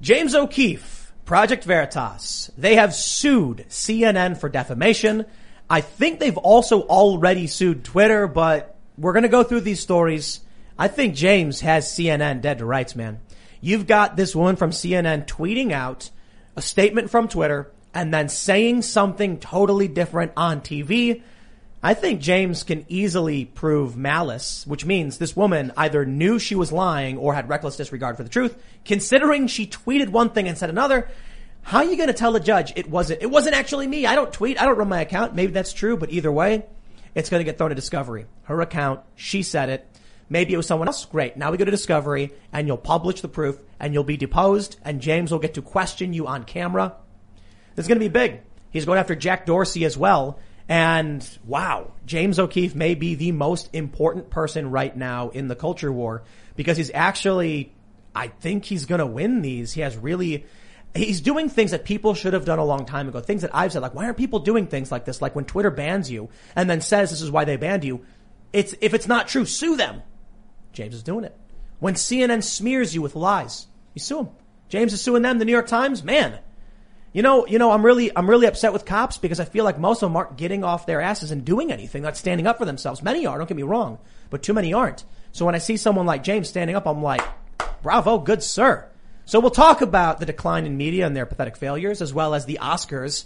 James O'Keefe, Project Veritas, they have sued CNN for defamation. I think they've also already sued Twitter, but we're going to go through these stories. I think James has CNN dead to rights, man. You've got this woman from CNN tweeting out a statement from Twitter and then saying something totally different on TV. I think James can easily prove malice, which means this woman either knew she was lying or had reckless disregard for the truth, considering she tweeted one thing and said another. How are you going to tell the judge it wasn't, it wasn't actually me. I don't tweet. I don't run my account. Maybe that's true, but either way, it's going to get thrown to discovery. Her account, she said it. Maybe it was someone else. Great. Now we go to discovery and you'll publish the proof and you'll be deposed and James will get to question you on camera. Is going to be big. He's going after Jack Dorsey as well. And wow, James O'Keefe may be the most important person right now in the culture war because he's actually, I think he's going to win these. He has really, he's doing things that people should have done a long time ago. Things that I've said, like, why aren't people doing things like this? Like when Twitter bans you and then says this is why they banned you. It's, if it's not true, sue them. James is doing it. When CNN smears you with lies, you sue them. James is suing them. The New York Times, man. You know, you know, I'm really, I'm really upset with cops because I feel like most of them aren't getting off their asses and doing anything, not standing up for themselves. Many are, don't get me wrong, but too many aren't. So when I see someone like James standing up, I'm like, bravo, good sir. So we'll talk about the decline in media and their pathetic failures, as well as the Oscars.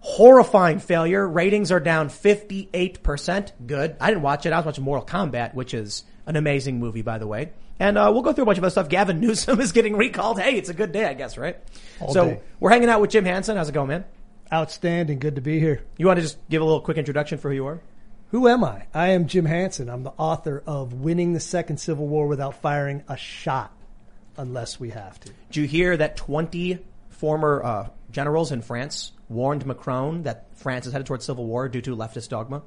Horrifying failure. Ratings are down 58%. Good. I didn't watch it. I was watching Mortal Kombat, which is an amazing movie, by the way. And uh, we'll go through a bunch of other stuff. Gavin Newsom is getting recalled. Hey, it's a good day, I guess, right? All so day. we're hanging out with Jim Hansen. How's it going, man? Outstanding. Good to be here. You want to just give a little quick introduction for who you are? Who am I? I am Jim Hansen. I'm the author of Winning the Second Civil War Without Firing a Shot, unless we have to. Did you hear that 20 former uh, generals in France warned Macron that France is headed towards civil war due to leftist dogma?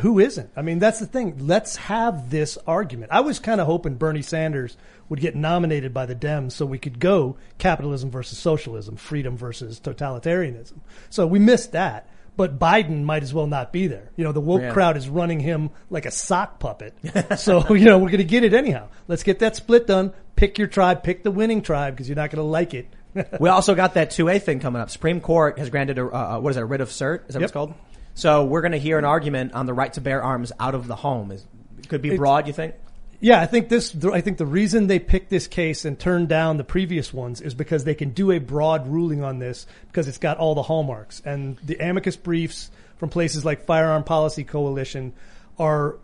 Who isn't? I mean, that's the thing. Let's have this argument. I was kind of hoping Bernie Sanders would get nominated by the Dems so we could go capitalism versus socialism, freedom versus totalitarianism. So we missed that. But Biden might as well not be there. You know, the woke Yeah. crowd is running him like a sock puppet. so, you know, we're going to get it anyhow. Let's get that split done. Pick your tribe, pick the winning tribe because you're not going to like it. we also got that 2A thing coming up. Supreme Court has granted a, uh, what is it, a writ of cert? Is that what it's called? So we're going to hear an argument on the right to bear arms out of the home. Is, it could be broad, you think? Yeah, I think this. I think the reason they picked this case and turned down the previous ones is because they can do a broad ruling on this because it's got all the hallmarks and the amicus briefs from places like Firearm Policy Coalition are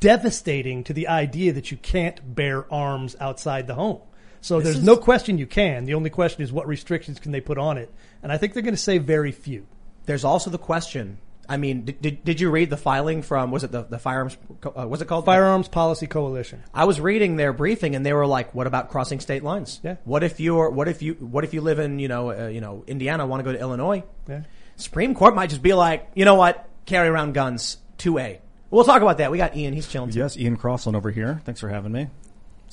devastating to the idea that you can't bear arms outside the home. So there's is- no question you can. The only question is what restrictions can they put on it, and I think they're going to say very few. There's also the question. I mean, did, did, did you read the filing from, was it the, the firearms, co- uh, what's it called? Firearms Policy Coalition. I was reading their briefing and they were like, what about crossing state lines? Yeah. What if you're, what if you, what if you live in, you know, uh, you know, Indiana, want to go to Illinois? Yeah. Supreme Court might just be like, you know what? Carry around guns. 2A. We'll talk about that. We got Ian. He's chilling. too. Yes, Ian Crossland over here. Thanks for having me.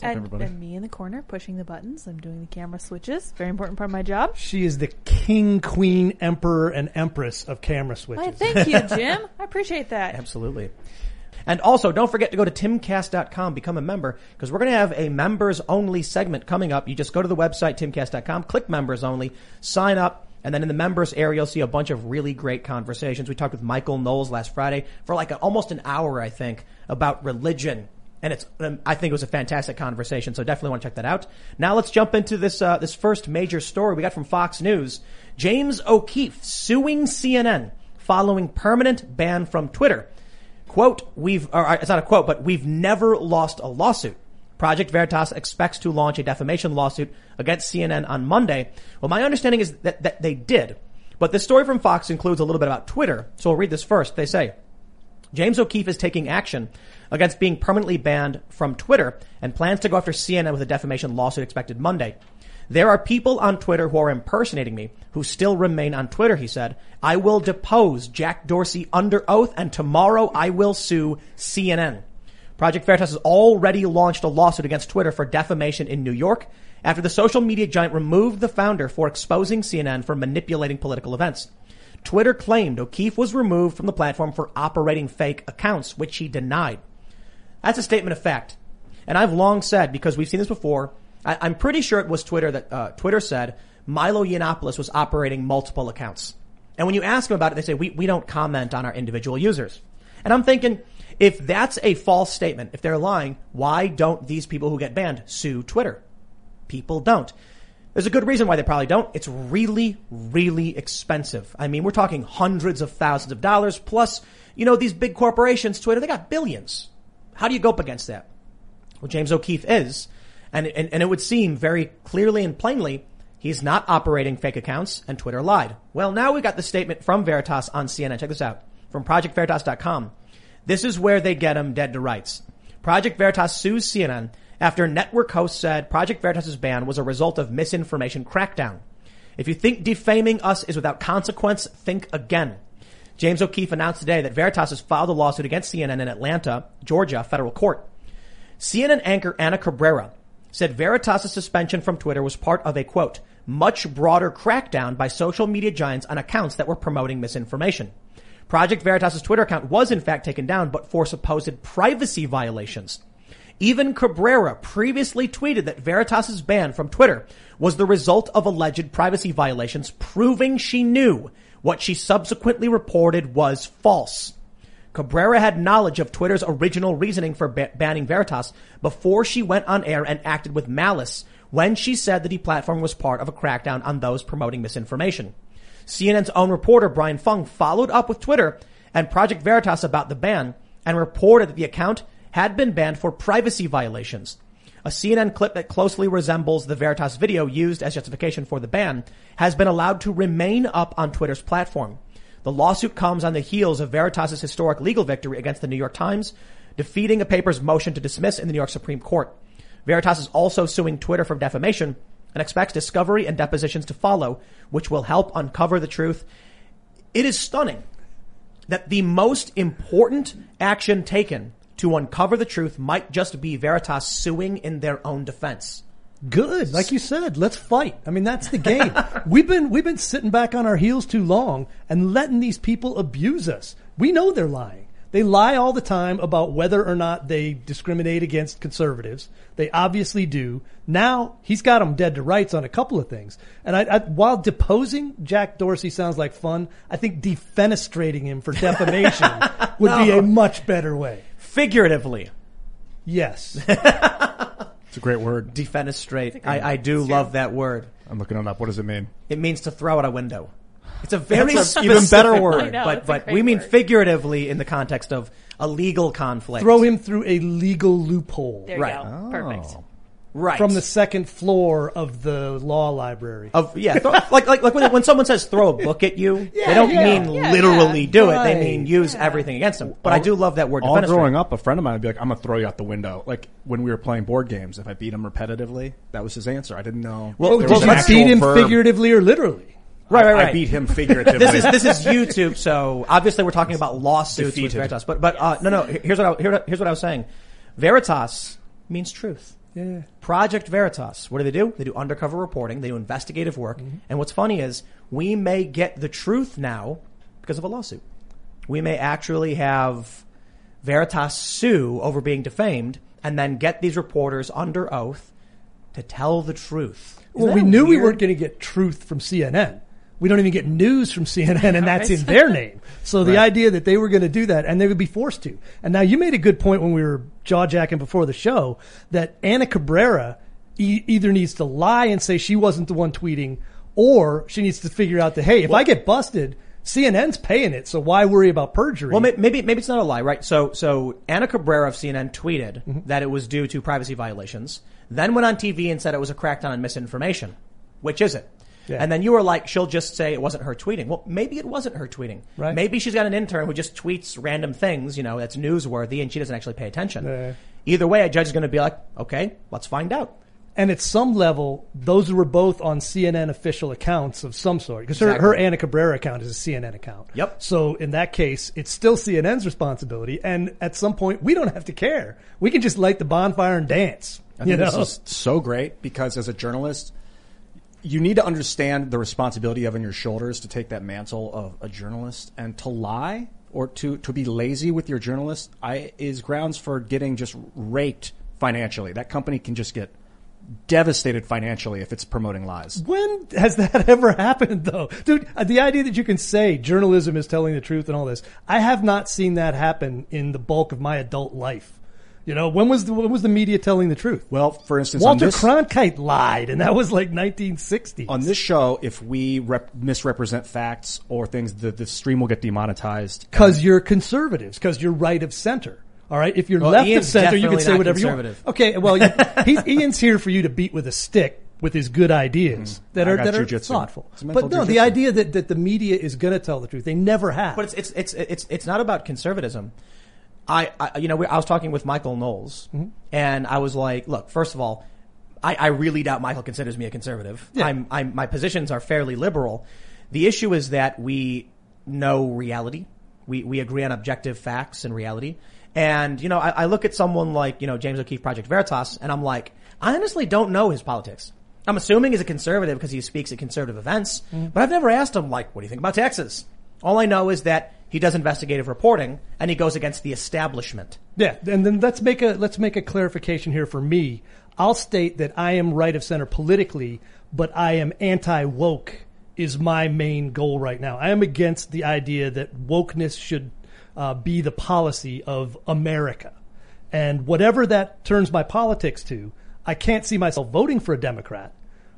And, everybody? and me in the corner pushing the buttons. I'm doing the camera switches. Very important part of my job. She is the king, queen, emperor, and empress of camera switches. Why, thank you, Jim. I appreciate that. Absolutely. And also, don't forget to go to timcast.com, become a member, because we're going to have a members only segment coming up. You just go to the website, timcast.com, click members only, sign up, and then in the members area, you'll see a bunch of really great conversations. We talked with Michael Knowles last Friday for like a, almost an hour, I think, about religion. And it's, um, I think it was a fantastic conversation, so definitely want to check that out. Now let's jump into this, uh, this first major story we got from Fox News. James O'Keefe suing CNN following permanent ban from Twitter. Quote, we've, or uh, it's not a quote, but we've never lost a lawsuit. Project Veritas expects to launch a defamation lawsuit against CNN on Monday. Well, my understanding is that, that they did. But the story from Fox includes a little bit about Twitter. So I'll read this first. They say, James O'Keefe is taking action against being permanently banned from Twitter and plans to go after CNN with a defamation lawsuit expected Monday. There are people on Twitter who are impersonating me who still remain on Twitter, he said. I will depose Jack Dorsey under oath and tomorrow I will sue CNN. Project Veritas has already launched a lawsuit against Twitter for defamation in New York after the social media giant removed the founder for exposing CNN for manipulating political events. Twitter claimed O'Keefe was removed from the platform for operating fake accounts, which he denied. That's a statement of fact. And I've long said, because we've seen this before, I, I'm pretty sure it was Twitter that uh, Twitter said Milo Yiannopoulos was operating multiple accounts. And when you ask them about it, they say we we don't comment on our individual users. And I'm thinking, if that's a false statement, if they're lying, why don't these people who get banned sue Twitter? People don't. There's a good reason why they probably don't. It's really, really expensive. I mean, we're talking hundreds of thousands of dollars plus, you know, these big corporations, Twitter, they got billions. How do you go up against that? Well, James O'Keefe is. And, and, and it would seem very clearly and plainly he's not operating fake accounts and Twitter lied. Well, now we got the statement from Veritas on CNN. Check this out. From ProjectVeritas.com. This is where they get him dead to rights. Project Veritas sues CNN after network host said Project Veritas' ban was a result of misinformation crackdown. If you think defaming us is without consequence, think again. James O'Keefe announced today that Veritas has filed a lawsuit against CNN in Atlanta, Georgia federal court. CNN anchor Ana Cabrera said Veritas' suspension from Twitter was part of a quote, much broader crackdown by social media giants on accounts that were promoting misinformation. Project Veritas' Twitter account was in fact taken down, but for supposed privacy violations. Even Cabrera previously tweeted that Veritas' ban from Twitter was the result of alleged privacy violations, proving she knew what she subsequently reported was false. Cabrera had knowledge of Twitter's original reasoning for ba- banning Veritas before she went on air and acted with malice when she said the deplatforming was part of a crackdown on those promoting misinformation. CNN's own reporter Brian Fung followed up with Twitter and Project Veritas about the ban and reported that the account had been banned for privacy violations. A CNN clip that closely resembles the Veritas video used as justification for the ban has been allowed to remain up on Twitter's platform. The lawsuit comes on the heels of Veritas' historic legal victory against the New York Times, defeating a paper's motion to dismiss in the New York Supreme Court. Veritas is also suing Twitter for defamation and expects discovery and depositions to follow, which will help uncover the truth. It is stunning that the most important action taken to uncover the truth might just be Veritas suing in their own defense. Good, like you said, let's fight. I mean, that's the game. we've been we've been sitting back on our heels too long and letting these people abuse us. We know they're lying. They lie all the time about whether or not they discriminate against conservatives. They obviously do. Now he's got them dead to rights on a couple of things. And I, I, while deposing Jack Dorsey sounds like fun, I think defenestrating him for defamation would be a much better way. Figuratively, Yes. It's a great word. defenestrate. I, I do love that word. I'm looking it up. What does it mean? It means to throw out a window. It's a very That's an specific even better word. Know, but it's a but great we mean word. figuratively in the context of a legal conflict. Throw him through a legal loophole There Right. you go. Perfect. Oh. Right from the second floor of the law library. of yeah, throw, like like like when, when someone says throw a book at you, Yeah, they don't yeah. mean Yeah, literally yeah. do it. They mean use everything against them. But I do love that word. All growing up, a friend of mine would be like, "I'm gonna throw you out the window." Like when we were playing board games, if I beat him repetitively, that was his answer. I didn't know. Well, there Did was you an beat him verb. figuratively or literally? Right, right, I- right. I beat him figuratively. this is this is YouTube, so obviously we're talking about lawsuits with Veritas. But but uh, no no here's what I, here's what I was saying. Veritas means truth. Yeah. Project Veritas. What do they do? They do undercover reporting. They do investigative work. Mm-hmm. And what's funny is we may get the truth now because of a lawsuit. We may actually have Veritas sue over being defamed and then get these reporters under oath to tell the truth. Isn't Well, we knew we weren't going to get truth from CNN. We don't even get news from CNN, and that's in their name. So the Right. idea that they were going to do that, and they would be forced to. And now you made a good point when we were jaw jacking before the show that Ana Cabrera e- either needs to lie and say she wasn't the one tweeting, or she needs to figure out that hey, if I get busted, CNN's paying it, so why worry about perjury? Well, maybe maybe it's not a lie, right? So so Ana Cabrera of CNN tweeted Mm-hmm. that it was due to privacy violations, then went on TV and said it was a crackdown on misinformation. Which is it? Yeah. And then you were like, she'll just say it wasn't her tweeting. Well, maybe it wasn't her tweeting. Right. Maybe she's got an intern who just tweets random things, you know, that's newsworthy, and she doesn't actually pay attention. Yeah. Either way, a judge is going to be like, okay, let's find out. And at some level, those were both on CNN official accounts of some sort. Because her, Exactly. her Ana Cabrera account is a CNN account. Yep. So in that case, it's still CNN's responsibility. And at some point, we don't have to care. We can just light the bonfire and dance. I you know? this is so great because as a journalist, you need to understand the responsibility have on your shoulders to take that mantle of a journalist and to lie or to, to be lazy with your journalist I, is grounds for getting just raked financially. That company can just get devastated financially if it's promoting lies. When has that ever happened though? Dude, uh, the idea that you can say journalism is telling the truth and all this, I have not seen that happen in the bulk of my adult life. You know, when was the, when was the media telling the truth? Well, for instance, Walter this, Cronkite lied and that was like 1960. on this show, if we rep- misrepresent facts or things, the, the stream will get demonetized. Cause you're conservatives, cause you're right of center. All right. If you're Well, left Ian's of center, you can say whatever you want. Okay. Well, you, he's, Ian's here for you to beat with a stick with his good ideas mm-hmm. that I are, got that are thoughtful. It's mental But no, the idea that, that the media is going to tell the truth, they never have. But it's it's it's it's it's not about conservatism. I, I you know we, I was talking with Michael Knowles, Mm-hmm. and I was like, look, first of all, I, I really doubt Michael considers me a conservative. Yeah. I'm, I'm my positions are fairly liberal. The issue is that we know reality. We we agree on objective facts and reality. And you know, I, I look at someone like you know James O'Keefe Project Veritas, and I'm like, I honestly don't know his politics. I'm assuming he's a conservative because he speaks at conservative events, Mm-hmm. but I've never asked him like, what do you think about taxes? All I know is that he does investigative reporting and he goes against the establishment. Yeah, and then let's make a let's make a clarification here for me. I'll state that I am right of center politically, but I am anti woke is my main goal right now. I am against the idea that wokeness should uh, be the policy of America, and whatever that turns my politics to, I can't see myself voting for a Democrat,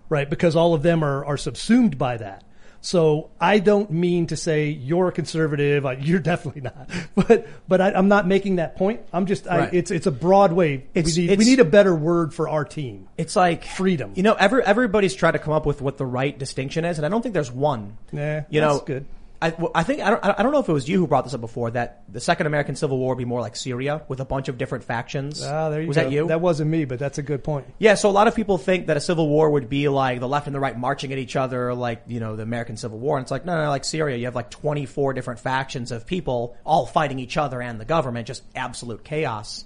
right? Because all of them are are subsumed by that. So I don't mean to say you're a conservative. You're definitely not. But but I, I'm not making that point. I'm just I, Right. it's it's a broad way. It's- we need it's- we need a better word for our team. It's like Freedom. You know, every, everybody's tried to come up with what the right distinction is, and I don't think there's one. Yeah, you know, that's good. I, I think I don't, I don't know if it was you who brought this up before that the Second American Civil War would be more like Syria with a bunch of different factions. Ah, there you was go. that you? That wasn't me, but that's a good point. Yeah, so a lot of people think that a civil war would be like the left and the right marching at each other, like, you know, the American Civil War. And it's like, no, no, like Syria, you have like 24 different factions of people all fighting each other and the government, just absolute chaos.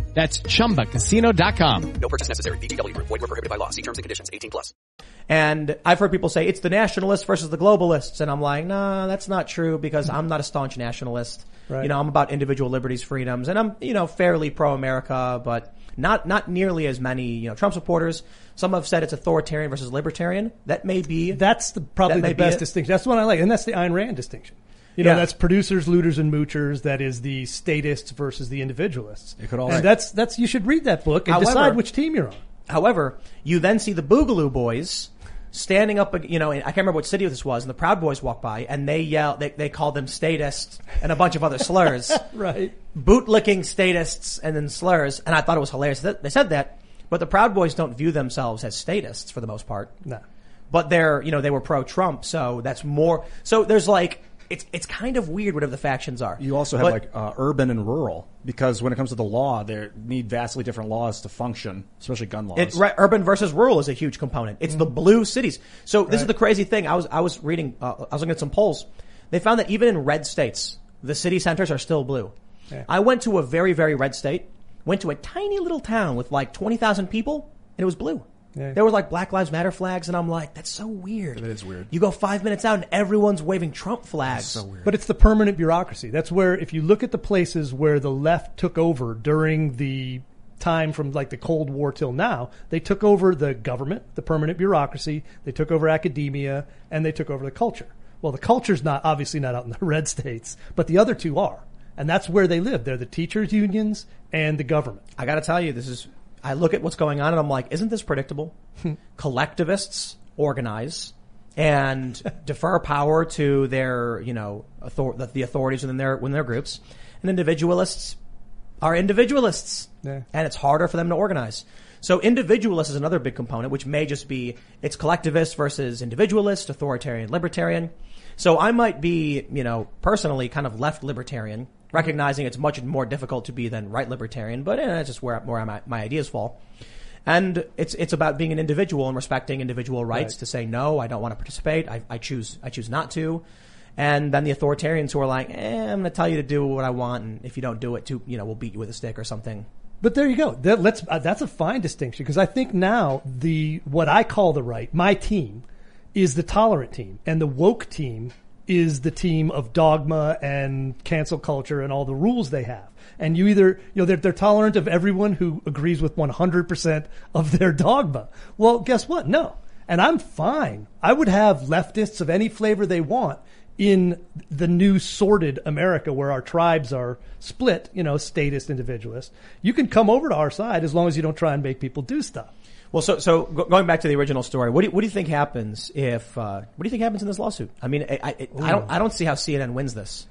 That's chumbacasino.com. No purchase necessary. VGW Group. Void were prohibited by law. See terms and conditions. 18 plus. And I've heard people say it's the nationalists versus the globalists. And I'm like, nah, that's not true because I'm not a staunch nationalist. Right. You know, I'm about individual liberties, freedoms, and I'm, you know, fairly pro-America, but not, not nearly as many, you know, Trump supporters. Some have said it's authoritarian versus libertarian. That may be. That's the, probably That the best it. distinction. That's the one I like, and that's the Ayn Rand distinction. You know, Yeah. that's producers, looters, and moochers. That is the statists versus the individualists. It could all- and Right. that's that's you should read that book and However- decide which team you're on. However, you then see the Boogaloo Boys standing up, you know, I can't remember what city this was, and the Proud Boys walk by and they yell, they, they call them statists and a bunch of other slurs. Right. bootlicking statists and then slurs, and I thought it was hilarious that they said that. But the Proud Boys don't view themselves as statists for the most part. No. But they're, you know, they were pro-Trump, so that's more. So there's like, it's it's kind of weird whatever the factions are. You also have But- like uh, urban and rural because when it comes to the law, there need vastly different laws to function, especially gun laws. It, right, urban versus rural is a huge component. It's the Mm-hmm. blue cities. So this is the crazy thing. I was I was reading. Uh, I was looking at some polls. They found that even in red states, the city centers are still blue. Yeah. I went to a very very red state. Went to a tiny little town with like twenty thousand people, and it was blue. Yeah. There were like Black Lives Matter flags, and I'm like, that's so weird. That is weird. You go five minutes out, and everyone's waving Trump flags. so weird. But it's the permanent bureaucracy. That's where, if you look at the places where the left took over during the time from like the Cold War till now, they took over the government, the permanent bureaucracy, they took over academia, and they took over the culture. Well, the culture's not, obviously not out in the red states, but the other two are. And that's where they live. They're the teachers' unions and the government. I got to tell you, this is. I look at what's going on and I'm like, isn't this predictable? Collectivists organize and defer power to their, you know, author- the, the authorities within their within their groups, and individualists are individualists, Yeah. and it's harder for them to organize. So individualist is another big component, which may just be it's collectivist versus individualist, authoritarian, libertarian. So I might be, you know, personally kind of left libertarian, recognizing it's much more difficult to be than right libertarian, but eh, that's just where where my, my ideas fall. And it's it's about being an individual and respecting individual rights Right. to say no, I don't want to participate. I, I choose I choose not to. And then the authoritarians who are like, eh, I'm going to tell you to do what I want, and if you don't do it, too, you know, we'll beat you with a stick or something. But there you go. That, let's, uh, that's a fine distinction because I think now the what I call the right, my team, is the tolerant team, and the woke team is the team of dogma and cancel culture and all the rules they have. And you either, you know, they're, they're tolerant of everyone who agrees with 100% of their dogma. Well, guess what? No. And I'm fine. I would have leftists of any flavor they want in the new sorted America where our tribes are split, you know, statist, individualist. You can come over to our side as long as you don't try and make people do stuff. Well, so so going back to the original story, what do you, what do you think happens if uh, what do you think happens in this lawsuit? I mean, I, I, I don't I don't see how CNN wins this.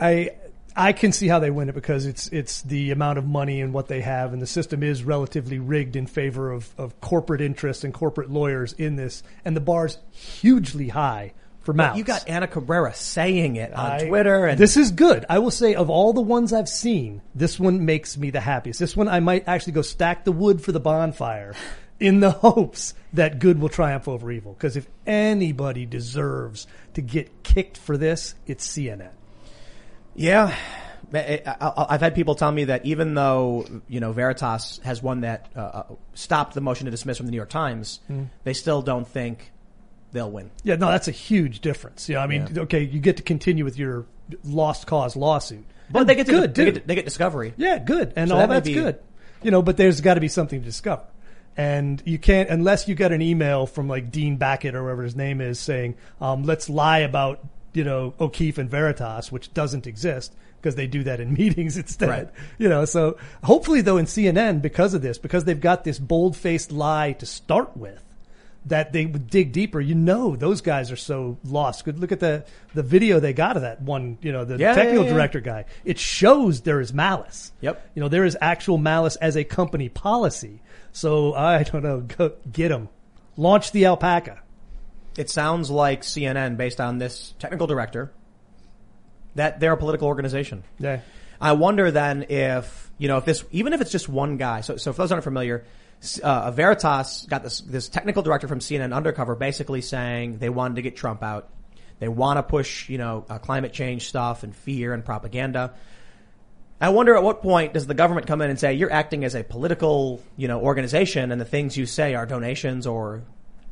I I can see how they win it because it's it's the amount of money and what they have, and the system is relatively rigged in favor of, of corporate interests and corporate lawyers in this, and the bar's hugely high for mouths. You got Ana Cabrera saying it on I- Twitter, and this is good. I will say of all the ones I've seen, this one makes me the happiest. This one I might actually go stack the wood for the bonfire in the hopes that good will triumph over evil. Because if anybody deserves to get kicked for this, it's CNN. Yeah. I- I've had people tell me that even though, you know, Veritas has one that uh, uh, stopped the motion to dismiss from the New York Times, Hmm. they still don't think they'll win. Yeah, no, that's a huge difference. Yeah, I mean, Yeah. okay, you get to continue with your lost cause lawsuit, But And they get to, good, they get, they get discovery. Yeah, good. And So all that that's be- good. You know, but there's got to be something to discover. And you can't, unless you get an email from like Dean Backett or whatever his name is saying, um, let's lie about, you know, O'Keefe and Veritas, which doesn't exist because they do that in meetings instead. Right. You know, so hopefully though in CNN, because of this, because they've got this bold faced lie to start with, that they would dig deeper. You know, those guys are so lost. Good look at the the video they got of that one. You know, the Yeah, technical yeah, yeah. director guy. It shows there is malice. Yep. You know, there is actual malice as a company policy. So I don't know. Go, get them. Launch the alpaca. It sounds like CNN, based on this technical director, that they're a political organization. Yeah. I wonder then if, you know, if this, even if it's just one guy. So, so for those aren't familiar, uh, Veritas got this, this technical director from CNN undercover basically saying they wanted to get Trump out. They want to push, you know, uh, climate change stuff and fear and propaganda. I wonder at what point does the government come in and say you're acting as a political, you know, organization and the things you say are donations or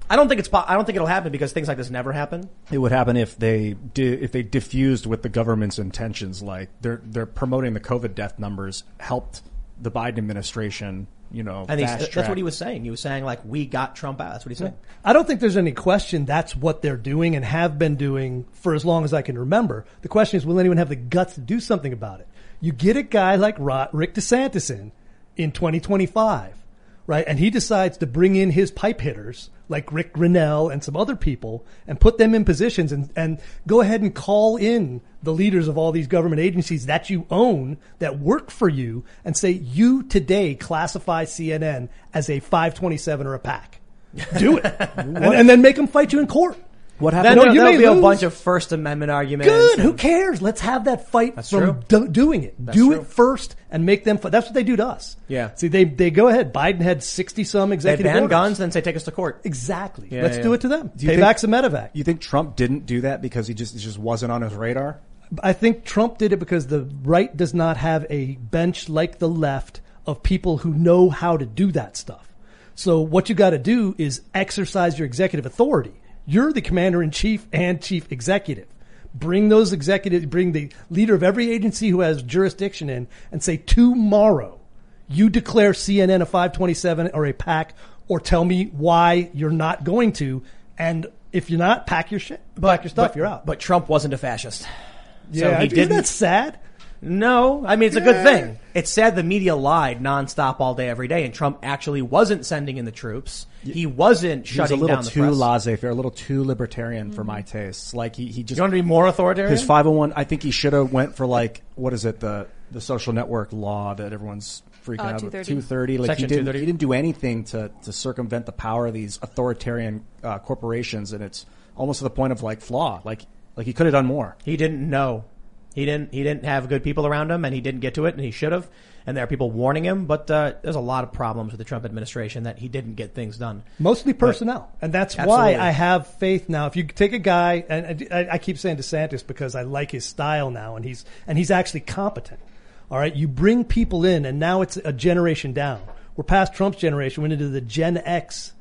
I don't think it's I don't think it'll happen because things like this never happen. It would happen if they di- if they diffused with the government's intentions, like they're they're promoting the COVID death numbers, helped the Biden administration, you know, And he's, fast that's what he was saying. He was saying like we got Trump out. That's what he said. I don't think there's any question that's what they're doing and have been doing for as long as I can remember. The question is, will anyone have the guts to do something about it? You get a guy like Rick DeSantis in in 2025, right? And he decides to bring in his pipe hitters like Ric Grenell and some other people and put them in positions and, and go ahead and call in the leaders of all these government agencies that you own that work for you and say, you today classify CNN as a 527 or a PAC. Do it. and, and then make them fight you in court. What Then happened? No, there'll may be a bunch of First Amendment arguments. Good. Who cares? Let's have that fight That's from do- doing it. do true. it first and make them fight. That's what they do to us. Yeah. See, they they go ahead. Biden had sixty some They executive ban orders. guns, then say take us to court. Exactly. Yeah, Let's yeah. do it to them. you think- Payback's a medevac. You think Trump didn't do that because he just it just wasn't on his radar? I think Trump did it because the right does not have a bench like the left of people who know how to do that stuff. So what you got to do is exercise your executive authority. You're the commander in chief and chief executive. Bring those executives, bring the leader of every agency who has jurisdiction in and say tomorrow you declare CNN a 527 or a PAC or tell me why you're not going to. And if you're not, pack your shit, pack your stuff, but, you're out. But Trump wasn't a fascist. yeah, so he isn't didn't. that sad? No, I mean it's a good thing. It's sad the media lied nonstop all day, every day, and Trump actually wasn't sending in the troops. He wasn't He was a shutting little down the too press. laissez-faire, a little too libertarian for my tastes. Like he, he just You want to be more authoritarian? his 501 I think he should have went for like what is it the the social network law that everyone's freaking Uh, out with 230. 230 like Section he didn't 230. he didn't do anything to to circumvent the power of these authoritarian uh, corporations and it's almost to the point of like flaw like like he could have done more he didn't know. He didn't. He didn't have good people around him, and he didn't get to it, and he should have. And there are people warning him, but uh, there's a lot of problems with the Trump administration that he didn't get things done. Mostly personnel. And that's Absolutely. why I have faith now. If you take a guy, and I, I keep saying DeSantis because I like his style now and he's, and he's actually competent. All right. You bring people in and now it's a generation down. We're past Trump's generation. We're into the Gen X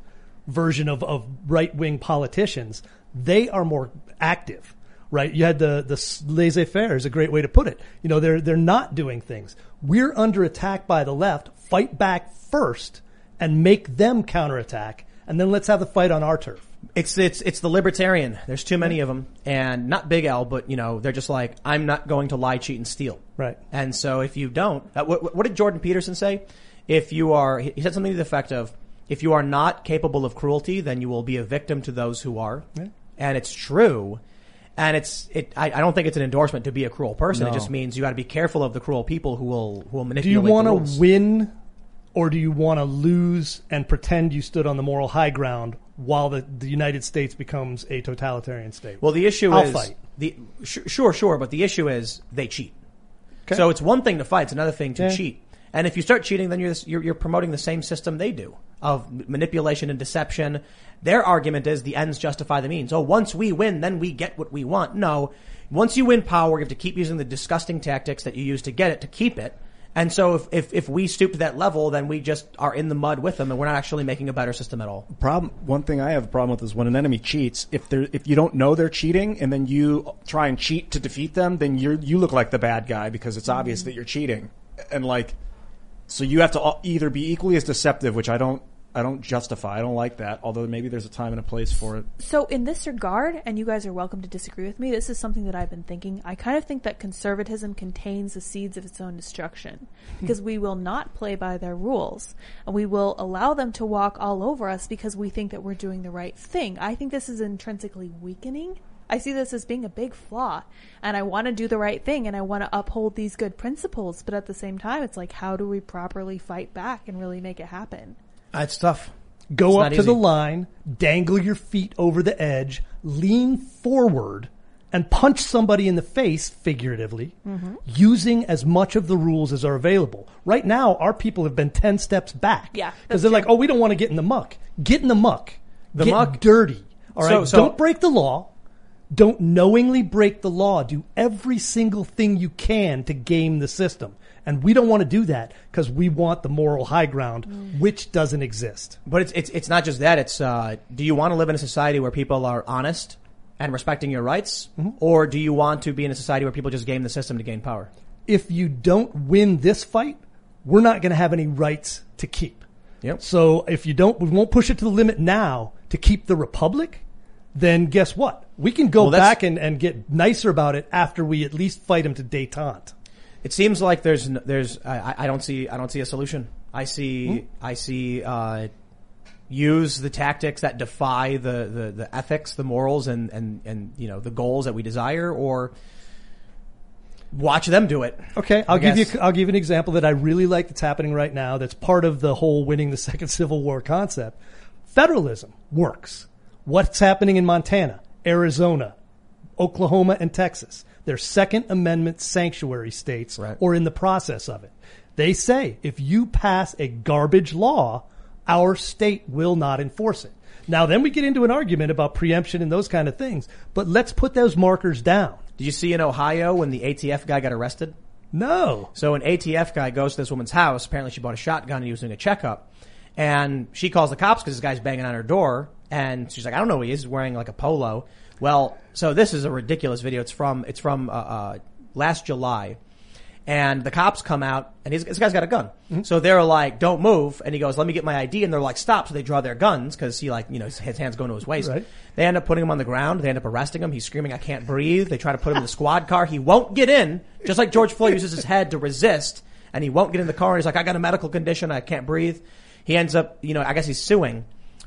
version of, of right wing politicians. They are more active, right? You had the, the laissez faire is a great way to put it. You know, they're, they're not doing things. We're under attack by the left. Fight back first and make them counterattack. And then let's have the fight on our turf. It's it's it's the libertarian. There's too many of them, and not Big L, but you know they're just like I'm not going to lie, cheat, and steal. Right. And so if you don't, uh, what, what did Jordan Peterson say? If you are, he said something to the effect of, if you are not capable of cruelty, then you will be a victim to those who are. Yeah. And it's true. And it's it. I, I don't think it's an endorsement to be a cruel person. It just means you got to be careful of the cruel people who will who will manipulate. you Do you want to win or do you want to lose and pretend you stood on the moral high ground while the, the United States becomes a totalitarian state? Well, the issue I'll is fight. the sh- sure, sure, but the issue is they cheat. Okay. So it's one thing to fight; it's another thing to Yeah. cheat. And if you start cheating, then you're, you're you're promoting the same system they do of manipulation and deception. Their argument is the ends justify the means. Oh, once we win, then we get what we want. No, once you win power, you have to keep using the disgusting tactics that you use to get it to keep it. And so if, if, if we stoop to that level, then we just are in the mud with them and we're not actually making a better system at all. problem one thing I have a problem with is when an enemy cheats, if they if you don't know they're cheating and then you try and cheat to defeat them, then you you look like the bad guy because it's obvious mm. that you're cheating. And like so you have to either be equally as deceptive, which I don't I don't justify. I don't like that, although maybe there's a time and a place for it. So in this regard, and you guys are welcome to disagree with me, this is something that I've been thinking. I kind of think that conservatism contains the seeds of its own destruction hmm. because we will not play by their rules and we will allow them to walk all over us because we think that we're doing the right thing. I think this is intrinsically weakening. I see this as being a big flaw and I want to do the right thing and I want to uphold these good principles, but at the same time, it's like, how do we properly fight back and really make it happen? It's tough. Go It's up to easy. the line, dangle your feet over the edge, lean forward, and punch somebody in the face, figuratively, Mm-hmm. using as much of the rules as are available. Right now, our people have been 10 steps back. Yeah, Because they're like, oh, we don't want to get in the muck. Get in the muck. The get muck- dirty. All right. So- so- don't break the law. Don't knowingly break the law. Do every single thing you can to game the system. And we don't want to do that because we want the moral high ground, Mm. which doesn't exist. But it's it's it's not just that. It's uh, do you want to live in a society where people are honest and respecting your rights, or do you want to be in a society where people just game the system to gain power? if you don't win this fight, we're not going to have any rights to keep. Yep. So if you don't, we won't push it to the limit now to keep the republic. Then guess what? We can go Well, that's- back and, and get nicer about it after we at least fight him to détente. It seems like there's n- there's I, I- I don't see I don't see a solution. I see I see uh, use the tactics that defy the, the, the ethics, the morals, and, and and you know the goals that we desire, or watch them do it. Okay, I'll I give guess. you I'll give you an example that I really like that's happening right now. That's part of the whole winning the second Civil War concept. Federalism works. What's happening in Montana, Arizona, Oklahoma, and Texas? They're Second Amendment sanctuary states Right. or in the process of it. They say if you pass a garbage law, our state will not enforce it. Now, then we get into an argument about preemption and those kind of things, but let's put those markers down. Did you see in Ohio when the ATF guy got arrested? No. So an ATF guy goes to this woman's house. Apparently she bought a shotgun and he was doing a checkup. And she calls the cops because this guy's banging on her door. And she's like, I don't know who he is. He's wearing like a polo. Well, so this is a ridiculous video. It's from, it's from, uh, uh, last July. And the cops come out and he's, this guy's got a gun. So they're like, don't move. And he goes, let me get my ID. And they're like, stop. So they draw their guns because he like, you know, his, his hands going to his waist. Right. They end up putting him on the ground. They end up arresting him. He's screaming, I can't breathe. They try to put him in the squad car. He won't get in, just like George Floyd uses his head to resist. And he won't get in the car. And he's like, I got a medical condition. I can't breathe. He ends up, you know, I guess he's suing.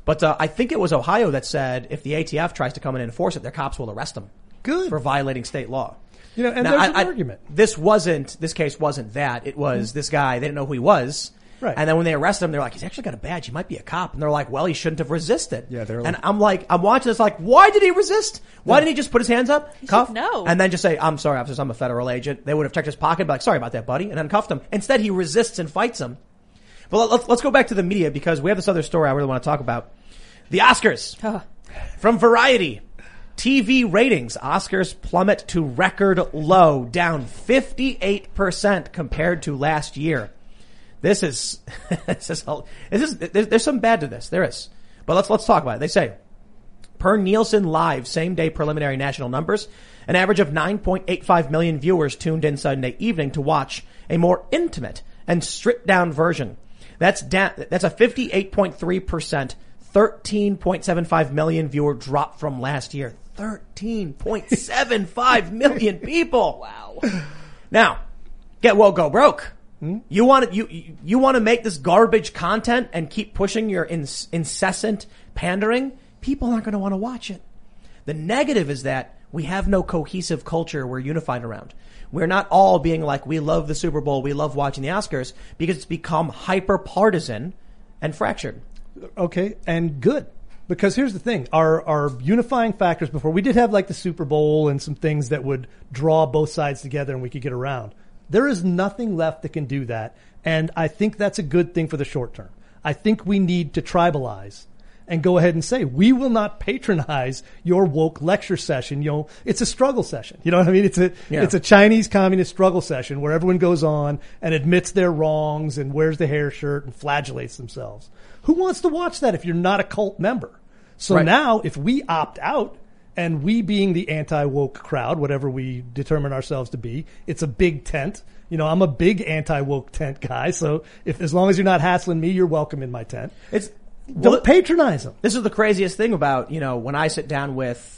But uh, I think it was Ohio that said if the ATF tries to come in and enforce it, their cops will arrest them. Good. for violating state law. You know, and Now, there's I- an I- argument. This wasn't, this case wasn't that. It was this guy, they didn't know who he was. Right. And then when they arrest him, they're like, he's actually got a badge. He might be a cop. And they're like, well, he shouldn't have resisted. Yeah, they're And I'm like, I'm watching this like, why did he resist? Why didn't he just put his hands up, cuff, should know. and then just say, I'm sorry, officers, I'm a federal agent. They would have checked his pocket, be like, sorry about that, buddy, and then cuffed him. Instead, he resists and fights him. But let's, let's go back to the media because we have this other story I really want to talk about. The Oscars. Oh. From Variety. TV ratings. Oscars plummet to record low, down 58% compared to last year. This is, this is, this is, there's, there's some bad to this. There is. But let's, let's talk about it. They say, per Nielsen Live same day preliminary national numbers, an average of 9.85 million viewers tuned in Sunday evening to watch a more intimate and stripped down version. That's down, that's a 58.3%, 13.75 million viewer drop from last year. 13.75 million people. Wow. Now, get well, go broke. Hmm? You want to you you- want to make this garbage content and keep pushing your incessant pandering. People aren't going to want to watch it. The negative is that we have no cohesive culture we're unified around. We're not all being like, we love the Super Bowl, we love watching the Oscars, because it's become hyper partisan and fractured. Okay, and good. Because here's the thing, our, our unifying factors before, we did have like the Super Bowl and some things that would draw both sides together and we could get around. There is nothing left that can do that. And I think that's a good thing for the short term. I think we need to tribalize and go ahead and say, we will not patronize your woke lecture session. You know, it's a struggle session. You know what I mean? It's a, Yeah. it's a Chinese communist struggle session where everyone goes on and admits their wrongs and wears the hair shirt and flagellates themselves. Who wants to watch that if you're not a cult member? So Right. now if we opt out and we being the anti-woke crowd, whatever we determine ourselves to be, it's a big tent. You know, I'm a big anti-woke tent guy. So if, as long as you're not hassling me, you're welcome in my tent. It's Don't patronize them. this is the craziest thing about you know when I sit down with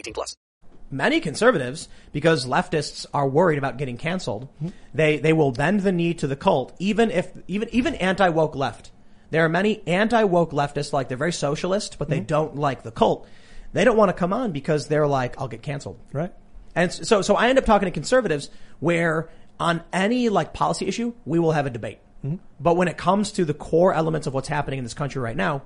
18 plus. many conservatives, because leftists are worried about getting canceled, they, they will bend the knee to the cult, even if, even, even anti-woke left. There are many anti-woke leftists, like they're very socialist, but they mm-hmm. don't like the cult. They don't want to come on because they're like, I'll get canceled. Right. And so, so I end up talking to conservatives where on any like policy issue, we will have a debate. Mm-hmm. But when it comes to the core elements of what's happening in this country right now,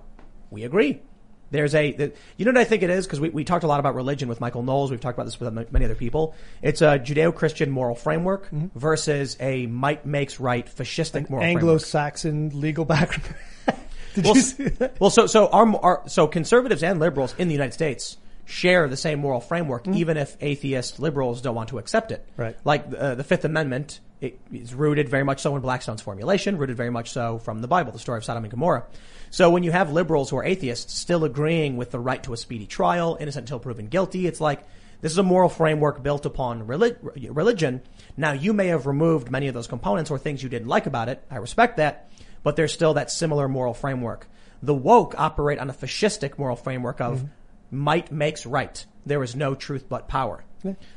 we agree. There's a, you know what I think it is? Because we, we talked a lot about religion with Michael Knowles. We've talked about this with many other people. It's a Judeo-Christian moral framework versus a might makes right fascistic moral framework. Anglo-Saxon legal background. Did Well, you see that? well, so so our, our so conservatives and liberals in the United States share the same moral framework, even if atheist liberals don't want to accept it. Right. Like uh, the Fifth Amendment it is rooted very much so in Blackstone's formulation, rooted very much so from the Bible, the story of Sodom and Gomorrah. So when you have liberals who are atheists still agreeing with the right to a speedy trial, innocent until proven guilty, it's like this is a moral framework built upon religion. Now you may have removed many of those components or things you didn't like about it. I respect that but there's still that similar moral framework. The woke operate on a fascistic moral framework of mm-hmm. might makes right. There is no truth but power.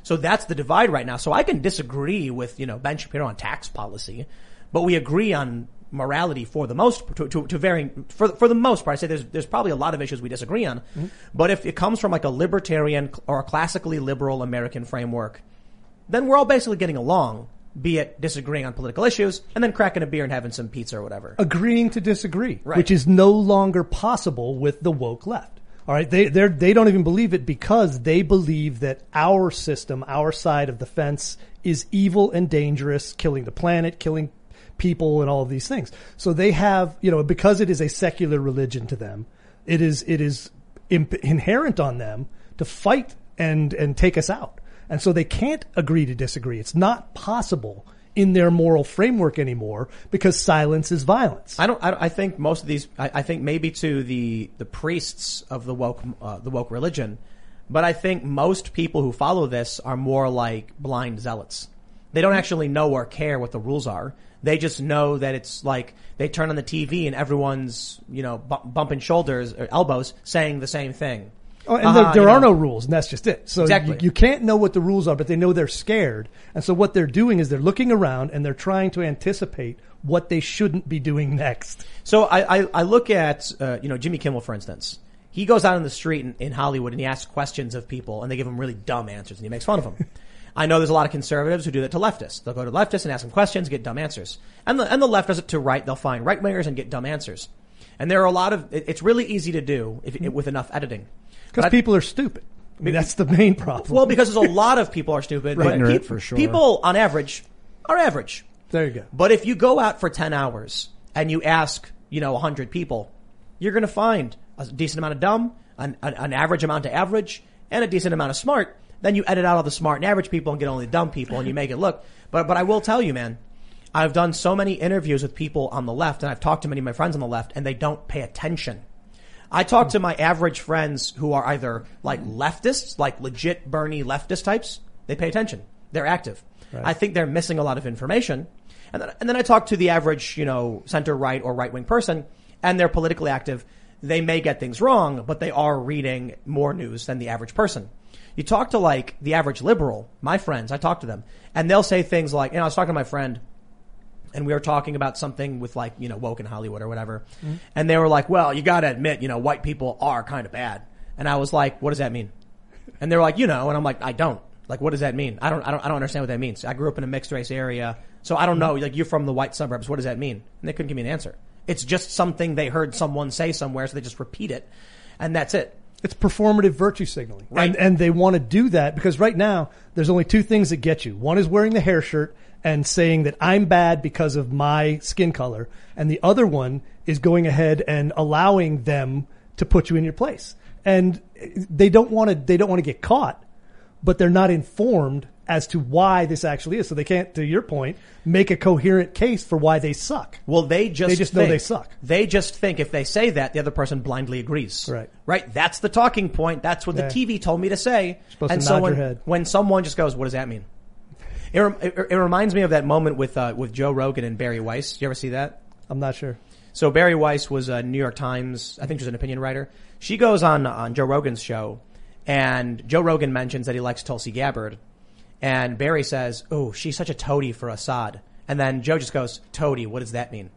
So that's the divide right now. So I can disagree with, you know, Ben Shapiro on tax policy, but we agree on morality for the most, to, to, to varying, for, for the most part. I say there's, there's probably a lot of issues we disagree on. Mm-hmm. But if it comes from like a libertarian or a classically liberal American framework, then we're all basically getting along, be it disagreeing on political issues and then cracking a beer and having some pizza or whatever. agreeing to disagree, Right. which is no longer possible with the woke left. All right, they they they don't even believe it because they believe that our system, our side of the fence, is evil and dangerous, killing the planet, killing people, and all of these things. So they have, you know, because it is a secular religion to them, it is it is imp- inherent on them to fight and and take us out. And so they can't agree to disagree. It's not possible in their moral framework anymore because silence is violence. I don't, I, don't- I think most of these, I, I think maybe to the, the priests of the woke, uh, the woke religion, but I think most people who follow this are more like blind zealots. They don't actually know or care what the rules are. They just know that it's like they turn on the TV and everyone's, you know, bu- bumping shoulders or elbows saying the same thing. Oh, and Uh-huh, there, there are know. no rules, and that's just it. So Exactly. you, you can't know what the rules are, but they know they're scared, and so what they're doing is they're looking around and they're trying to anticipate what they shouldn't be doing next. So I, I, I look at, uh, you know, Jimmy Kimmel, for instance. He goes out in the street in, in Hollywood and he asks questions of people and they give him really dumb answers and he makes fun of them. I know there's a lot of conservatives who do that to leftists. They'll go to leftists and ask them questions, get dumb answers. And the, and the left does it to right. They'll find right wingers and get dumb answers. And there are a lot of, it, it's really easy to do if, with enough editing. Because people are stupid. I mean, that's the main problem. Well, because there's a lot of people are stupid. but Ignorant, pe- for sure. People on average are average. there you go. But if you go out for 10 hours and you ask, you know, 100 people, you're going to find a decent amount of dumb, an, an, an average amount of average, and a decent amount of smart. Then you edit out all the smart and average people and get only the dumb people and you make it look. But, but I will tell you, man, I've done so many interviews with people on the left and I've talked to many of my friends on the left and they don't pay attention. I talk to my average friends who are either like leftists, like legit Bernie leftist types. They pay attention. They're active. I think they're missing a lot of information. And then, and then I talk to the average, you know, center right or right wing person and they're politically active. They may get things wrong, but they are reading more news than the average person. You talk to like the average liberal, my friends, I talk to them and they'll say things like, you know, I was talking to my friend and we were talking about something with like, you know, woke in Hollywood or whatever. Mm-hmm. And they were like, well, you gotta admit, you know, white people are kind of bad. And I was like, what does that mean? And they were like, you know, and I'm like, I don't. Like, what does that mean? I don't, I don't, I don't understand what that means. I grew up in a mixed race area. So I don't mm-hmm. know, like, you're from the white suburbs. What does that mean? And they couldn't give me an answer. It's just something they heard someone say somewhere, so they just repeat it. And that's it. It's performative virtue signaling. Right. And, and they want to do that because right now there's only two things that get you. One is wearing the hair shirt and saying that I'm bad because of my skin color. And the other one is going ahead and allowing them to put you in your place. And they don't want to, they don't want to get caught, but they're not informed as to why this actually is. So they can't, to your point, make a coherent case for why they suck. Well, they just They just know they suck. They just think if they say that, the other person blindly agrees. Right. Right. That's the talking point. That's what Yeah. the TV told me to say. supposed and to so when, your head. when someone just goes, "What does that mean?" It, rem- it, it reminds me of that moment with uh, with Joe Rogan and Bari Weiss. You ever see that? I'm not sure. So Bari Weiss was a New York Times, I think she was an opinion writer. She goes on on Joe Rogan's show, and Joe Rogan mentions that he likes Tulsi Gabbard, and Bari says, "Oh, she's such a toady for Assad." And then Joe just goes, "Toady, what does that mean?"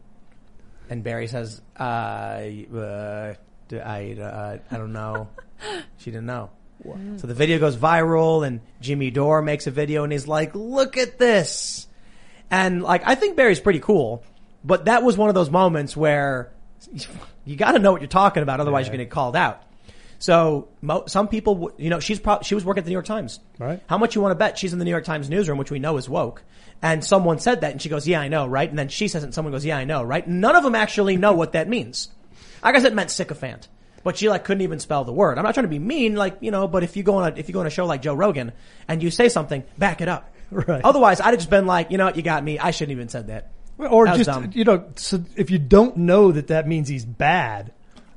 And Bari says, uh, uh, d- I, uh, I don't know. she didn't know. So the video goes viral and Jimmy Dore makes a video and he's like, look at this. And like, I think Bari's pretty cool, but that was one of those moments where you gotta know what you're talking about, otherwise you're gonna get called out. So mo- some people, w- you know, she's pro- she was working at the New York Times. Right. How much you want to bet she's in the New York Times newsroom, which we know is woke. And someone said that and she goes, yeah, I know, right? And then she says it and someone goes, yeah, I know, right? None of them actually know what that means. I guess it meant sycophant. But she like couldn't even spell the word. I'm not trying to be mean, like, you know, but if you go on a, if you go on a show like Joe Rogan and you say something, back it up. Right. Otherwise, I'd have just been like, you know what, you got me. I shouldn't even said that. Or That just, dumb. you know, so if you don't know that that means he's bad,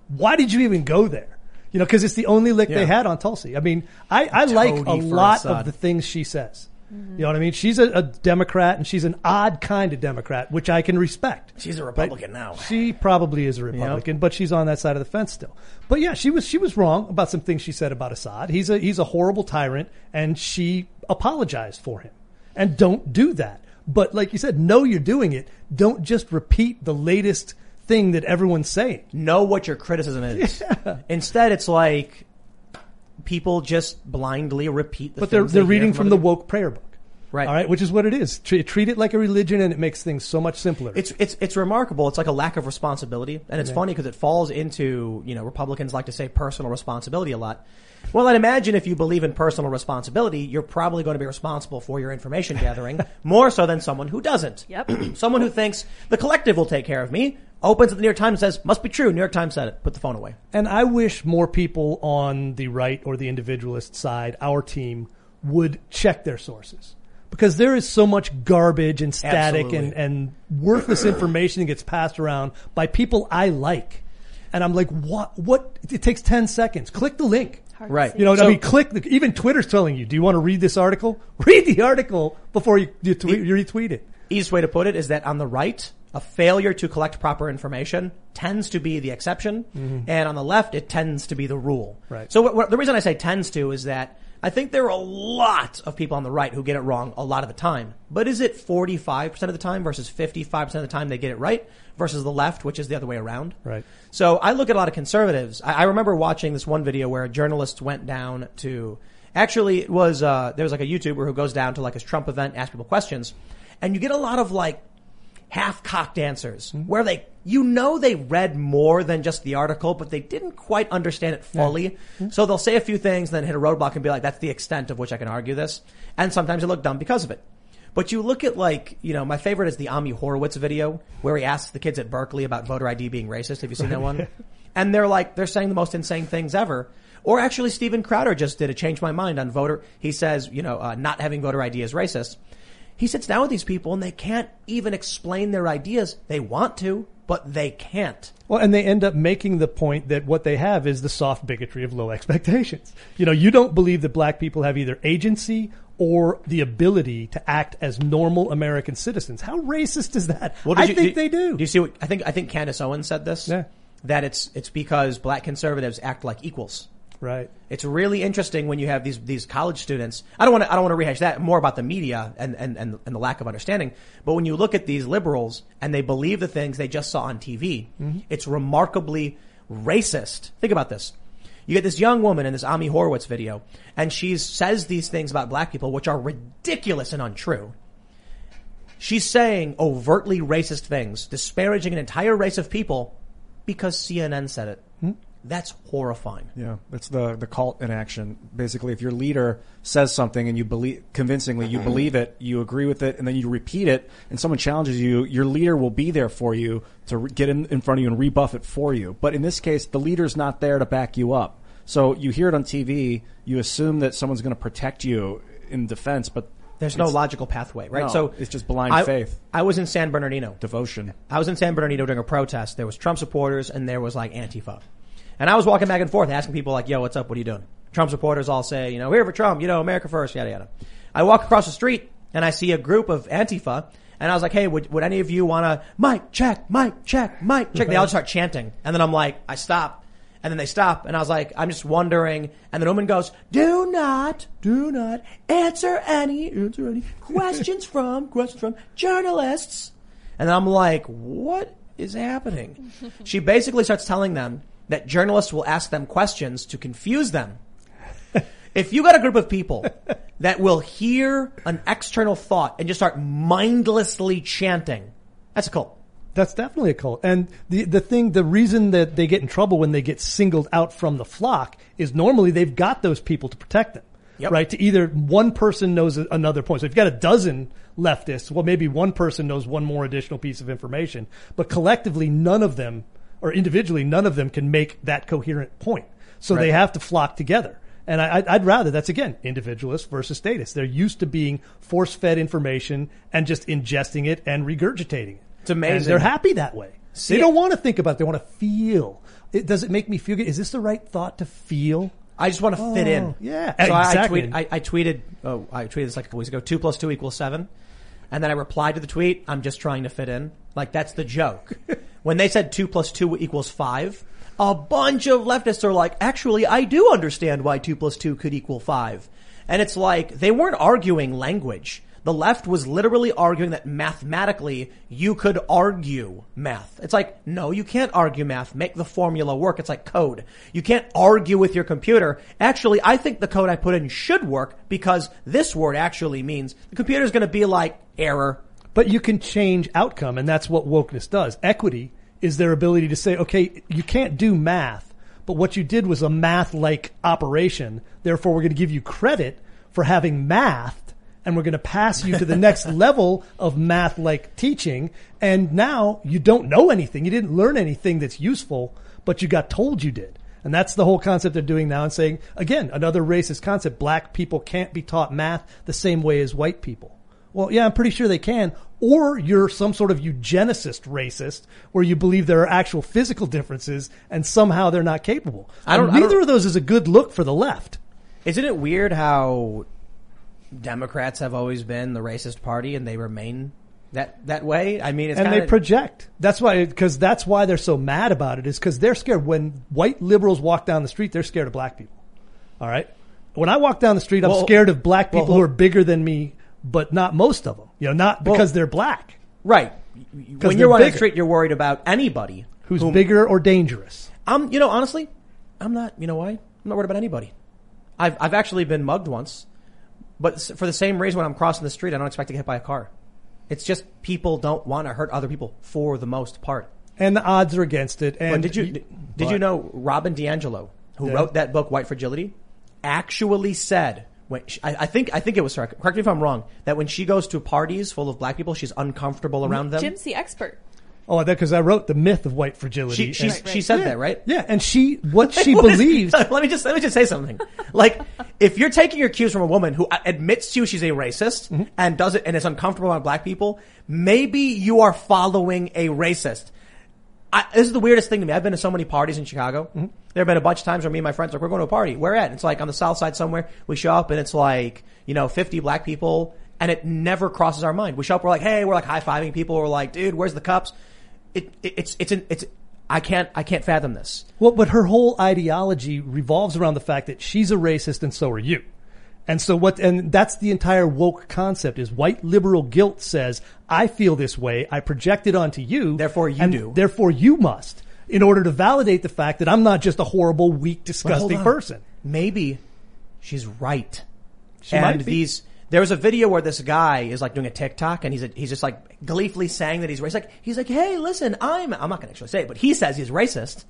why did you even go there? You know, because it's the only lick Yeah. they had on Tulsi. I mean, I, I like a lot Assad. of the things she says. You know what I mean? She's a, a Democrat and she's an odd kind of Democrat, which I can respect. She's a Republican now. She probably is a Republican, but she's on that side of the fence still. But yeah, she was she was wrong about some things she said about Assad. He's a he's a horrible tyrant, and she apologized for him. And don't do that. But like you said, know you're doing it. Don't just repeat the latest thing that everyone's saying. know what your criticism is. Instead, it's like people just blindly repeat the But they're they they're hear reading from the woke prayer book. Right. All right, which is what it is. Treat, treat it like a religion, and it makes things so much simpler. It's it's it's remarkable. It's like a lack of responsibility, and it's funny because it falls into you know Republicans like to say personal responsibility a lot. Well, I'd imagine if you believe in personal responsibility, you're probably going to be responsible for your information gathering more so than someone who doesn't. Yep. someone who thinks the collective will take care of me opens at the New York Times and says must be true. New York Times said it. Put the phone away. And I wish more people on the right or the individualist side, our team, would check their sources. Because there is so much garbage and static and, Absolutely. and worthless information that gets passed around by people I like. And I'm like, what, what, it takes 10 seconds. Click the link. Hard Right. You know, I mean, click. The, even Twitter's telling you, do you want to read this article? Read the article before you, you, tweet, you retweet it. easiest way to put it is that on the right, a failure to collect proper information tends to be the exception, and on the left, it tends to be the rule. Right. So what, what, the reason I say tends to is that I think there are a lot of people on the right who get it wrong a lot of the time. But is it 45% of the time versus 55% of the time they get it right versus the left, which is the other way around? Right. So I look at a lot of conservatives. I, I remember watching this one video where a journalist went down to, actually it was, uh, there was like a YouTuber who goes down to like his Trump event, ask people questions, and you get a lot of like half-cocked answers where they, you know they read more than just the article, but they didn't quite understand it fully. So they'll say a few things, then hit a roadblock and be like, that's the extent of which I can argue this. And sometimes they look dumb because of it. But you look at like, you know, my favorite is the Ami Horowitz video where he asks the kids at Berkeley about voter ID being racist. Have you seen that one? And they're like, they're saying the most insane things ever. Or actually, Steven Crowder just did a change my mind on voter. He says, you know, uh, not having voter ID is racist. He sits down with these people and they can't even explain their ideas. They want to, but they can't. Well, and they end up making the point that what they have is the soft bigotry of low expectations. You know, you don't believe that black people have either agency or the ability to act as normal American citizens. How racist is that? did I you- think did- they do. Do you see what, I think, I think Candace Owens said this. Yeah. That it's, it's because black conservatives act like equals. Right. It's really interesting when you have these these college students. I don't want to I don't want to rehash that more about the media and, and, and, and the lack of understanding. But when you look at these liberals and they believe the things they just saw on TV, mm-hmm. it's remarkably racist. Think about this. You get this young woman in this Ami Horowitz video, and she says these things about black people, which are ridiculous and untrue. She's saying overtly racist things, disparaging an entire race of people because CNN said it. Hmm? That's horrifying. Yeah, that's the the cult in action. Basically, if your leader says something and you believe convincingly, you believe it, you agree with it, and then you repeat it, and someone challenges you, your leader will be there for you to re- get in, in front of you and rebuff it for you. But in this case, the leader's not there to back you up. So you hear it on TV, you assume that someone's going to protect you in defense, but There's no logical pathway, right? No, so it's just blind I- faith. I was in San Bernardino. devotion. I was in San Bernardino during a protest. There was Trump supporters and there was like Antifa. And I was walking back and forth asking people like, yo, what's up? What are you doing? Trump supporters all say, you know, here for Trump, you know, America first, yada, yada. I walk across the street and I see a group of Antifa and I was like, hey, would, would any of you want to, mic check, mic check, mic check? They all start chanting. And then I'm like, I stop. And then they stop and I was like, I'm just wondering. And the woman goes, do not, do not answer any, answer any questions from, questions from journalists. And I'm like, what is happening? she basically starts telling them that journalists will ask them questions to confuse them. If you got a group of people that will hear an external thought and just start mindlessly chanting, that's a cult. That's definitely a cult. And the the thing, the reason that they get in trouble when they get singled out from the flock is normally they've got those people to protect them. Yep. Right? To either one person knows another point. So if you've got a dozen leftists, well, maybe one person knows one more additional piece of information, but collectively, none of them, or individually, none of them can make that coherent point. So they have to flock together. And I, I'd- I'd rather that's again individualist versus statist. They're used to being force-fed information and just ingesting it and regurgitating it. It's amazing. And they're happy that way. See they it- don't want to think about it. They want to feel. It, does it make me feel good? Is this the right thought to feel? I just want to fit in. Oh, yeah, So I- exactly. I, tweet, I, I tweeted, oh, I tweeted this like a couple weeks ago, two plus two equals seven. And then I replied to the tweet, I'm just trying to fit in. Like that's the joke. when they said two plus two equals five, a bunch of leftists are like, actually, I do understand why two plus two could equal five. And it's like, they weren't arguing language. The left was literally arguing that mathematically you could argue math. It's like, no, you can't argue math. Make the formula work. It's like code. You can't argue with your computer. Actually, I think the code I put in should work because this word actually means the computer's going to be like error. But you can change outcome, and that's what wokeness does. Equity is their ability to say, okay, you can't do math, but what you did was a math-like operation. Therefore, we're going to give you credit for having math, and we're going to pass you to the next level of math-like teaching. And now you don't know anything. You didn't learn anything that's useful, but you got told you did. And that's the whole concept they're doing now and saying, again, another racist concept. Black people can't be taught math the same way as white people. Well, yeah, I'm pretty sure they can. Or you're some sort of eugenicist racist where you believe there are actual physical differences and somehow they're not capable. I don't- And I neither don't- of those is a good look for the left. Isn't it weird how Democrats have always been the racist party and they remain that that way? I mean, it's and kinda, they project. That's why, because that's why they're so mad about it. Is because they're scared. When white liberals walk down the street, they're scared of black people. All right. When I walk down the street, I'm Well, scared of black well, people who are bigger than me, but not most of them. You know, not because they're black. right. When you're on the bigger. street, you're worried about anybody Who's whom- bigger or dangerous? I'm, you know, honestly, I'm not. You know why? I'm not worried about anybody. I've I've actually been mugged once, but for the same reason, when I'm crossing the street, I don't expect to get hit by a car. It's just people don't want to hurt other people for the most part. And the odds are against it. And But did you did you know Robin DiAngelo, who Yeah. wrote that book White Fragility, actually said when she, I, I think I think it was her. Correct me if I'm wrong. That when she goes to parties full of black people, she's uncomfortable around them. Jim's the expert. Oh, that because I wrote the myth of white fragility. she she, and- she said yeah, that right. Yeah, and she what she What is- believes. let me just let me just say something. Like, if you're taking your cues from a woman who admits to you she's a racist Mm-hmm. and does it and is uncomfortable around black people, maybe you are following a racist. I, this is the weirdest thing to me. I've been to so many parties in Chicago. Mm-hmm. There have been a bunch of times where me and my friends are like, we're going to a party. Where at? It's like on the south side somewhere. We show up and it's like, you know, 50 black people and it never crosses our mind. We show up, we're like, hey, we're like high fiving people. We're like, dude, where's the cups? It, it it's, it's, an, it's, I can't, I can't fathom this. Well, but her whole ideology revolves around the fact that she's a racist and so are you. And so what, and that's the entire woke concept is white liberal guilt says, I feel this way, I project it onto you. Therefore you do. Therefore you must. In order to validate the fact that I'm not just a horrible, weak, disgusting person. Maybe she's right. She and might be. these, there was a video where this guy is like doing a TikTok and he's a, he's just like gleefully saying that he's racist. Like he's like, hey, listen, I'm I'm not going to actually say it, but he says he's racist,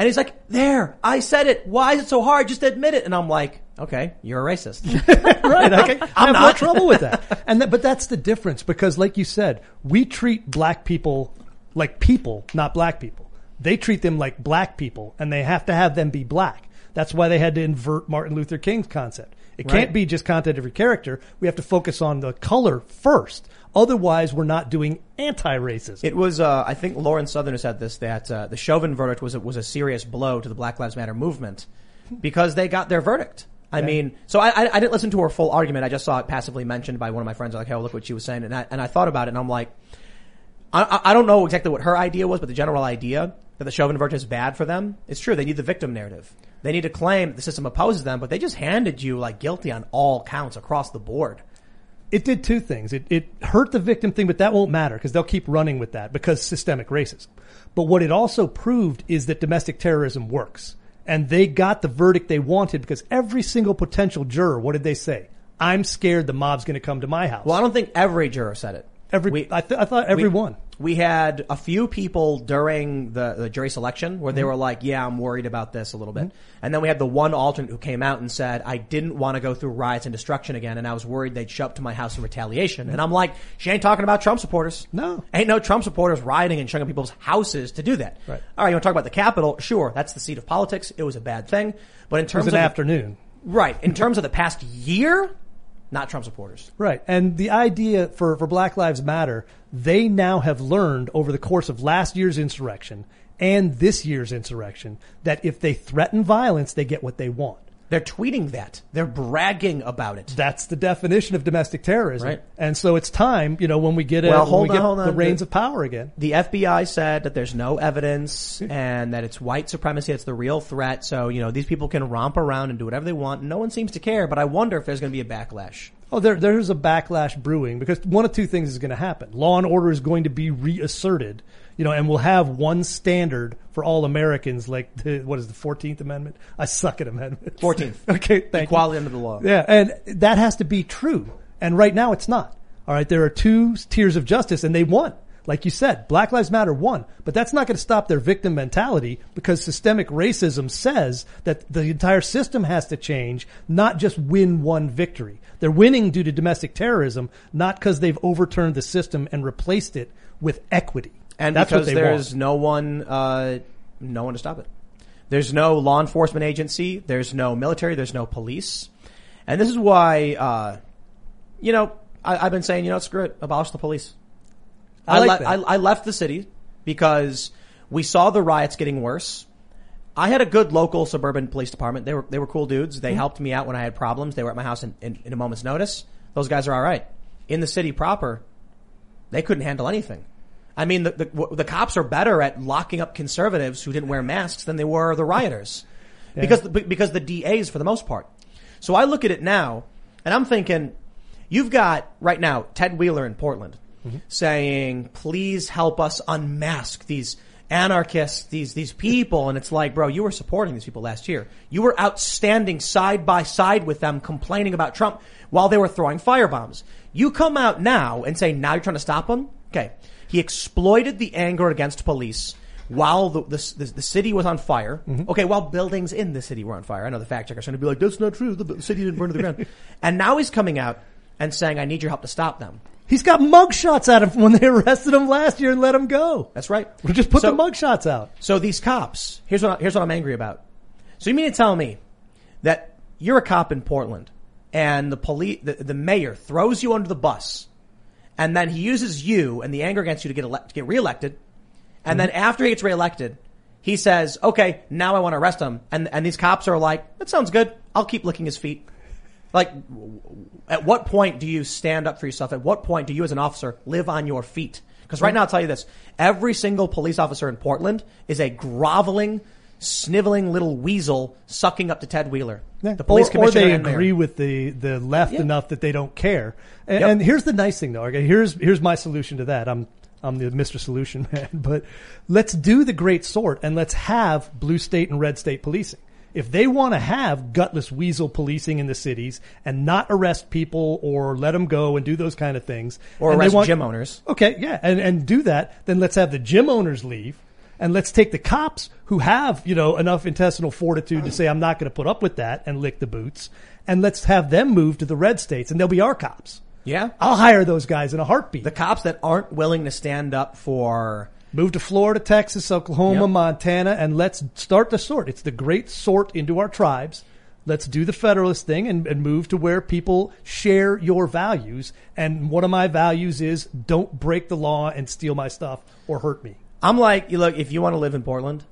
and he's like, there, I said it. Why is it so hard? Just admit it. And I'm like, okay, you're a racist. right. Okay. I I'm have no not. trouble with that. And that, but that's the difference because like you said, we treat black people like people, not black people. They treat them like black people and they have to have them be black. That's why they had to invert Martin Luther King's concept. It Right. can't be just content of your character. We have to focus on the color first. Otherwise, we're not doing anti-racism. It was, uh, I think Lauren Southern said this, that uh, the Chauvin verdict was a, was a serious blow to the Black Lives Matter movement because they got their verdict. I mean, so I, I, I didn't listen to her full argument. I just saw it passively mentioned by one of my friends. Like, hey, look what she was saying. And I, and I thought about it and I'm like, I, I- I don't know exactly what her idea was, but the general idea that the Chauvin verdict is bad for them, it's true. They need the victim narrative. They need to claim the system opposes them, but they just handed you like guilty on all counts across the board. It did two things. It, it hurt the victim thing, but that won't matter because they'll keep running with that because systemic racism. But what it also proved is that domestic terrorism works. And they got the verdict they wanted because every single potential juror, what did they say? I'm scared the mob's going to come to my house. Well, I don't think every juror said it. Every, we- I, th- I thought every we, one. We had a few people during the, the jury selection where they mm-hmm. were like, yeah, I'm worried about this a little bit. Mm-hmm. And then we had the one alternate who came out and said, I didn't want to go through riots and destruction again and I was worried they'd show up to my house in retaliation. And I'm like, she ain't talking about Trump supporters. No. Ain't no Trump supporters rioting and showing up people's houses to do that. Right. All right, you want to talk about the Capitol? Sure, that's the seat of politics. It was a bad thing. But in terms of an the- afternoon. right, in terms of the past year, not Trump supporters. Right. And the idea for, for Black Lives Matter, they now have learned over the course of last year's insurrection and this year's insurrection that if they threaten violence, they get what they want. They're tweeting that. They're bragging about it. That's the definition of domestic terrorism. Right. And so it's time, you know, when we get, Well, hold we on, get hold the reins The- of power again. The FBI said that there's no evidence and that it's white supremacy. It's the real threat. So, you know, these people can romp around and do whatever they want. No one seems to care, but I wonder if there's going to be a backlash. Oh, there, there's a backlash brewing because one of two things is going to happen. Law and order is going to be reasserted, you know, and we'll have one standard for all Americans, like the, what is the 14th Amendment? I suck at amendments. 14th. okay, thank you. Equality under the law. Yeah, and that has to be true. And right now it's not. All right, there are two tiers of justice and they won. Like you said, Black Lives Matter won, but that's not going to stop their victim mentality because systemic racism says that the entire system has to change, not just win one victory. They're winning due to domestic terrorism, not because they've overturned the system and replaced it with equity. And that's because there's want. no one, uh, no one to stop it. There's no law enforcement agency. There's no military. There's no police. And this is why, uh, you know, I, I've been saying, you know, screw it, abolish the police. I like le- I, I left the city because we saw the riots getting worse. I had a good local suburban police department. They were they were cool dudes. Mm-hmm. They helped me out when I had problems. They were at my house in, in, in a moment's notice. Those guys are all right. In the city proper, they couldn't handle anything. I mean, the, the the cops are better at locking up conservatives who didn't wear masks than they were the rioters, because because the DAs for the most part. So I look at it now, and I'm thinking, you've got right now Ted Wheeler in Portland Mm-hmm. saying, "Please help us unmask these." Anarchists, these these people, and it's like, bro, you were supporting these people last year. You were out standing side by side with them, complaining about Trump while they were throwing firebombs. You come out now and say, now you're trying to stop them. Okay, he exploited the anger against police while the the, the, the city was on fire. Mm-hmm. Okay, while buildings in the city were on fire. I know the fact checkers are going to be like, that's not true. The city didn't burn to the ground. and now he's coming out and saying, I need your help to stop them. He's got mugshots him from when they arrested him last year and let him go. That's right. We'll just put So- the mugshots out. So these cops, here's what I, here's what I'm angry about. So you mean to tell me that you're a cop in Portland and the police, the, the mayor throws you under the bus, and then he uses you and the anger against you to get elect, to get reelected, and then mm-hmm. after he gets reelected, he says, "Okay, now I want to arrest him," and and these cops are like, "That sounds good. I'll keep licking his feet." Like, at what point do you stand up for yourself? At what point do you as an officer live on your feet? Because right now, I'll tell you this. Every single police officer in Portland is a groveling, sniveling little weasel sucking up to Ted Wheeler. The police or, or commissioner they and mayor. agree with the, the left Yeah. enough that they don't care. And, Yep. and here's the nice thing though. Okay, here's here's my solution to that. I'm I'm the Mr. Solution man, but let's do the great sort and let's have blue state and red state policing. If they want to have gutless weasel policing in the cities and not arrest people or let them go and do those kind of things, Or arrest want- gym owners. Okay, yeah, and and do that. Then let's have the gym owners leave, and let's take the cops who have you know enough intestinal fortitude to say I'm not going to put up with that and lick the boots, and let's have them move to the red states, and they'll be our cops. Yeah. I'll hire those guys in a heartbeat. The cops that aren't willing to stand up for Move to Florida, Texas, Oklahoma, Yep. Montana, and let's start the sort. It's the great sort into our tribes. Let's do the federalist thing and, and move to where people share your values. And one of my values is don't break the law and steal my stuff or hurt me. I'm like, you look, if you want to live in Portland,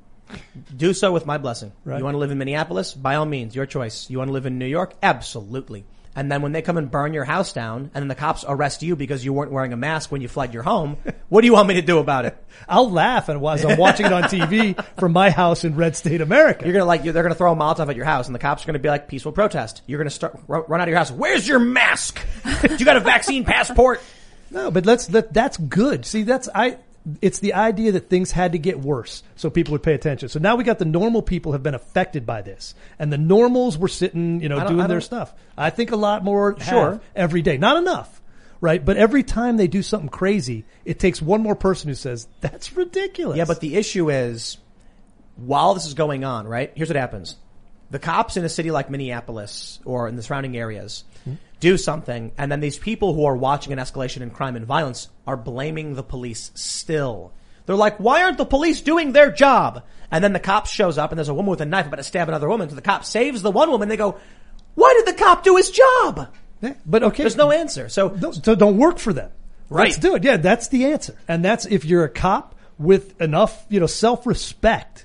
do so with my blessing. Right. You want to live in Minneapolis? By all means, your choice. You want to live in New York? Absolutely. And then when they come and burn your house down and then the cops arrest you because you weren't wearing a mask when you fled your home, what do you want me to do about it? I'll laugh and as I'm watching it on TV from my house in red state America. You're gonna like, they're gonna throw a Molotov at your house and the cops are gonna be like, peaceful protest. You're gonna start, run out of your house. Where's your mask? you got a vaccine passport? no, but let's let that's good. See, that's I. It's the idea that things had to get worse so people would pay attention. So now we got the normal people have been affected by this, and the normals were sitting, you know, doing their stuff. I think a lot more Sure. every day, not enough, right? But every time they do something crazy, it takes one more person who says that's ridiculous. Yeah, but the issue is, while this is going on, right? Here's what happens: the cops in a city like Minneapolis or in the surrounding areas hmm? Do something, and then these people who are watching an escalation in crime and violence are blaming the police. Still, they're like, "Why aren't the police doing their job?" And then the cop shows up, and there's a woman with a knife about to stab another woman. So the cop saves the one woman. They go, "Why did the cop do his job?" Yeah, but okay, There's no answer. So so don't work for them. Right. Let's do it. Yeah, that's the answer. And that's if you're a cop with enough, you know, self-respect.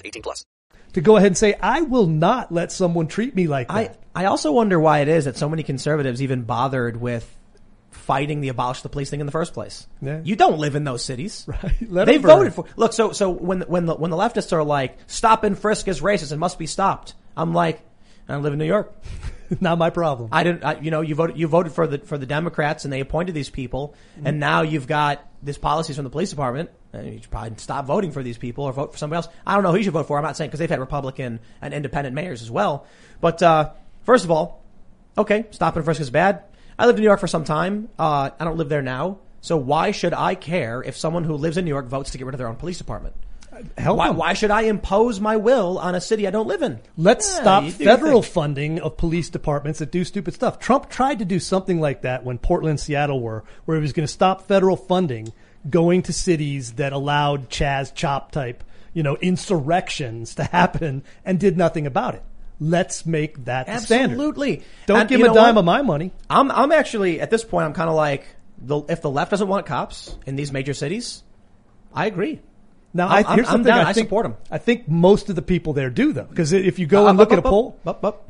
18 plus. To go ahead and say, I will not let someone treat me like that. I I also wonder why it is that so many conservatives even bothered with fighting the abolish the police thing in the first place. Yeah. You don't live in those cities. Right. Let they 'em voted for. Look, so so when the- when the when the leftists are like stop and frisk is racist and must be stopped, I'm like, I live in New York. not my problem. I didn't. I, you know, you voted you voted for the for the Democrats and they appointed these people, and mm. now you've got these policies from the police department. You should probably stop voting for these people or vote for somebody else. I don't know who you should vote for. I'm not saying because they've had Republican and independent mayors as well. But uh, first of all, okay, stop and frisk is bad. I lived in New York for some time. Uh, I don't live there now. So why should I care if someone who lives in New York votes to get rid of their own police department? Help Why, why should I impose my will on a city I don't live in? Let's Yeah, stop you do your federal funding of police departments that do stupid stuff. Trump tried to do something like that when Portland and Seattle were, where he was going to stop federal funding going to cities that allowed Chaz Chop type, you know, insurrections to happen and did nothing about it. Let's make that the standard. Absolutely. Don't And give him a dime what? of my money. I'm I'm actually at this point I'm kind of like the, if the left doesn't want cops in these major cities, I agree. Now, I'm- I, here's I'm something down. I, I think, support 'em. I think most of the people there do though, because if you go and Uh, look up, at a up, poll, up, up.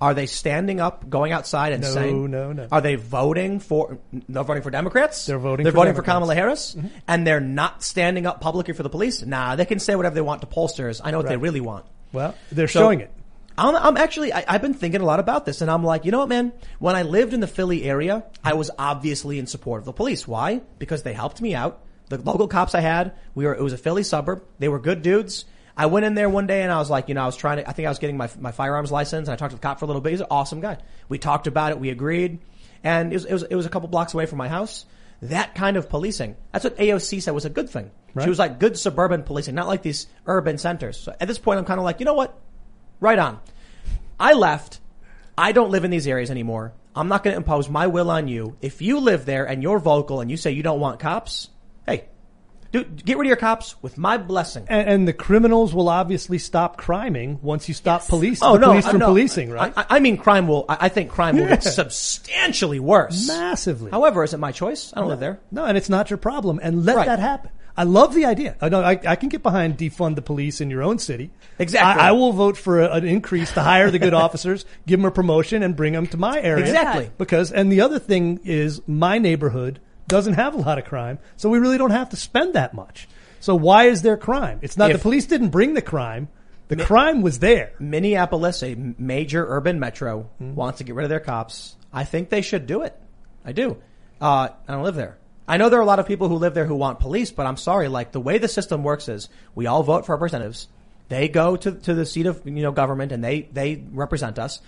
Are they standing up, going outside and No, saying? no, no. No. Are they voting for? They're voting for Democrats. They're voting They're for voting for Democrats. Mm-hmm. Kamala Harris, and they're not standing up publicly for the police. Nah, they can say whatever they want to pollsters. I know what they really want. well, they're So- showing it. I'm, I'm actually, I, I've been thinking a lot about this and I'm like, you know what, man? When I lived in the Philly area, I was obviously in support of the police. Why? Because they helped me out. The local cops I had, we were, it was a Philly suburb. They were good dudes. I went in there one day and I was like, you know, I was trying to, I think I was getting my, my firearms license and I talked to the cop for a little bit. He's an awesome guy. We talked about it. We agreed. And it was, it was, it was a couple blocks away from my house. That kind of policing. That's what AOC said was a good thing. She was like good suburban policing, not like these urban centers. So at this point, I'm kind of like, you know what? Right on. I left. I don't live in these areas anymore. I'm not going to impose my will on you. If you live there and you're vocal and you say you don't want cops, dude, get rid of your cops with my blessing. And, and the criminals will obviously stop criming once you stop police, Oh the no, police from no. policing, right? I, I mean, crime will. I think crime will get substantially worse. Massively. However, is it my choice? I don't live there. No, and it's not your problem. And let Right. that happen. I love the idea. I know I, I can get behind defund the police in your own city. Exactly. I, I will vote for a, an increase to hire the good officers, give them a promotion, and bring them to my area. Exactly. Because, and the other thing is, my neighborhood doesn't have a lot of crime, so we really don't have to spend that much. So why is there crime? It's not If- the police didn't bring the crime. The crime was there. Minneapolis, a major urban metro, Mm-hmm. wants to get rid of their cops. I think they should do it. I do. Uh, I don't live there. I know there are a lot of people who live there who want police, but I'm sorry. Like the way the system works is, we all vote for representatives. They go to to the seat of you know government and they they represent us.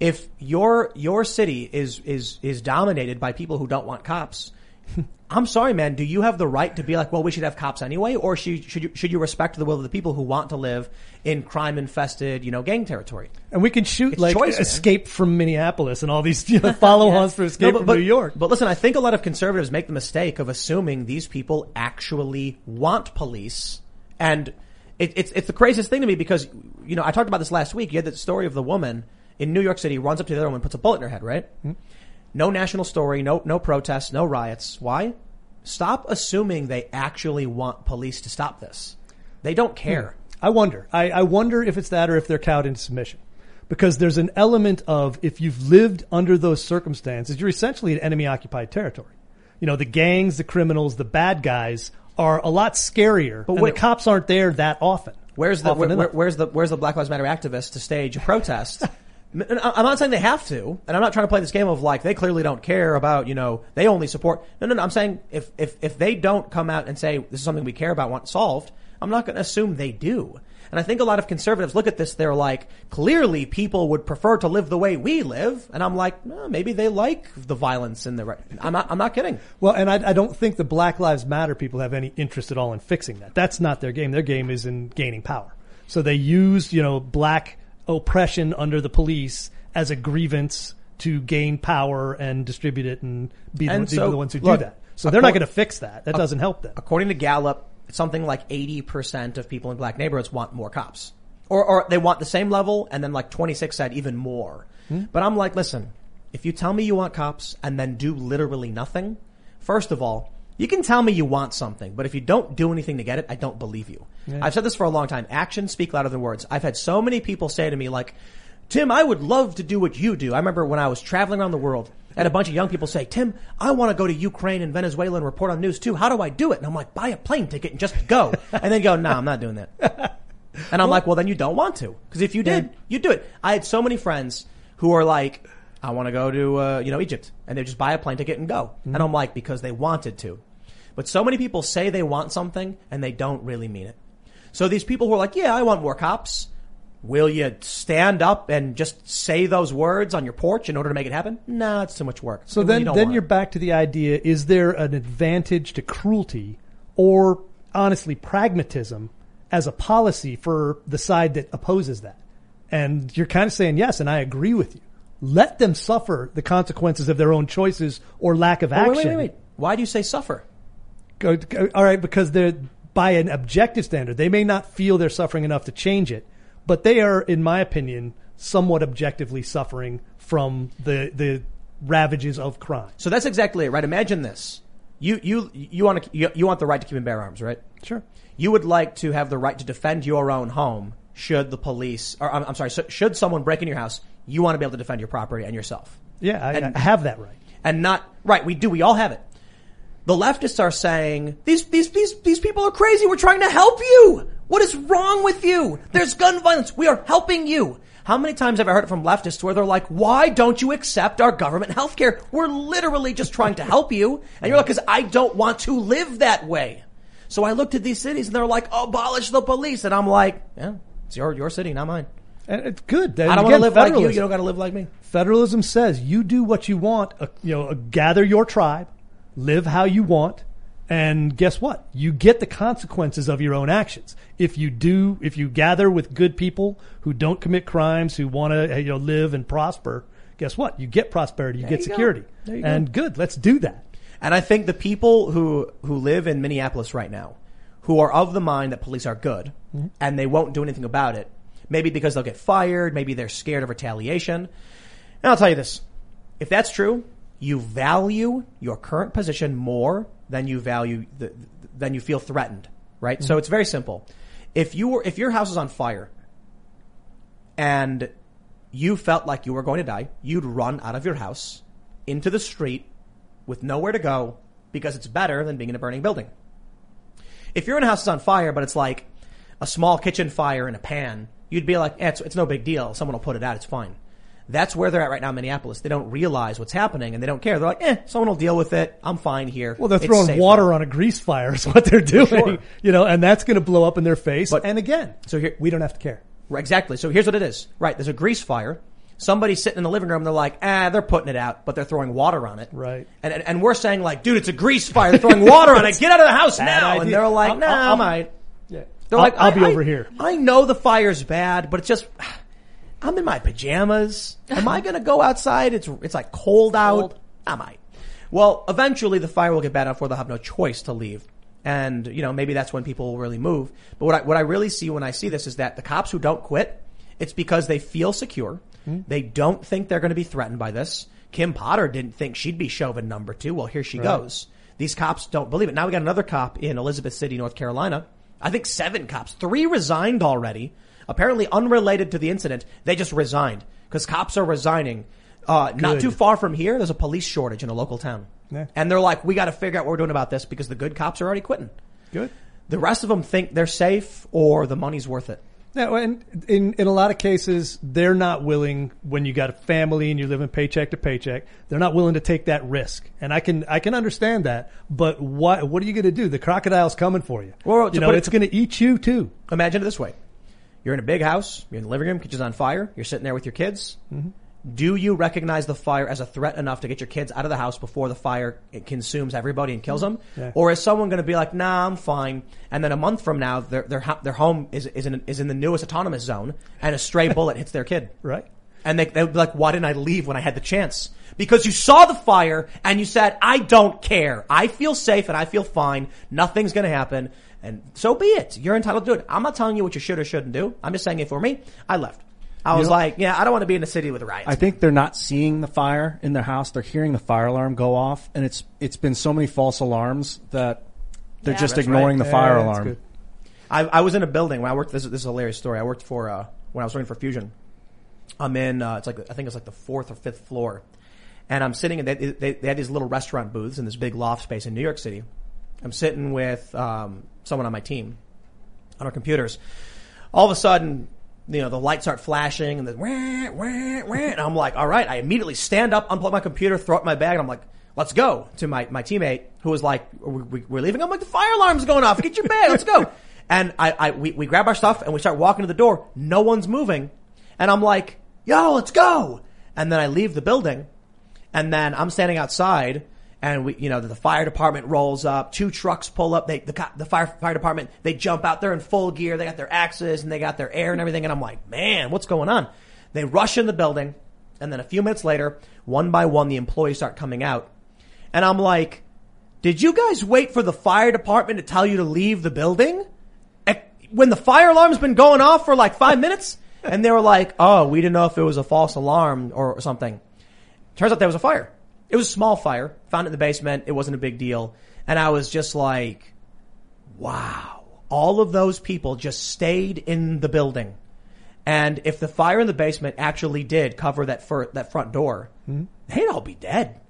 If your your city is is is dominated by people who don't want cops, I'm sorry, man. Do you have the right to be like, well, we should have cops anyway, or should should you, should you respect the will of the people who want to live in crime infested, you know, gang territory? And we can shoot It's like choice, man. Escape from Minneapolis and all these you know, follow-ons for Escape No, from New York. But listen, I think a lot of conservatives make the mistake of assuming these people actually want police, and it, it's it's the craziest thing to me because you know I talked about this last week. You had the story of the woman in New York City runs up to the other woman, puts a bullet in her head, right? Hmm. No national story, no no protests, no riots. Why? Stop assuming they actually want police to stop this. They don't hmm. care. I wonder. I, I wonder if it's that or if they're cowed into submission. Because there's an element of if you've lived under those circumstances, you're essentially in enemy occupied territory. You know, the gangs, the criminals, the bad guys are a lot scarier, but wait- the cops aren't there that often. Where's the Often where, where- where's the where's the Black Lives Matter activists to stage a protest? I- uh, I'm not saying they have to, and I'm not trying to play this game of like they clearly don't care about you know they only support. No, no, no. I'm saying if if if they don't come out and say this is something we care about, want solved, I'm not going to assume they do. And I think a lot of conservatives look at this, they're like, clearly people would prefer to live the way we live, and I'm like, maybe they like the violence in the. Right. I'm not. I'm not kidding. Well, and I, I don't think the Black Lives Matter people have any interest at all in fixing that. That's not their game. Their game is in gaining power. So they use, you know, black oppression under the police as a grievance to gain power and distribute it and be the, And be so, the ones who look, do that. So they're not going to fix that. That doesn't help them. According to Gallup, something like 80% of people in black neighborhoods want more cops. Or, or they want the same level, and then like 26 said even more. Hmm? But I'm like, listen, if you tell me you want cops and then do literally nothing, first of all, you can tell me you want something, but if you don't do anything to get it, I don't believe you. I've said this for a long time. Actions speak louder than words. I've had so many people say to me like, Tim, I would love to do what you do. I remember when I was traveling around the world and a bunch of young people say, Tim, I want to go to Ukraine and Venezuela and report on news too. How do I do it? And I'm like, buy a plane ticket and just go. and then go, no, I'm not doing that. And I'm like, well, then you don't want to. Because if you did, you'd do it. I had so many friends who are like, I want to go to, uh, you know, Egypt. And they just buy a plane ticket and go. And I'm like, because they wanted to. But so many people say they want something and they don't really mean it. So these people who are like, yeah, I want more cops. Will you stand up and just say those words on your porch in order to make it happen? Nah, it's too much work. So then, then you're it. back to the idea: is there an advantage to cruelty, or honestly pragmatism as a policy for the side that opposes that? And you're kind of saying yes, and I agree with you. Let them suffer the consequences of their own choices or lack of Wait, action. wait, wait, wait. Why do you say suffer? Go, go- all right, because they're by an objective standard, they may not feel they're suffering enough to change it, but they are, in my opinion, somewhat objectively suffering from the the ravages of crime. So that's exactly it, right? Imagine this. You, you, you want to, you, you want the right to keep and bear arms, right? Sure. You would like to have the right to defend your own home should the police, or I'm, I'm sorry, so- should someone break in your house, you want to be able to defend your property and yourself. Yeah, I, And- I have that right. and not right. We do. We all have it. The leftists are saying these these these these people are crazy. We're trying to help you. What is wrong with you? There's gun violence. We are helping you. How many times have I heard it from leftists where they're like, "Why don't you accept our government health care? We're literally just trying to help you." And you're like, "Because I don't want to live that way." So I looked at these cities and they're like, "Abolish the police," and I'm like, "Yeah, it's your your city, not mine. And it's good. I don't want to live like you. You don't got to live like me." Federalism says you do what you want. Uh, you know, uh, gather your tribe, live how you want, and guess what? You get the consequences of your own actions. If you do, if you gather with good people who don't commit crimes, who want to eh, you know live and prosper, guess what? You get prosperity. You get you security. There you go. and good. Let's do that. And I think the people who, who live in Minneapolis right now, who are of the mind that police are good, mm-hmm. and they won't do anything about it, maybe because they'll get fired, maybe they're scared of retaliation. And I'll tell you this. If that's true, you value your current position more than you value the, than you feel threatened, right? So it's very simple. If you were, if your house is on fire and you felt like you were going to die, you'd run out of your house into the street with nowhere to go because it's better than being in a burning building. If your house is on fire, but it's like a small kitchen fire in a pan, you'd be like, eh, it's, it's no big deal. Someone will put it out. It's fine. That's where they're at right now in Minneapolis. They don't realize what's happening and they don't care. They're like, eh, someone will deal with it. I'm fine here. Well, they're It's throwing safer." water on a grease fire is what they're doing. sure. You know, and that's going to blow up in their face. But- and again, So here- we don't have to care. Right, Exactly. So here's what it is. Right. There's a grease fire. Somebody's sitting in the living room. They're like, ah, they're putting it out, but they're throwing water on it. Right. And, and, and we're saying like, dude, it's a grease fire. They're throwing water on it. Get out of the house now. And they're like, I'll- nah, I'll- I might. Yeah. They're I'll, like, I'll be over here. I know the fire's bad, but it's just, I'm in my pajamas. Am I going to go outside? It's, it's like cold out. Cold. I might. Well, eventually the fire will get bad enough where they'll have no choice to leave. And, you know, maybe that's when people will really move. But what I, what I really see when I see this is that the cops who don't quit, it's because they feel secure. Hmm. They don't think they're going to be threatened by this. Kim Potter didn't think she'd be Chauvin number two. Well, here she goes. These cops don't believe it. Now we got another cop in Elizabeth City, North Carolina. I think seven cops. Three resigned already. Apparently unrelated to the incident. They just resigned because cops are resigning. Uh, not too far from here, there's a police shortage in a local town. Yeah. And they're like, we got to figure out what we're doing about this because the good cops are already quitting. Good. The rest of them think they're safe or the money's worth it. No, and in in a lot of cases, they're not willing when you got a family and you're living paycheck to paycheck. They're not willing to take that risk, and I can I can understand that. But what what are you going to do? The crocodile's coming for you. Well, you know, put it- it's going to eat you too. Imagine it this way. You're in a big house, you're in the living room, kitchen's on fire, you're sitting there with your kids. Mm-hmm. Do you recognize the fire as a threat enough to get your kids out of the house before the fire it consumes everybody and kills mm-hmm. them? Yeah. Or is someone going to be like, nah, I'm fine. And then a month from now, their, their, their home is, is in, is in the newest autonomous zone and a stray bullet hits their kid. Right. And they, they would be like, why didn't I leave when I had the chance? Because you saw the fire and you said, I don't care. I feel safe and I feel fine. Nothing's going to happen. And so be it. You're entitled to do it. I'm not telling you what you should or shouldn't do. I'm just saying it for me, I left. I was know- like, yeah, I don't want to be in a city with riots. I think they're not seeing the fire in their house. They're hearing the fire alarm go off, and it's it's been so many false alarms that they're Yeah. just ignoring right. the fire Yeah, alarm. I, I was in a building when I worked. This, is- this is a hilarious story. I worked for uh, when I was working for Fusion. I'm in. Uh, it's like I think it's like the fourth or fifth floor, and I'm sitting. in they, they, they had these little restaurant booths in this big loft space in New York City. I'm sitting with um, someone on my team on our computers. All of a sudden, you know, the lights start flashing and the wah, wah, wah, and I'm like, all right. I immediately stand up, unplug my computer, throw it in my bag, and I'm like, let's go to my, my teammate who was like, we, we're leaving. I'm like, the fire alarm's going off. Get your bag. Let's go. And I, I we, we grab our stuff and we start walking to the door. No one's moving. And I'm like, yo, let's go. And then I leave the building and then I'm standing outside and we, you know, the fire department rolls up, two trucks pull up, they, the, the fire, fire department, they jump out, they're in full gear, they got their axes and they got their air and everything. And I'm like, man, what's going on? They rush in the building and then a few minutes later, one by one, the employees start coming out. And I'm like, did you guys wait for the fire department to tell you to leave the building? When the fire alarm's been going off for like five minutes? And they were like, oh, we didn't know if it was a false alarm or something. Turns out there was a fire. It was a small fire. Found it in the basement. It wasn't a big deal. And I was just like, wow. All of those people just stayed in the building. And if the fire in the basement actually did cover that fir- that front door, hmm? they'd all be dead.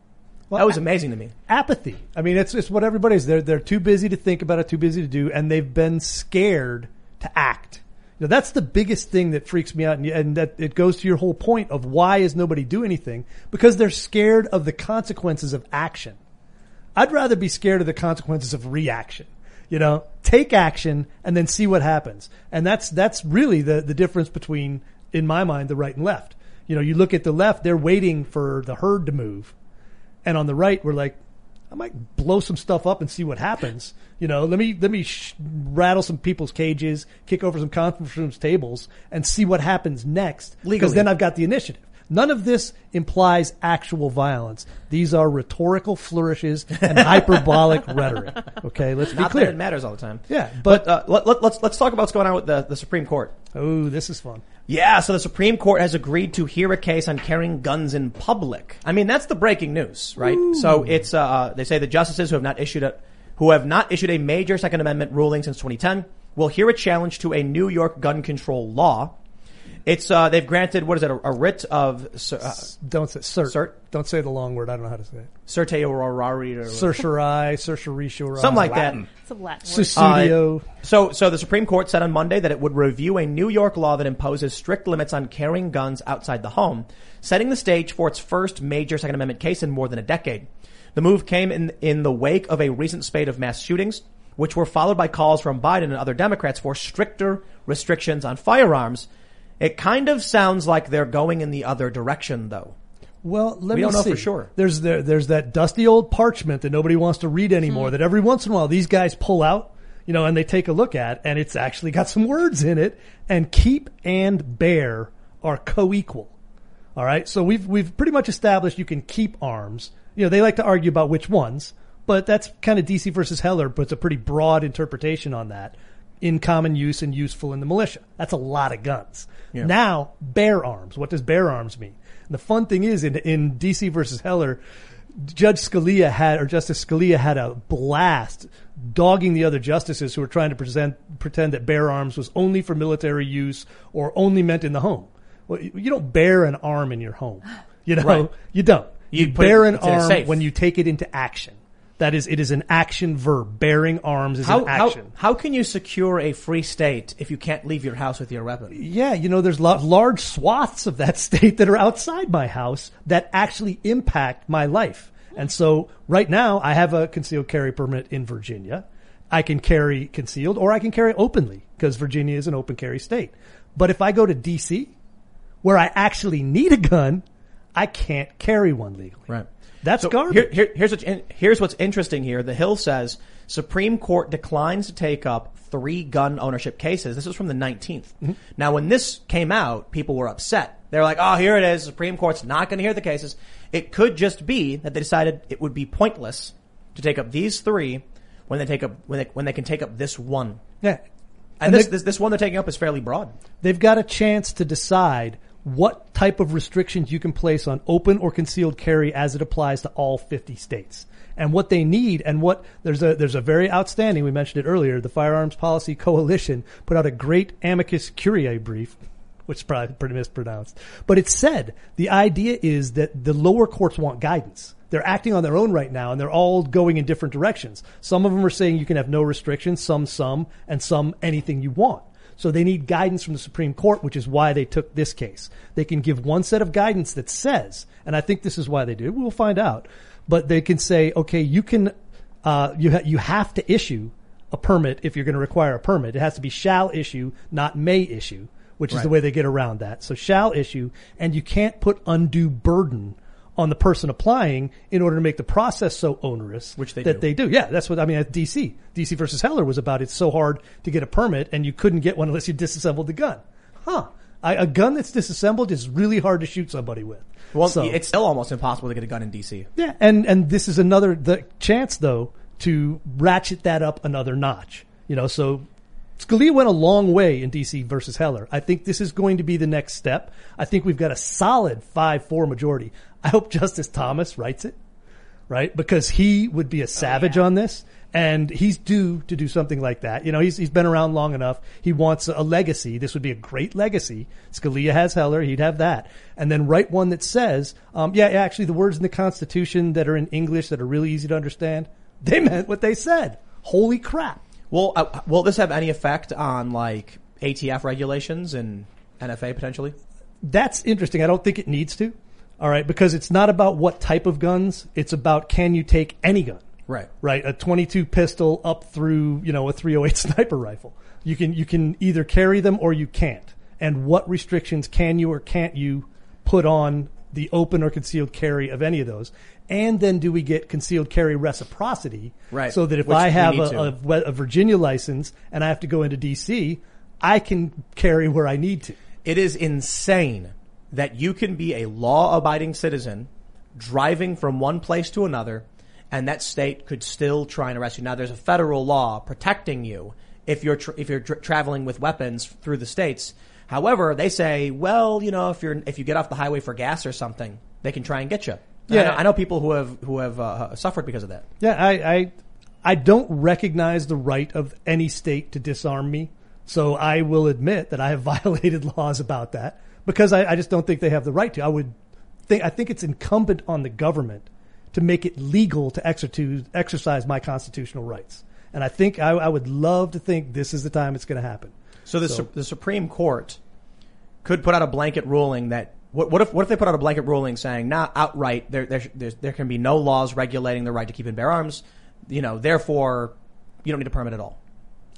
Well, that was amazing to me. apathy. I mean, it's it's what everybody's. They're they're too busy to think about it, too busy to do, and they've been scared to act. Know, that's the biggest thing that freaks me out, and, and that it goes to your whole point of why is nobody do anything because they're scared of the consequences of action. I'd rather be scared of the consequences of reaction. You know, take action and then see what happens. And that's that's really the the difference between, in my mind, the right and left. You know, you look at the left; they're waiting for the herd to move. And on the right, we're like, I might blow some stuff up and see what happens. You know, let me let me sh- rattle some people's cages, kick over some conference rooms tables, and see what happens next. Because then I've got the initiative. None of this implies actual violence. These are rhetorical flourishes and hyperbolic rhetoric. Okay, let's be clear. that it matters all the time. Yeah, but, but- uh, let, let, let's let's talk about what's going on with the, the Supreme Court. Oh, this is fun. Yeah, so the Supreme Court has agreed to hear a case on carrying guns in public. I mean, that's the breaking news, right? So it's uh, they say the justices who have not issued a who have not issued a major Second Amendment ruling since 2010 will hear a challenge to a New York gun control law. It's uh, they've granted what is it a, a writ of uh, Don't say cert. Cert? Don't say the long word. I don't know how to say it. certiorari or Certiorari, certiorari, something like that. It's a Latin word. Sussudio. So, so the Supreme Court said on Monday that it would review a New York law that imposes strict limits on carrying guns outside the home, setting the stage for its first major Second Amendment case in more than a decade. The move came in, in the wake of a recent spate of mass shootings, which were followed by calls from Biden and other Democrats for stricter restrictions on firearms. It kind of sounds like they're going in the other direction, though. Well, let We me don't know see. for sure. There's there, there's that dusty old parchment that nobody wants to read anymore. Hmm. That every once in a while these guys pull out, you know, and they take a look at, and it's actually got some words in it. And keep and bear are co-equal. All right, so we've we've pretty much established you can keep arms. You know, they like to argue about which ones, but that's kind of DC versus Heller puts a pretty broad interpretation on that. In common use and useful in the militia. That's a lot of guns. Now, bear arms. What does bear arms mean? And the fun thing is, in, in DC versus Heller, Judge Scalia had, or Justice Scalia had a blast dogging the other justices who were trying to present, pretend that bear arms was only for military use or only meant in the home. Well, you don't bear an arm in your home. You know, Right. you don't. You You, put it- bear an it's in a arm when you take it into action. That is, it is an action verb. Bearing arms is How, an how, action. how can you secure a free state if you can't leave your house with your weapon? Yeah, you know, there's large swaths of that state that are outside my house that actually impact my life. And so right now I have a concealed carry permit in Virginia. I can carry concealed or I can carry openly because Virginia is an open carry state. But if I go to DC where I actually need a gun, I can't carry one legally. Right. That's So garbage. Here, here, here's, what's in, here's what's interesting here. The Hill says Supreme Court declines to take up three gun ownership cases. This was from the 19th. Mm-hmm. Now, when this came out, people were upset. They're like, oh, here it is. Supreme Court's not going to hear the cases. It could just be that they decided it would be pointless to take up these three when they take up, when they, when they can take up this one. yeah. And, And this, they- this, this one they're taking up is fairly broad. they've got a chance to decide what type of restrictions you can place on open or concealed carry as it applies to all 50 states. And what they need and what there's a there's a very outstanding we mentioned it earlier the Firearms Policy Coalition put out a great amicus curiae brief which is probably pretty mispronounced. But it said the idea is that the lower courts want guidance. They're acting on their own right now and they're all going in different directions. Some of them are saying you can have no restrictions, some some, and some anything you want. So they need guidance from the Supreme Court, which is why they took this case. They can give one set of guidance that says, and I think this is why they did. We'll find out. But they can say, okay, you can, uh, you ha- you have to issue a permit if you're going to require a permit. It has to be shall issue, not may issue, which is the way they get around that. So shall issue, and you can't put undue burden on the person applying in order to make the process so onerous Which they that do. they do. Yeah, that's what I mean. At DC, DC versus Heller was about it's so hard to get a permit, and you couldn't get one unless you disassembled the gun. Huh? I, a gun that's disassembled is really hard to shoot somebody with. Well, So- it's still almost impossible to get a gun in DC. yeah, and and this is another the chance though to ratchet that up another notch. You know, so Scalia went a long way in DC versus Heller. I think this is going to be the next step. I think we've got a solid five-four majority. I hope Justice Thomas writes it, right? Because he would be a savage on this. And he's due to do something like that. You know, he's, he's been around long enough. He wants a legacy. This would be a great legacy. Scalia has Heller. He'd have that. And then write one that says, um, yeah, yeah, actually the words in the Constitution that are in English that are really easy to understand, they meant what they said. Holy crap. Will uh, will this have any effect on like ATF regulations and NFA potentially? That's interesting. I don't think it needs to. All right. Because it's not about what type of guns. It's about can you take any gun? Right. right? A 22 pistol up through, you know, a 308 sniper rifle. You can, you can either carry them or you can't. And what restrictions can you or can't you put on the open or concealed carry of any of those? And then do we get concealed carry reciprocity? Right. So that if Which I have a, a, a Virginia license and I have to go into DC, I can carry where I need to. It is insane that you can be a law abiding citizen driving from one place to another and that state could still try and arrest you. Now there's a federal law protecting you if you're, tr if you're tr traveling with weapons through the states. However, they say, well, you know, if you're, if you get off the highway for gas or something, they can try and get you. Yeah. I know, I know people who have, who have, uh, suffered because of that. Yeah, I, I, I don't recognize the right of any state to disarm me. So I will admit that I have violated laws about that because I, I just don't think they have the right to. I would think, I think it's incumbent on the government to make it legal to exercise, exercise my constitutional rights. And I think I, I would love to think this is the time it's going to happen. So the, Su- the Supreme Court could put out a blanket ruling that what, what if what if they put out a blanket ruling saying not outright there there there can be no laws regulating the right to keep and bear arms, you know, therefore you don't need a permit at all.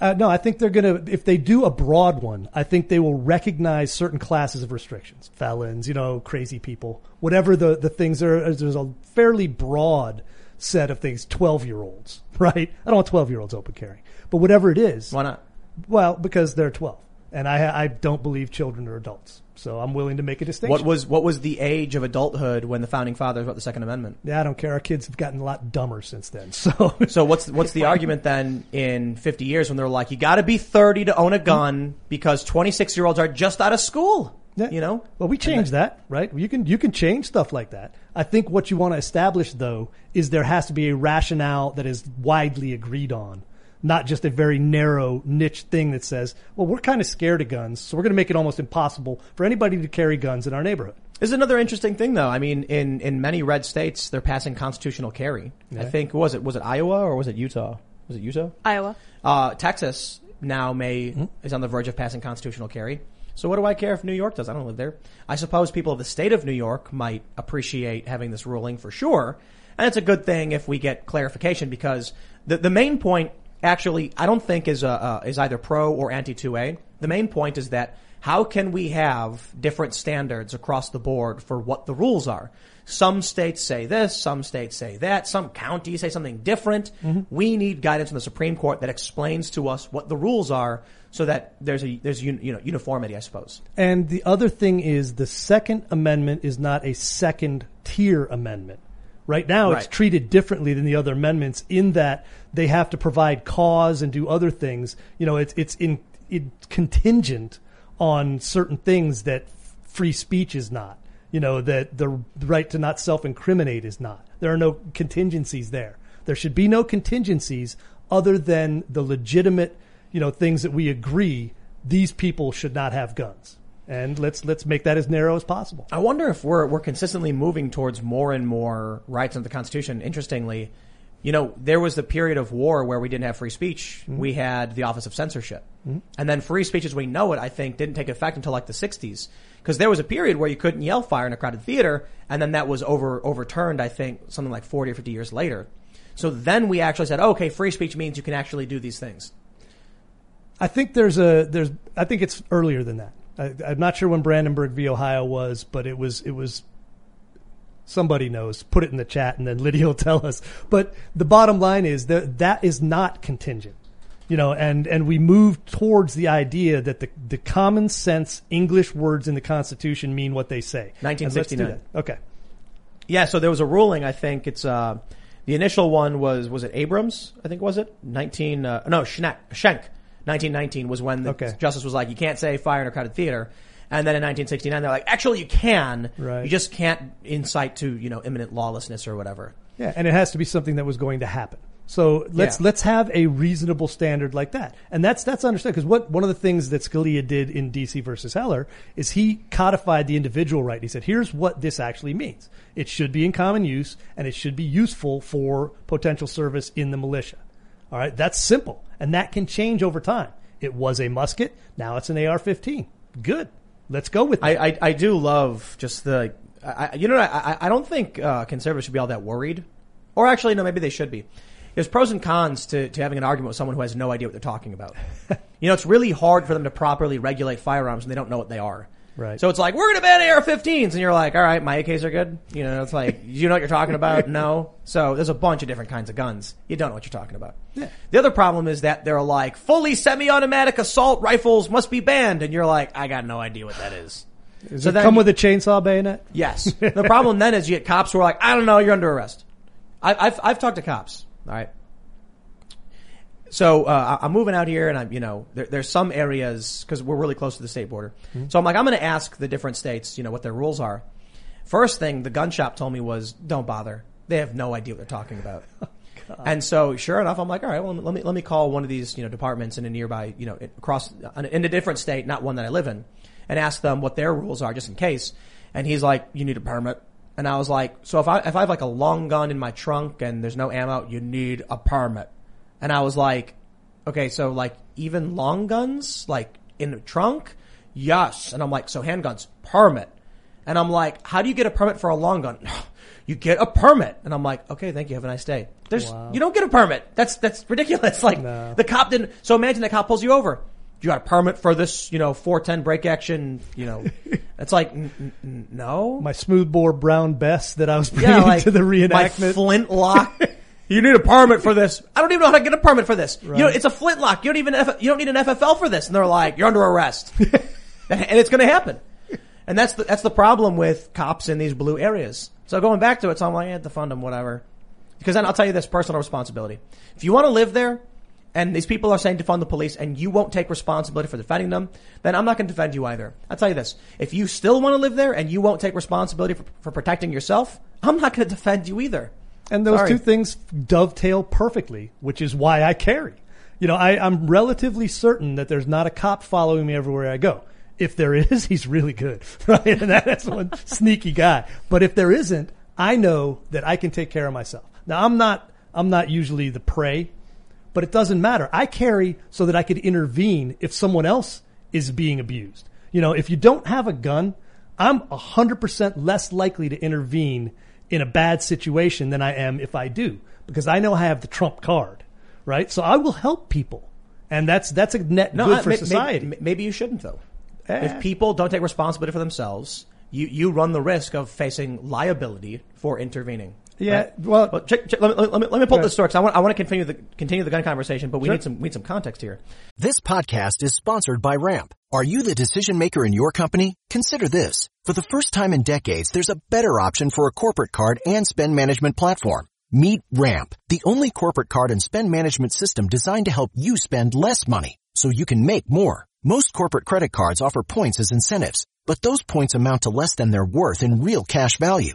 Uh, no, I think they're going to, if they do a broad one, I think they will recognize certain classes of restrictions. Felons, you know, crazy people, whatever the, the things are. There's a fairly broad set of things. 12 year olds, right? I don't want 12 year olds open carrying, but whatever it is. Why not? Well, because they're 12. And I, I don't believe children are adults. So I'm willing to make a distinction. What was what was the age of adulthood when the founding fathers wrote the Second Amendment? yeah, I don't care. Our kids have gotten a lot dumber since then. So, So what's what's the argument then in 50 years when they're like you got to be 30 to own a gun because 26 year olds are just out of school, Yeah. you know? Well, we changed that, right? You can you can change stuff like that. I think what you want to establish though is there has to be a rationale that is widely agreed on, not just a very narrow niche thing that says, "Well, we're kind of scared of guns, so we're going to make it almost impossible for anybody to carry guns in our neighborhood." This is another interesting thing, though. I mean, in, in many red states, they're passing constitutional carry. I think was it was it Iowa or was it Utah? Was it Utah? Iowa. Uh, Texas now may is on the verge of passing constitutional carry. So what do I care if New York does? I don't live there. I suppose people of the state of New York might appreciate having this ruling for sure, and it's a good thing if we get clarification because the the main point actually I don't think is uh, uh, is either pro or anti two A. The main point is that how can we have different standards across the board for what the rules are? Some states say this, some states say that, some counties say something different. We need guidance from the Supreme Court that explains to us what the rules are so that there's a, there's, un, you know, uniformity, I suppose. And the other thing is the Second Amendment is not a second tier amendment. Right now, it's treated differently than the other amendments in that they have to provide cause and do other things. You know, it's it's in, in contingent on certain things that free speech is not. You know, that the right to not self-incriminate is not. There are no contingencies there. There should be no contingencies other than the legitimate, you know, things that we agree these people should not have guns. And let's let's make that as narrow as possible. I wonder if we're we're consistently moving towards more and more rights under the Constitution. Interestingly, you know, there was the period of war where we didn't have free speech. Mm-hmm. We had the Office of Censorship, mm-hmm. and then free speech as we know it, I think, didn't take effect until like the '60s. Because there was a period where you couldn't yell fire in a crowded theater, and then that was over overturned. I think something like 40 or 50 years later. So then we actually said, okay, free speech means you can actually do these things. I think there's a there's I think it's earlier than that. I, I'm not sure when Brandenburg v. Ohio was, but it was it was somebody knows. Put it in the chat, and then Lydia will tell us. But the bottom line is that that is not contingent, you know. And and we move towards the idea that the the common sense English words in the Constitution mean what they say. And 1969. Okay. Yeah, so there was a ruling. I think it's uh, the initial one was was it Abrams? I think was it nineteen? Uh, no, Schneck, Schenck. Nineteen nineteen was when the Okay. justice was like, you can't say fire in a crowded theater. And then in 1969, they're like, actually, you can. Right. You just can't incite to you know imminent lawlessness or whatever. Yeah, and it has to be something that was going to happen. So let's Yeah. let's have a reasonable standard like that, and that's that's understood because what one of the things that Scalia did in DC versus Heller is he codified the individual right. He said, "Here's what this actually means. It should be in common use, and it should be useful for potential service in the militia." All right, that's simple, and that can change over time. It was a musket, now it's an AR-15. Good, let's go with that. I, I, I do love just the, I, you know, I, I- I don't think uh, conservatives should be all that worried. Or actually, no, maybe they should be. There's pros and cons to, to having an argument with someone who has no idea what they're talking about. you know, it's really hard for them to properly regulate firearms and they don't know what they are. Right. So it's like, we're going to ban AR-15s. And you're like, all right, my AKs are good. You know, it's like, you know what you're talking about? No. So there's a bunch of different kinds of guns. You don't know what you're talking about. Yeah. The other problem is that they're like, fully semi-automatic assault rifles must be banned. And you're like, I got no idea what that is. Does so it then come with a chainsaw bayonet? Yes. The problem then is you get cops who are like, I don't know, you're under arrest. I, I've, I've talked to cops. All right. So, uh, I'm moving out here and I'm, you know, there, there's some areas, cause we're really close to the state border. So I'm like, I'm going to ask the different states, you know, what their rules are. First thing the gun shop told me was, don't bother. They have no idea what they're talking about. And so, sure enough, I'm like, all right, well, let me let me call one of these, you know, departments in a nearby, you know, across in a different state, not one that I live in, and ask them what their rules are, just in case. And he's like, you need a permit. And I was like, so if I if I have like a long gun in my trunk and there's no ammo, you need a permit. And I was like, okay, so like even long guns, like in the trunk, yes. And I'm like, so handguns, permit. And I'm like, how do you get a permit for a long gun? You get a permit. And I'm like, okay, thank you. Have a nice day. There's, you don't get a permit. That's, that's ridiculous. Like No. the cop didn't, so imagine the cop pulls you over. You got a permit for this, you know, 410 break action, you know, it's like, n- n- n- no. My smoothbore brown best that I was bringing yeah, like to the reenactment. my flintlock. You need a permit for this. I don't even know how to get a permit for this. You know, it's a flintlock. You don't even, F- you don't need an FFL for this. And they're like, you're under arrest. and it's going to happen. And that's the, that's the problem with cops in these blue areas. So going back to it, so I'm like, yeah, fund them, whatever. Because then I'll tell you this personal responsibility. If you want to live there, and these people are saying defund the police, and you won't take responsibility for defending them, then I'm not going to defend you either. I'll tell you this. If you still want to live there and you won't take responsibility for, for protecting yourself, I'm not going to defend you either. And those Sorry. two things dovetail perfectly, which is why I carry. You know, I, I'm relatively certain that there's not a cop following me everywhere I go. If there is, he's really good, right? And that's one sneaky guy. But if there isn't, I know that I can take care of myself. Now, I'm not, I'm not usually the prey, but it doesn't matter. I carry so that I could intervene if someone else is being abused. You know, if you don't have a gun, I'm 100% less likely to intervene in a bad situation than I am if I do, because I know I have the trump card, right? So I will help people. And that's, that's a net No, good I- for may- society. Maybe, maybe you shouldn't though. Eh. If people don't take responsibility for themselves, you, you run the risk of facing liability for intervening. Yeah, right? well- Well, check, check, let, me, let, me, let me pull Right. this story because I want, I want to continue the, continue the gun conversation, but we Sure. need some, we need some context here. This podcast is sponsored by Ramp. Are you the decision maker in your company? Consider this. For the first time in decades, there's a better option for a corporate card and spend management platform. Meet Ramp, the only corporate card and spend management system designed to help you spend less money so you can make more. Most corporate credit cards offer points as incentives, but those points amount to less than their worth in real cash value.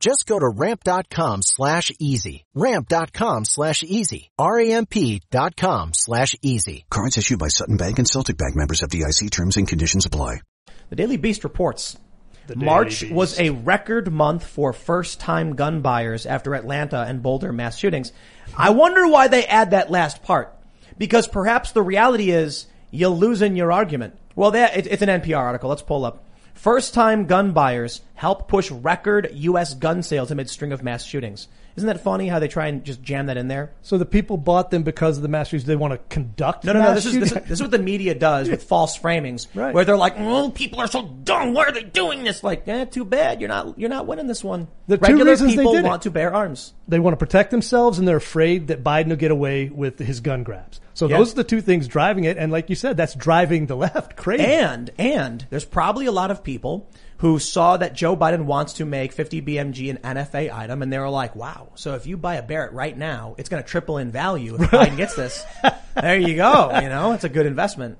Just go to ramp.com slash easy. Ramp.com slash easy. R-A-M-P dot com slash easy. Cards issued by Sutton Bank and Celtic Bank members FDIC terms and conditions apply. The Daily Beast reports Daily March Beast. was a record month for first time gun buyers after Atlanta and Boulder mass shootings. I wonder why they add that last part. Because perhaps the reality is you'll lose in your argument. Well, that, it's an NPR article. Let's pull up. First time gun buyers help push record U.S. gun sales amid string of mass shootings. Isn't that funny how they try and just jam that in there? So the people bought them because of the mass shootings. They want to conduct. No, no, no. This is, this, is, this is what the media does with false framings, Right. where they're like, "Oh, people are so dumb. Why are they doing this?" Like, eh, too bad. You're not. You're not winning this one. The two Regular they people did it. want to bear arms. They want to protect themselves and they're afraid that Biden will get away with his gun grabs. So Yeah. those are the two things driving it. And like you said, that's driving the left crazy. And and there's probably a lot of people who saw that Joe Biden wants to make 50 BMG an NFA item, and they were like, "Wow! So if you buy a Barrett right now, it's going to triple in value if Biden gets this." there you go. You know, it's a good investment.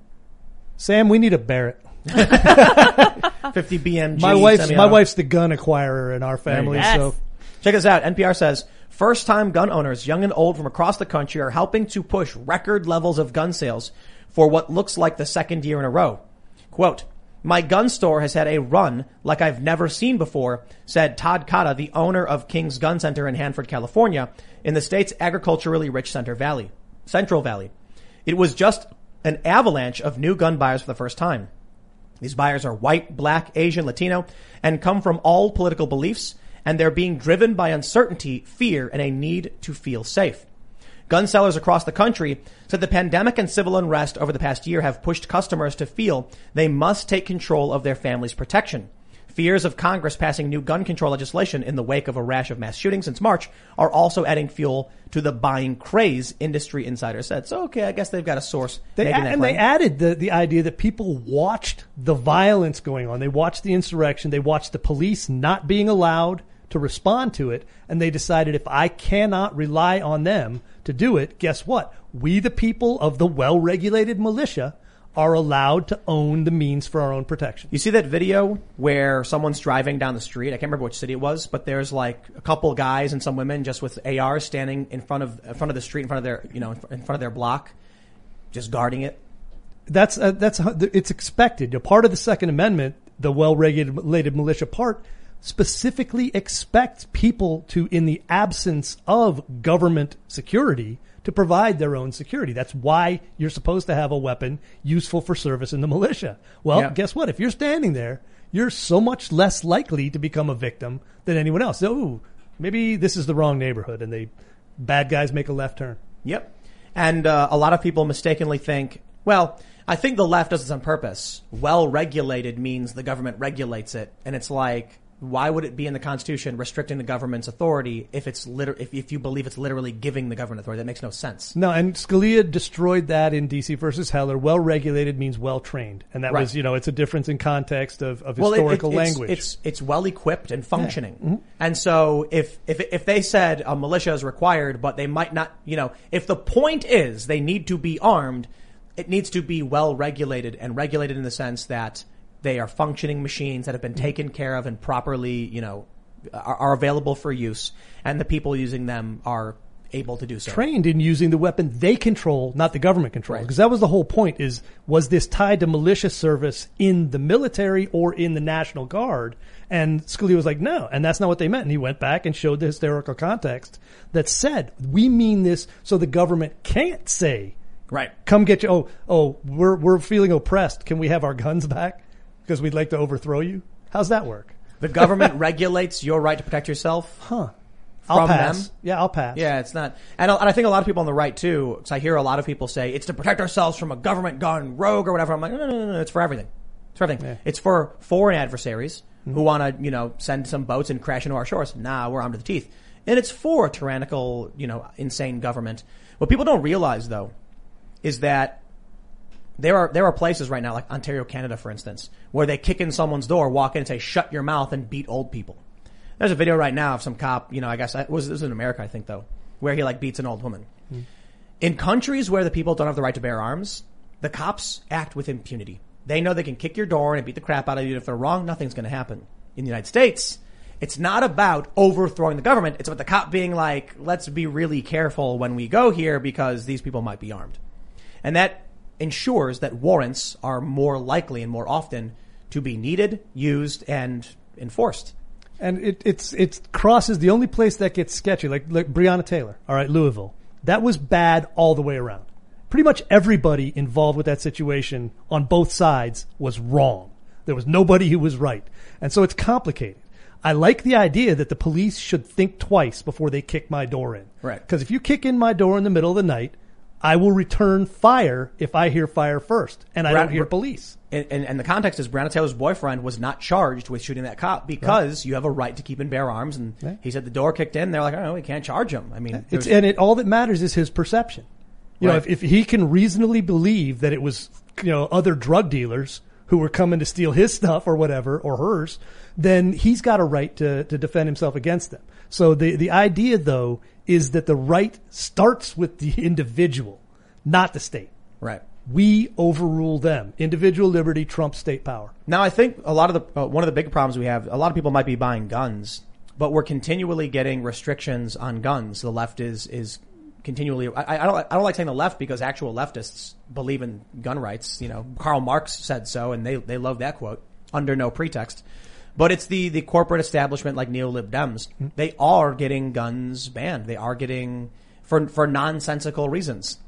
Sam, we need a Barrett. 50 BMG. My wife's my wife's the gun acquirer in our family. Yes. So Check this out. NPR says first time gun owners, young and old from across the country are helping to push record levels of gun sales for what looks like the second year in a row. Quote, my gun store has had a run like I've never seen before, said Todd Cotta, the owner of King's Gun Center in Hanford, California, in the state's agriculturally rich Center Valley, Central Valley. It was just an avalanche of new gun buyers for the first time. These buyers are white, black, Asian, Latino, and come from all political beliefs, and they're being driven by uncertainty, fear, and a need to feel safe. Gun sellers across the country said the pandemic and civil unrest over the past year have pushed customers to feel they must take control of their family's protection. Fears of Congress passing new gun control legislation in the wake of a rash of mass shootings since March are also adding fuel to the buying craze, industry insiders said. So, okay, I guess they've got a source. they making a- that and they added the the idea that people watched the violence going on. They watched the insurrection. They watched the police not being allowed to respond to it, and they decided if I cannot rely on them to do it, guess what? We, the people of the well-regulated militia, are allowed to own the means for our own protection. You see that video where someone's driving down the street? I can't remember which city it was, but there's like a couple guys and some women just with ARs standing in front of in front of the street, in front of their you know in front of their block, just guarding it. That's uh, that's it's expected. A part of the Second Amendment, the well-regulated militia part, specifically expects people to, in the absence of government security, to provide their own security. That's why you're supposed to have a weapon useful for service in the militia. Well, Yeah. guess what? If you're standing there, you're so much less likely to become a victim than anyone else. So, ooh, maybe this is the wrong neighborhood, and they bad guys make a left turn. Yep. And uh, a lot of people mistakenly think, well, I think the left does this on purpose. Well regulated means the government regulates it, and it's like, why would it be in the Constitution restricting the government's authority if it's liter- if, if you believe it's literally giving the government authority? That makes no sense. No, and Scalia destroyed that in DC versus Heller. Well regulated means well trained, and that Right. was you know it's a difference in context of, of Well, historical it- it's, language. It's it's well equipped and functioning. Mm-hmm. And so if if if they said a militia is required, but they might not, you know, if the point is they need to be armed, it needs to be well regulated and regulated in the sense that they are functioning machines that have been taken care of and properly, you know, are, are available for use, and the people using them are able to do so. trained in using the weapon they control, not the government control. Right. Because that was the whole point is, was this tied to militia service in the military or in the National Guard? And Scalia was like, no. And that's not what they meant. And he went back and showed the historical context that said, we mean this so the government can't say, Right. come get you. Oh, oh, we're, we're feeling oppressed. Can we have our guns back? Because we'd like to overthrow you. How's that work? The government regulates your right to protect yourself. Huh. I'll From pass. them? Yeah, I'll pass. Yeah, it's not, and, I- and I think a lot of people on the right too, because I hear a lot of people say it's to protect ourselves from a government gone rogue or whatever. I'm like, no, no, no, no, it's for everything. It's for everything. It's for foreign adversaries mm-hmm. who want to, you know, send some boats and crash into our shores. Nah, we're armed to the teeth. And it's for a tyrannical, you know, insane government. What people don't realize though, is that there are there are places right now, like Ontario, Canada, for instance, where they kick in someone's door, walk in, and say, "Shut your mouth," and beat old people. There's a video right now of some cop. You know, I guess it was this was in America, I think, though, where he like beats an old woman. In countries where the people don't have the right to bear arms, the cops act with impunity. They know they can kick your door and beat the crap out of you. If they're wrong, nothing's going to happen. In the United States, It's not about overthrowing the government. It's about the cop being like, let's be really careful when we go here because these people might be armed. And that ensures that warrants are more likely and more often to be needed, used, and enforced. And it, it's it crosses the only place that gets sketchy, like like Breonna Taylor. All right, Louisville. That was bad all the way around. Pretty much everybody involved with that situation on both sides was wrong. There was nobody who was right, and so it's complicated. I like the idea that the police should think twice before they kick my door in. Right. Because if you kick in my door in the middle of the night, I will return fire if I hear fire first, and I don't hear police. And, and, and the context is Breonna Taylor's boyfriend was not charged with shooting that cop because you have a right to keep and bear arms. And he said the door kicked in. They're like, oh, we can't charge him. I mean, It's and it all that matters is his perception. You know, if, if he can reasonably believe that it was you know other drug dealers who were coming to steal his stuff or whatever or hers, then he's got a right to to defend himself against them. So the the idea though is that the right starts with the individual, not the state. right. We overrule them. Individual liberty trumps state power. Now, I think a lot of the uh, one of the big problems we have. A lot of people might be buying guns, but we're continually getting restrictions on guns. The left is is continually. I, I don't. I don't like saying the left because actual leftists believe in gun rights. You know, Karl Marx said so, and they they love that quote under no pretext. But it's the the corporate establishment like neo-lib Dems. They are getting guns banned. They are getting for for nonsensical reasons.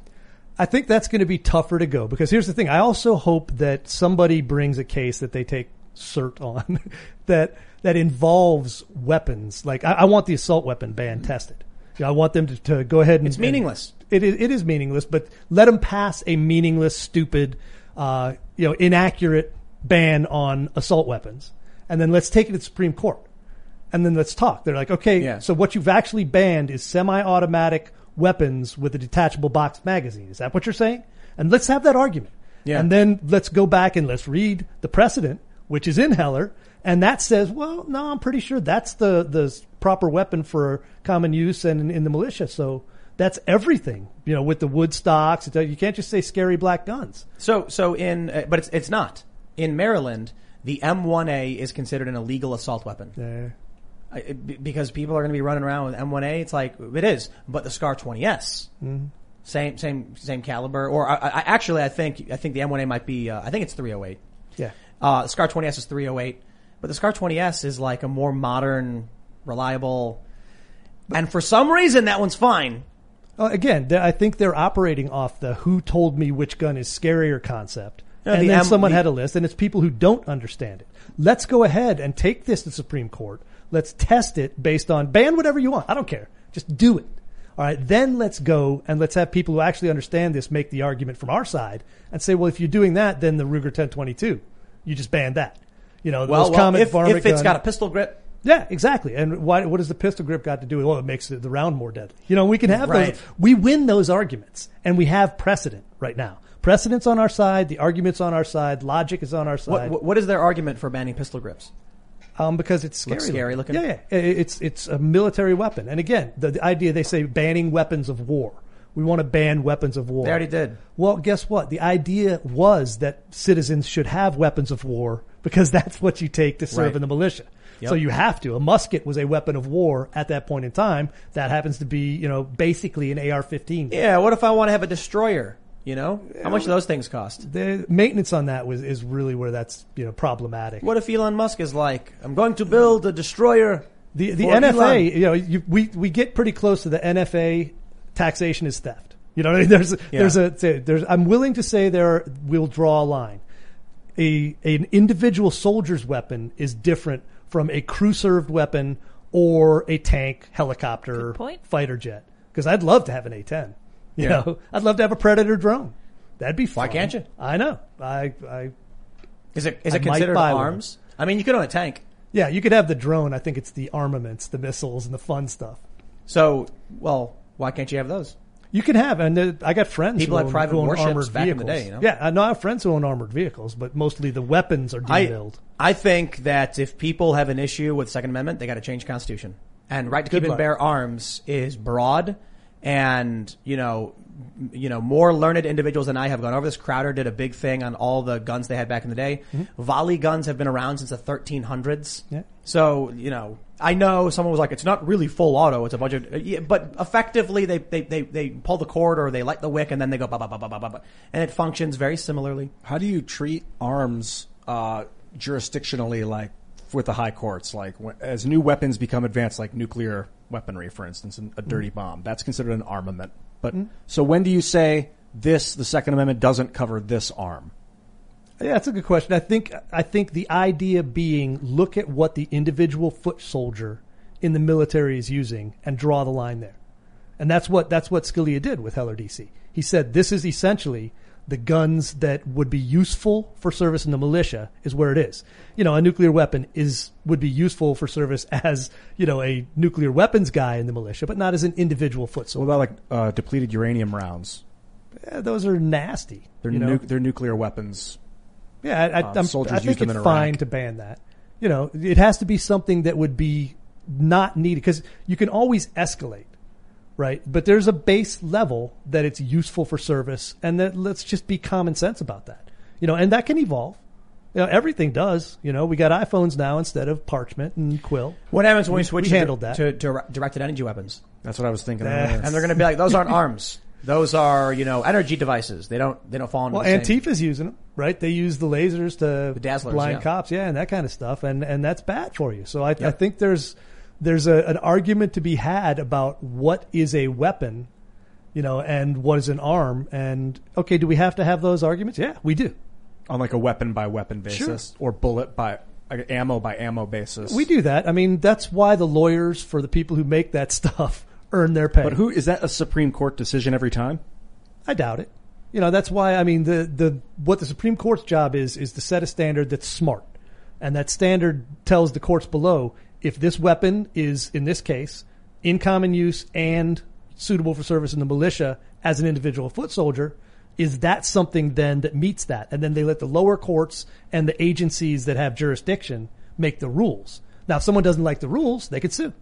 I think that's going to be tougher to go because here's the thing. I also hope that somebody brings a case that they take cert on that that involves weapons. Like I, I want the assault weapon ban tested. You know, I want them to, to go ahead and It's meaningless. and it is it is meaningless, but let them pass a meaningless, stupid, uh, you know, inaccurate ban on assault weapons, and then let's take it to the Supreme Court, and then let's talk. They're like, okay, Yeah. so what you've actually banned is semi-automatic weapons with a detachable box magazine. Is that what you're saying? And let's have that argument. Yeah. And then let's go back and let's read the precedent, which is in Heller, and that says, well, no, I'm pretty sure that's the the proper weapon for common use and in, in the militia. So that's everything, you know, with the wood stocks. You can't just say scary black guns. So, so in, uh, but it's, it's not. In Maryland, the M1A is considered an illegal assault weapon. Uh, I- because people are going to be running around with M1A. It's like, it is. But the SCAR 20S, same, same, same caliber. Or I, I, actually, I think, I think the M1A might be, uh, I think it's 308. yeah. Uh, the SCAR 20S is 308. But the SCAR 20S is like a more modern, reliable, and for some reason that one's fine. Uh, again, I think they're operating off the "who told me which gun is scarier" concept, Yeah, and the then someone the- had a list, and it's people who don't understand it. Let's go ahead and take this to the Supreme Court. Let's test it based on ban whatever you want. I don't care. Just do it. All right. Then let's go and let's have people who actually understand this make the argument from our side and say, well, if you're doing that, then the Ruger 1022, you just ban that. You know, Well, those well common if, if it's gun- got a pistol grip, yeah, exactly. And why, what does the pistol grip got to do with? Well, it makes the the round more deadly. You know, we can have Right. those. We win those arguments, and we have precedent right now. Precedent's on our side. The argument's on our side. Logic is on our side. what- what is their argument for banning pistol grips? um, because it's scary. Looks scary looking. Yeah, yeah. It's it's a military weapon. And again, the, the idea they say banning weapons of war. We want to ban weapons of war. They already did. Well, guess what? The idea was that citizens should have weapons of war because that's what you take to serve Right. in the militia. Yep. So you have to. A musket was a weapon of war at that point in time. That happens to be, you know, basically an AR-15. Yeah, what if I want to have a destroyer? You know, how much do those things cost? The maintenance on that was is really where that's you know problematic. What if Elon Musk is like, I'm going to build a destroyer? The the for NFA, Elon? you know, you, we we get pretty close to the NFA taxation is theft. You know, what I mean? there's there's a there's I'm willing to say there we'll draw a line. A an individual soldier's weapon is different from a crew served weapon or a tank, helicopter, point. fighter jet. Because I'd love to have an A10. You Yeah. know, I'd love to have a Predator drone. That'd be fun. Why can't you? I know. I I Is it is it might considered buy one. arms? I mean, you could own a tank. yeah, you could have the drone. I think it's the armaments, the missiles, and the fun stuff. So, well, why can't you have those? You can have, and uh, I got friends People who own, private who own warships armored back in the day, you know? Yeah, I know I have friends who own armored vehicles, but mostly the weapons are I, demilled. I think that if people have an issue with Second Amendment, they got to change the Constitution. And right to Good keep and bear arms is broad, And, you know, you know, more learned individuals than I have gone over this. Crowder did a big thing on all the guns they had back in the day. Volley guns have been around since the 1300s. Yeah. So, you know, I know someone was like, it's not really full auto. It's a bunch of, yeah, but effectively they, they, they, they pull the cord or they light the wick and then they go ba ba ba ba ba ba. And it functions very similarly. How do you treat arms uh, jurisdictionally, like with the high courts? Like as new weapons become advanced, like nuclear weaponry, for instance, and a dirty mm. bomb, that's considered an armament. But mm. so when do you say this? The Second Amendment doesn't cover this arm. Yeah, that's a good question. I think I think the idea being look at what the individual foot soldier in the military is using and draw the line there. And that's what that's what Scalia did with Heller DC. He said this is essentially the guns that would be useful for service in the militia is where it is. You know, a nuclear weapon is would be useful for service as, you know, a nuclear weapons guy in the militia, but not as an individual foot soldier. What about like uh, depleted uranium rounds? Yeah, those are nasty. They're, you know? nu- they're nuclear weapons. Yeah, I, I, Um, I'm, soldiers I use think them it's in fine to ban that. You know, it has to be something that would be not needed because you can always escalate, right? But there's a base level that it's useful for service, and that let's just be common sense about that. You know, and that can evolve. You know, everything does. You know, we got iPhones now instead of parchment and quill. What happens when we We- switch we to- handled that. to, to directed energy weapons? That's what I was thinking. That's- And they're going to be like, those aren't arms. Those are, you know, energy devices. They don't, they don't fall into Well, the same. Antifa's using them, right? They use the lasers to The dazzlers, blind yeah. cops, yeah, and that kind of stuff, and and that's bad for you. So I, I think there's there's a, an argument to be had about what is a weapon, you know, and what is an arm, and okay, do we have to have those arguments? Yeah, we do. on like a weapon by weapon basis or bullet by like, ammo by ammo basis. We do that. I mean, that's why the lawyers for the people who make that stuff earn their pay. But who is that a Supreme Court decision every time? I doubt it. You know, that's why I mean the the what the Supreme Court's job is is to set a standard that's smart. And that standard tells the courts below if this weapon is in this case in common use and suitable for service in the militia as an individual foot soldier, is that something then that meets that? And then they let the lower courts and the agencies that have jurisdiction make the rules. Now, if someone doesn't like the rules, they could sue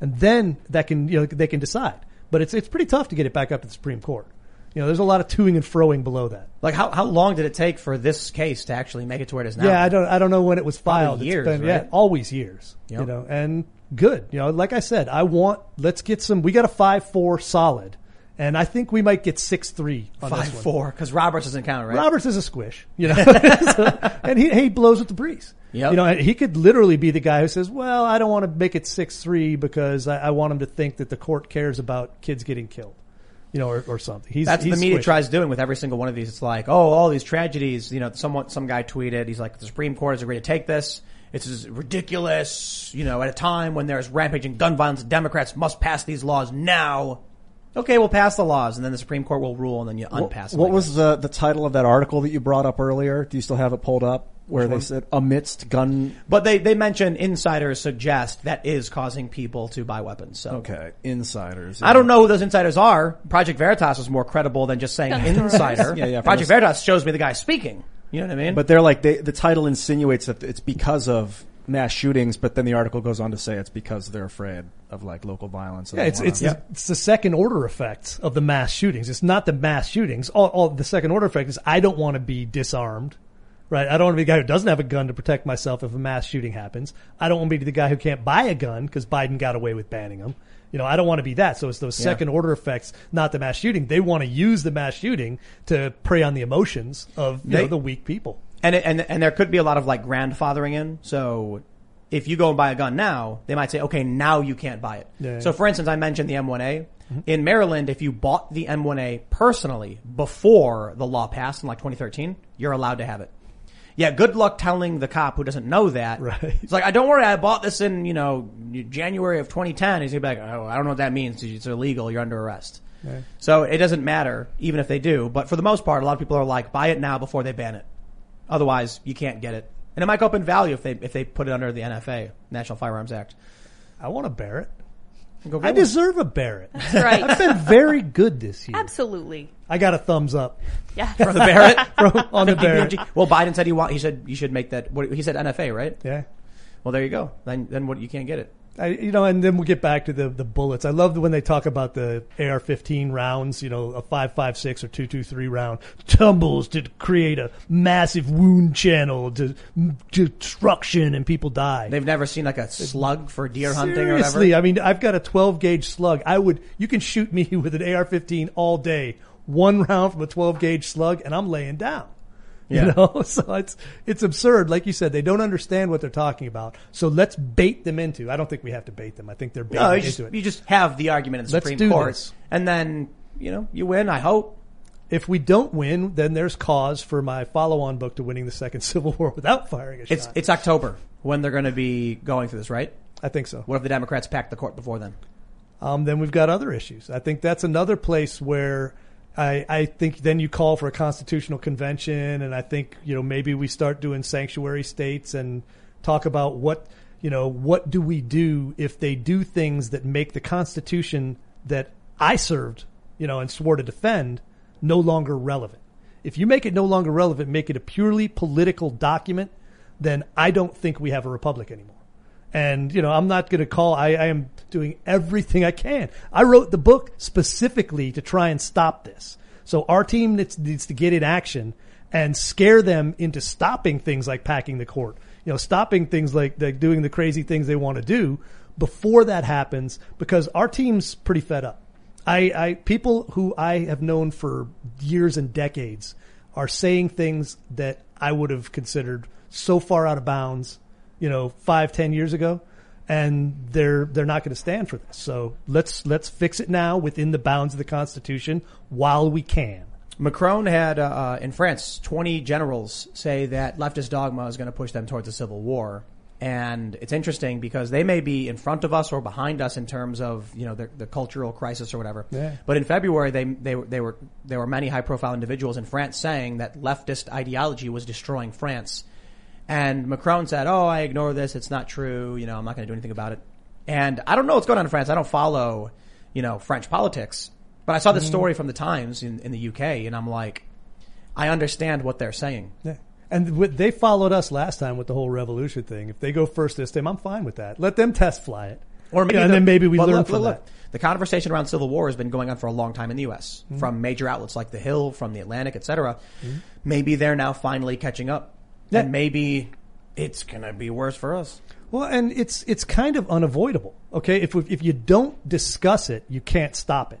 and then that can you know they can decide. But it's it's pretty tough to get it back up to the Supreme Court. You know, there's a lot of toing and froing below that. Like how, how long did it take for this case to actually make it to where it is now? Yeah, I don't I don't know when it was filed. Probably years, been- Yeah, always years. Yep. You know, and good. You know, like I said, I want let's get some. We got a five four solid, and I think we might get six three on Five four because Roberts doesn't count, right? Roberts is a squish, you know, So- and he he blows with the breeze. Yep. You know, he could literally be the guy who says, "Well, I don't want to make it six three because I, I want him to think that the court cares about kids getting killed." You know, or, or something. He's, That's he's what the media squishy. tries doing with every single one of these. It's like, oh, all these tragedies. You know, someone, some guy tweeted, he's like, the Supreme Court has agreed to take this. It's ridiculous. You know, at a time when there's rampaging gun violence, Democrats must pass these laws now. Okay, we'll pass the laws, and then the Supreme Court will rule, and then you unpass them. What was the the title of that article that you brought up earlier? Do you still have it pulled up? Where they said amidst gun. But they they mention insiders suggest that is causing people to buy weapons. So Okay, insiders. I don't know who those insiders are. Project Veritas was more credible than just saying insider. Yeah, yeah, from Project the- Veritas shows me the guy speaking. You know what I mean? But they're like they, the title insinuates that it's because of mass shootings, but then the article goes on to say it's because they're afraid of like local violence. Yeah, it's it's, the, it's the second order effects of the mass shootings. It's not the mass shootings. All, all the second order effect is I don't want to be disarmed, right? I don't want to be the guy who doesn't have a gun to protect myself if a mass shooting happens. I don't want to be the guy who can't buy a gun because Biden got away with banning them. You know, I don't want to be that. So it's those second order effects, not the mass shooting. They want to use the mass shooting to prey on the emotions of you They- know the weak people. And it, and and there could be a lot of like grandfathering in. So if you go and buy a gun now, they might say, okay, now you can't buy it. Yeah. So for instance, I mentioned the M1A. Mm-hmm. In Maryland, if you bought the M1A personally before the law passed in like 2013, you're allowed to have it. Yeah, good luck telling the cop who doesn't know that. Right. It's like, I don't worry, I bought this in, you know, January of 2010. He's gonna be like, oh, I don't know what that means. It's illegal. You're under arrest. So it doesn't matter, even if they do. But for the most part, a lot of people are like, buy it now before they ban it. Otherwise, you can't get it. And it might go up in value if they if they put it under the NFA, National Firearms Act. I want a Barrett. Go I one. deserve a Barrett. That's right. I've been very good this year. Absolutely. I got a thumbs up Yeah. for the Barrett. from, on the Barrett. Well, Biden said he want he said you should make that. What, he said NFA, right? Yeah. Well, there you go. Then then what? You can't get it. I, you know, and then we'll get back to the, the bullets. I love when they talk about the AR-15 rounds, you know, a 5.56 or 2.23 round tumbles to create a massive wound channel to destruction and people die. They've never seen like a slug for deer hunting or whatever. Seriously, I mean, I've got a 12 gauge slug. I would, you can shoot me with an AR-15 all day, one round from a 12 gauge slug, and I'm laying down. Yeah. You know, so it's it's absurd. Like you said, they don't understand what they're talking about. So let's bait them into. I don't think we have to bait them. I think they're baiting No, you into just, it. you just have the argument in the Let's Supreme Court, this. and then you know you win. I hope. if we don't win, then there's cause for my follow-on book to winning the second Civil War without firing a It's shot. it's October when they're going to be going through this, right? I think so. What if the Democrats pack the court before then? um, then we've got other issues. I think that's another place where I, I think then you call for a constitutional convention, and I think you know maybe we start doing sanctuary states and talk about what you know what do we do if they do things that make the Constitution that I served you know and swore to defend no longer relevant. If you make it no longer relevant, make it a purely political document, then I don't think we have a republic anymore. And, you know, I'm not going to call, I, I am doing everything I can. I wrote the book specifically to try and stop this. So our team needs, needs to get in action and scare them into stopping things like packing the court, you know, stopping things like, like doing the crazy things they want to do before that happens because our team's pretty fed up. I, I, people who I have known for years and decades are saying things that I would have considered so far out of bounds you know, five, ten years ago, and they're they're not going to stand for this. So let's let's fix it now within the bounds of the Constitution while we can. Macron had uh, uh, in France 20 generals say that leftist dogma is going to push them towards a civil war. And it's interesting because they may be in front of us or behind us in terms of you know the, the cultural crisis or whatever. Yeah. But in February, they they they were there were many high profile individuals in France saying that leftist ideology was destroying France. And Macron said, "Oh, I ignore this. It's not true. You know, I'm not going to do anything about it." And I don't know what's going on in France. I don't follow, you know, French politics. But I saw this story from the Times in, in the UK, and I'm like, I understand what they're saying. Yeah. And with, they followed us last time with the whole revolution thing. If they go first this time, I'm fine with that. Let them test fly it. Or maybe Yeah, and the- then maybe we learn look, from look, that. look. The conversation around civil war has been going on for a long time in the U.S. Mm-hmm. from major outlets like The Hill, from The Atlantic, etc. Maybe they're now finally catching up, Yeah. and maybe it's gonna be worse for us. Well, and it's it's kind of unavoidable. Okay, if we, if you don't discuss it, you can't stop it.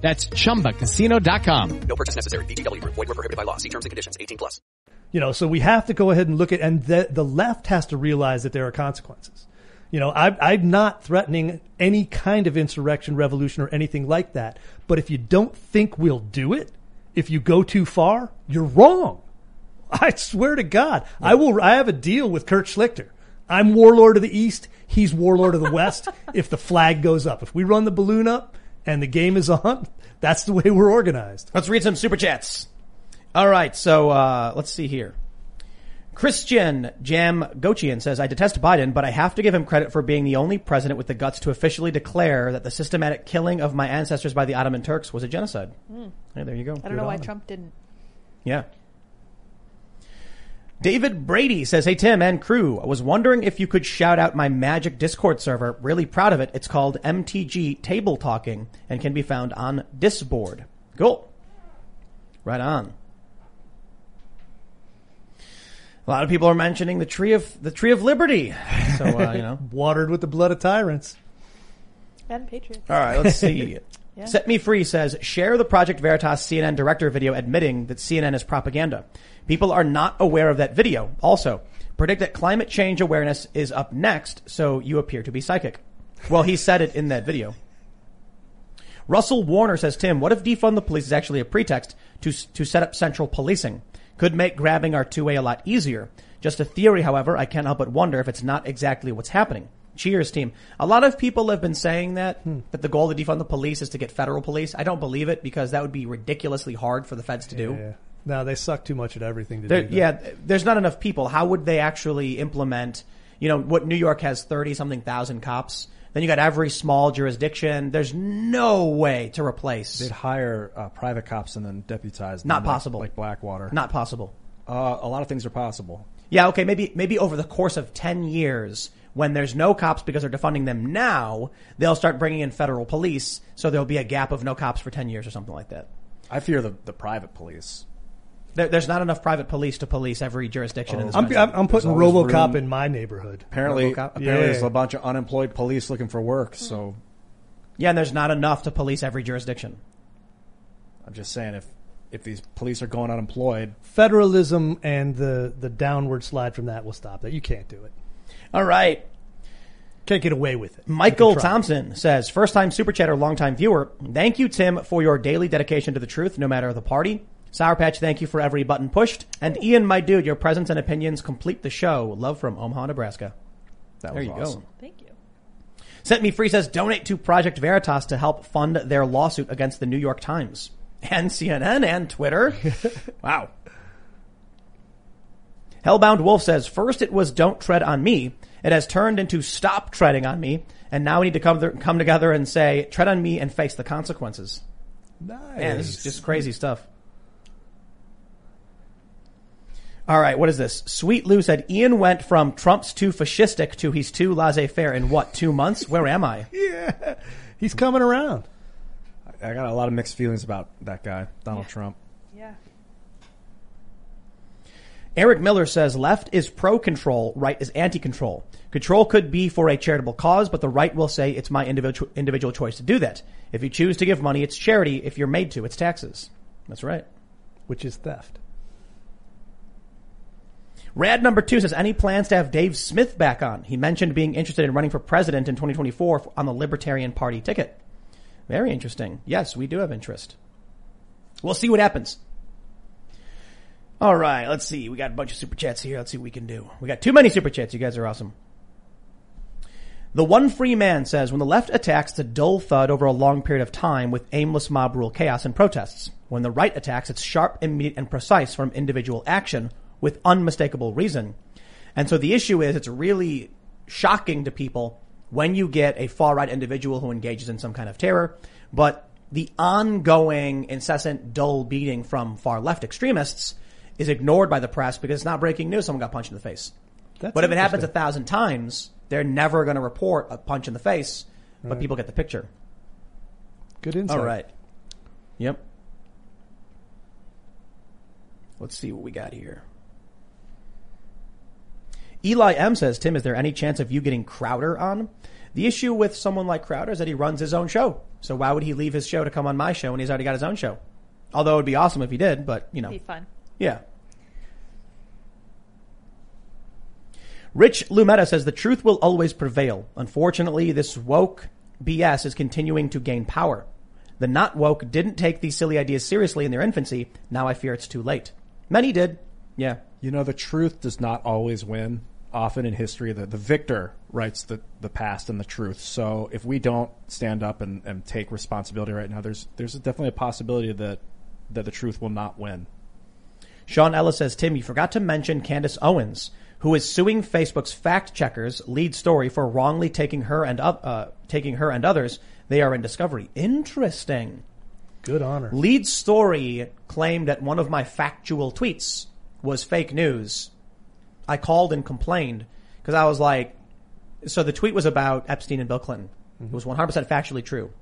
That's chumbacasino.com. No purchase necessary. VGW Group. Void were prohibited by law. See terms and conditions. 18 plus. You know, so we have to go ahead and look at, and the, the left has to realize that there are consequences. You know, I, I'm not threatening any kind of insurrection, revolution, or anything like that. But if you don't think we'll do it, if you go too far, you're wrong. I swear to God, I will. I have a deal with Kurt Schlichter. I'm warlord of the East. He's warlord of the West. if the flag goes up, if we run the balloon up and the game is on, that's the way we're organized. Let's read some super chats. All right, so uh, let's see here. Christian Jam Gochian says, I detest Biden, but I have to give him credit for being the only president with the guts to officially declare that the systematic killing of my ancestors by the Ottoman Turks was a genocide. Hey, there you go. I don't know why Trump didn't. Yeah. David Brady says, Hey Tim and crew, I was wondering if you could shout out my magic Discord server. Really proud of it. It's called MTG Table Talking and can be found on Disboard. Cool. Right on. A lot of people are mentioning the tree of the tree of liberty. So uh, you know. Watered with the blood of tyrants. And Patriots. All right, let's see. Yeah. Set Me Free says, share the Project Veritas CNN director video admitting that CNN is propaganda. People are not aware of that video. Also, predict that climate change awareness is up next, so you appear to be psychic. Well, he said it in that video. Russell Warner says, Tim, what if defund the police is actually a pretext to, to set up central policing? Could make grabbing our 2A a lot easier. Just a theory, however, I can't help but wonder if it's not exactly what's happening. Cheers, team. A lot of people have been saying that hmm. that the goal to defund the police is to get federal police. I don't believe it because that would be ridiculously hard for the feds to do. Yeah. No, they suck too much at everything to There, do. that. yeah, there's not enough people. How would they actually implement? You know, what New York has thirty something thousand cops. Then you got every small jurisdiction. There's no way to replace. They'd hire uh, private cops and then deputize them. Not like- possible. Like Blackwater. Not possible. Uh, a lot of things are possible. Yeah, okay, maybe maybe over the course of 10 years when there's no cops because they're defunding them now, they'll start bringing in federal police, so there'll be a gap of no cops for 10 years or something like that. I fear the, the private police. There, there's not enough private police to police every jurisdiction in this I'm, country. I'm, I'm putting always RoboCop room. in my neighborhood. Apparently, RoboCop? apparently Yeah. there's a bunch of unemployed police looking for work. So yeah, and there's not enough to police every jurisdiction. I'm just saying, if if these police are going unemployed, Federalism and the, the downward slide from that will stop that. You can't do it. All right. Can't get away with it. Michael You can try. Thompson says, first time super chatter, long time viewer. Thank you, Tim, for your daily dedication to the truth, no matter the party. Sour Patch, thank you for every button pushed. And Ian, my dude, your presence and opinions complete the show. Love from Omaha, Nebraska. that There was you awesome. go. Thank you. Set Me Free says donate to Project Veritas to help fund their lawsuit against the New York Times and CNN and Twitter. wow. Hellbound Wolf says first it was don't tread on me. It has turned into stop treading on me. And now we need to come, there, come together and say tread on me and face the consequences. Nice. Man, this is just crazy stuff. All right, what is this? Sweet Lou said Ian went from Trump's too fascistic to he's too laissez-faire in what, two months? Where am I? yeah. He's coming around. I got a lot of mixed feelings about that guy, Donald Trump. Yeah. Eric Miller says left is pro-control, right is anti-control. Control could be for a charitable cause, but the right will say it's my individual, individual choice to do that. If you choose to give money, it's charity. If you're made to, it's taxes. That's right. Which is theft. Rad number two says, any plans to have Dave Smith back on? He mentioned being interested in running for president in 2024 on the Libertarian Party ticket. Very interesting. Yes, we do have interest. We'll see what happens. All right, let's see. We got a bunch of super chats here. Let's see what we can do. We got too many super chats. You guys are awesome. The one free man says, when the left attacks, a dull thud over a long period of time with aimless mob rule chaos and protests. When the right attacks, it's sharp, immediate, and precise from individual action with unmistakable reason. And so the issue is it's really shocking to people when you get a far right individual who engages in some kind of terror, but the ongoing incessant dull beating from far left extremists is ignored by the press because it's not breaking news. Someone got punched in the face. That's but if it happens a thousand times, they're never going to report a punch in the face, but people get the picture. Good insight. All right. Yep. Let's see what we got here. Eli M says, Tim, is there any chance of you getting Crowder on? The issue with someone like Crowder is that he runs his own show. So why would he leave his show to come on my show when he's already got his own show? Although it would be awesome if he did, but you know. Be fun. Yeah. Rich Lumetta says the truth will always prevail. Unfortunately, this woke BS is continuing to gain power. The not woke didn't take these silly ideas seriously in their infancy. Now I fear it's too late. Many did. Yeah. You know, the truth does not always win. Often in history, the, the victor writes the, the past and the truth. So if we don't stand up and, and take responsibility right now, there's there's definitely a possibility that that the truth will not win. Sean Ellis says, Tim, you forgot to mention Candace Owens, who is suing Facebook's fact checkers lead story for wrongly taking her and oth- uh, taking her and others. They are in discovery. Interesting. Good honor. Lead story claimed that one of my factual tweets was fake news. I called and complained because I was like, so the tweet was about Epstein and Bill Clinton. It was 100% factually true.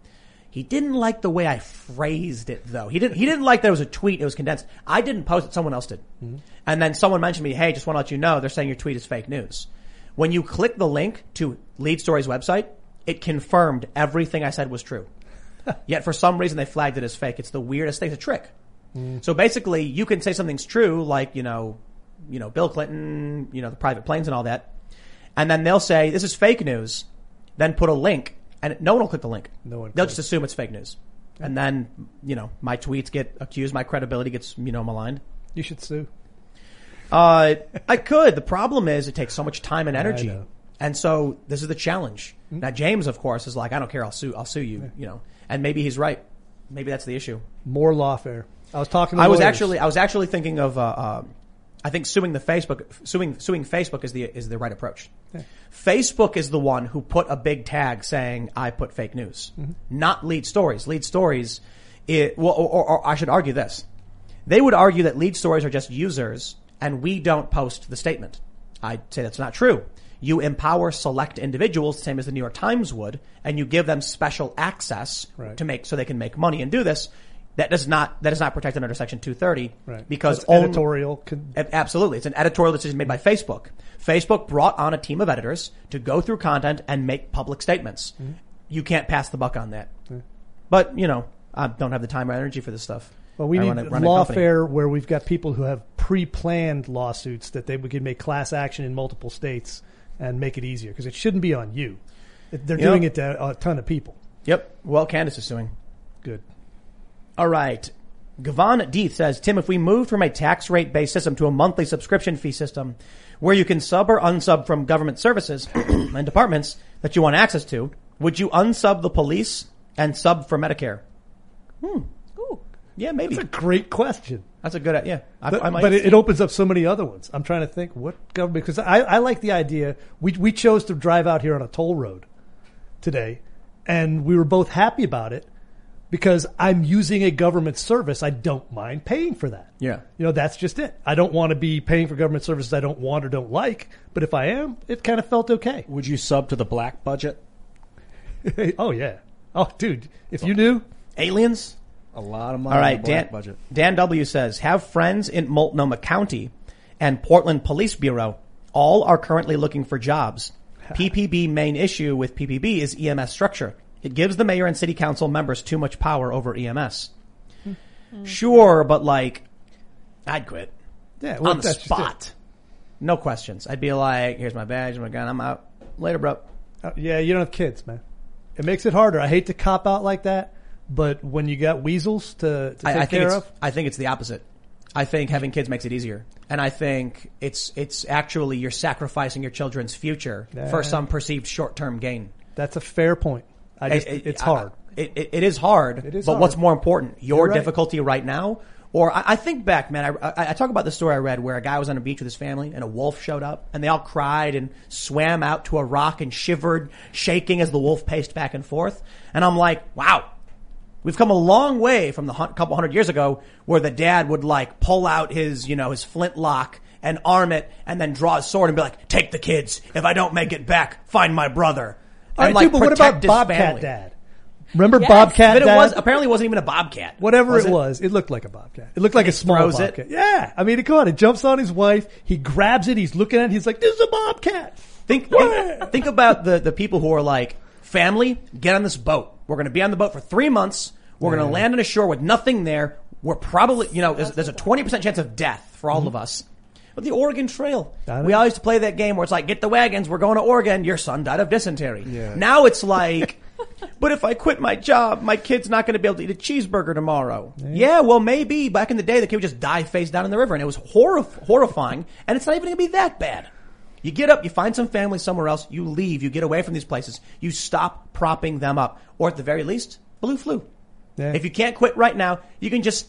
He didn't like the way I phrased it though. He didn't, he didn't like that it was a tweet. It was condensed. I didn't post it. Someone else did. Mm-hmm. And then someone mentioned me, Hey, just want to let you know they're saying your tweet is fake news. When you click the link to Lead Story's website, it confirmed everything I said was true. Yet for some reason they flagged it as fake. It's the weirdest thing. It's a trick. Mm. So basically you can say something's true, like, you know, you know, Bill Clinton, you know, the private planes and all that. And then they'll say, this is fake news. Then put a link and no one will click the link. No one They'll clicks. just assume it's fake news. And then, you know, my tweets get accused, my credibility gets, you know, maligned. You should sue. Uh, I could. The problem is it takes so much time and energy. know. And so this is the challenge. Hmm? Now James, of course, is like, I don't care. I'll sue. I'll sue you. You know, and maybe he's right. Maybe that's the issue. More lawfare. I was talking. I was lawyers. actually, I was actually thinking of, uh, uh, I think suing the Facebook, suing, suing Facebook is the, is the right approach. Facebook is the one who put a big tag saying, I put fake news. Mm-hmm. Not lead stories. Lead stories, it, well, or, or, or I should argue this. They would argue that lead stories are just users and we don't post the statement. I'd say that's not true. You empower select individuals, same as the New York Times would, and you give them special access Right. to make, so they can make money and do this. That does not, that is not protected under section 230. right Because That's editorial. Con- Absolutely. It's an editorial decision made by Facebook. Facebook brought on a team of editors to go through content and make public statements. Mm-hmm. You can't pass the buck on that. But, you know, I don't have the time or energy for this stuff. Well, we I need run a- run a company. lawfare where we've got people who have pre-planned lawsuits that they we can make class action in multiple states and make it easier because it shouldn't be on you. They're Yep. doing it to a ton of people. Yep. Well, Candace is suing. Good. All right. Gavon Deeth says, Tim, if we move from a tax rate based system to a monthly subscription fee system where you can sub or unsub from government services and departments that you want access to, would you unsub the police and sub for Medicare? Hmm. Ooh. Yeah, maybe. It's a great question. That's a good, yeah. I, But, I might. but it, it opens up so many other ones. I'm trying to think what government because I, I like the idea. We we chose to drive out here on a toll road today, and we were both happy about it because I'm using a government service. I don't mind paying for that. Yeah. you know that's just it. I don't want to be paying for government services I don't want or don't like. But if I am, it kind of felt okay. Would you sub to the black budget? oh yeah. Oh dude, if you knew, Aliens? A lot of money. All in the black Dan, budget. Dan W says, have friends in Multnomah County and Portland Police Bureau. All are currently looking for jobs. PPB main issue with PPB is EMS structure. It gives the mayor and city council members too much power over EMS. Sure, but like, I'd quit yeah, well, on the that's just it. spot. No questions. I'd be like, here's my badge, my gun, I'm out. Later, bro. Uh, yeah, you don't have kids, man. It makes it harder. I hate to cop out like that, but when you got weasels to, to take I, think care of, I think it's the opposite. I think having kids makes it easier, and I think it's it's actually you're sacrificing your children's future Yeah. for some perceived short term gain. that's a fair point. I just, It- it- it's hard. it, it, it is hard. It is but hard. what's more important, your right. difficulty right now, or I, I think back, man. I, I, I talk about the story I read where a guy was on a beach with his family and a wolf showed up, and they all cried and swam out to a rock and shivered, shaking as the wolf paced back and forth. And I'm like, wow. We've come a long way from the hun- couple hundred years ago where the dad would like pull out his, you know, his flintlock and arm it and then draw a sword and be like, take the kids. If I don't make it back, find my brother. All And right, dude, but what about Bobcat family. Dad? Remember Yes. Bobcat But it Dad? was apparently it wasn't even a bobcat. Whatever Was it, was, it looked like a bobcat. It looked like a small throws it? Yeah, I mean, come on, it jumps on his wife. He grabs it. He's looking at it. He's like, "This is a bobcat." Think think, think about the the people who are like, family, get on this boat. We're going to be on the boat for three months. We're going to land on a shore with nothing there. We're probably, you know, there's, there's a twenty percent chance of death for all of us. But the Oregon Trail, we all used to play that game where it's like, get the wagons, we're going to Oregon. Your son died of dysentery. Yeah. Now it's like. But if I quit my job, my kid's not going to be able to eat a cheeseburger tomorrow. Yeah, well, maybe back in the day, the kid would just die face down in the river, and it was horrif- horrifying. And it's not even going to be that bad. You get up, you find some family somewhere else, you leave, you get away from these places, you stop propping them up, or at the very least, blue flu. Yeah. If you can't quit right now, you can just,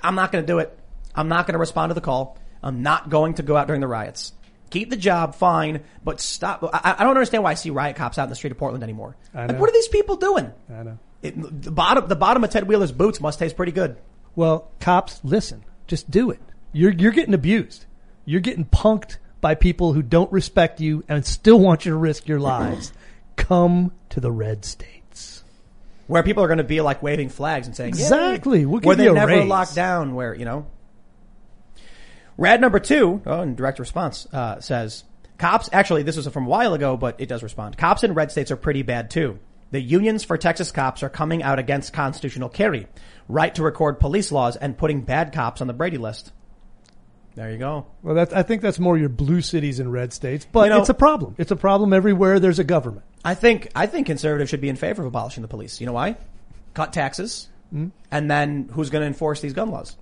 I'm not going to do it. I'm not going to respond to the call. I'm not going to go out during the riots. Keep the job, fine, but stop. I, I don't understand why I see riot cops out in the street of Portland anymore. I Like, what are these people doing? I know. It, the bottom, the bottom of Ted Wheeler's boots must taste pretty good. Well, cops, listen. Just do it. You're you're getting abused. You're getting punked by people who don't respect you and still want you to risk your lives. Come to the red states. Where people are going to be like waving flags and saying, Exactly. We'll where they never raise. locked down, where, you know. Rad number two, oh, in direct response, uh, says, cops, actually, this was from a while ago, but it does respond. Cops in red states are pretty bad too. The unions for Texas cops are coming out against constitutional carry, right to record police laws and putting bad cops on the Brady list. There you go. Well, that's, I think that's more your blue cities and red states, but You know- it's a problem. It's a problem everywhere there's a government. I think I think conservatives should be in favor of abolishing the police. You know why? Cut taxes, Hmm? and then who's going to enforce these gun laws?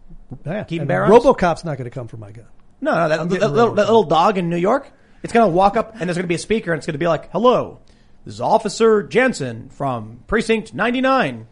Yeah. Keep and bear arms. RoboCop's not going to come for my gun. No, no, that, I'm that, little, that little dog in New York. It's going to walk up and there's going to be a speaker and it's going to be like, hello, this is Officer Jensen from Precinct 99.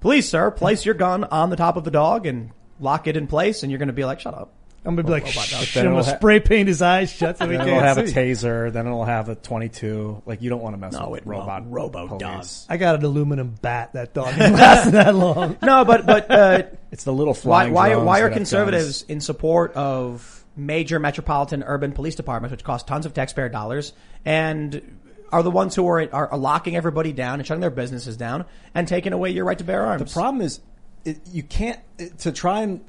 Please, sir, place your gun on the top of the dog and lock it in place. And you're going to be like, shut up. I'm gonna be like, Robot dog. shh, Then I'm gonna it'll ha- spray paint his eyes shut so he Then it'll can't have see. a taser. Then it'll have a 22. Like you don't want to mess No, with it won't. robot Robo police. I got an aluminum bat. That dog didn't last that long. No, but, but, uh, It's the little why, flying. why, drones why that are have conservatives in support of major metropolitan urban police departments, which cost tons of taxpayer dollars, and are the ones who are, are, are locking everybody down and shutting their businesses down and taking away your right to bear arms? The problem is, it, you can't it, to try and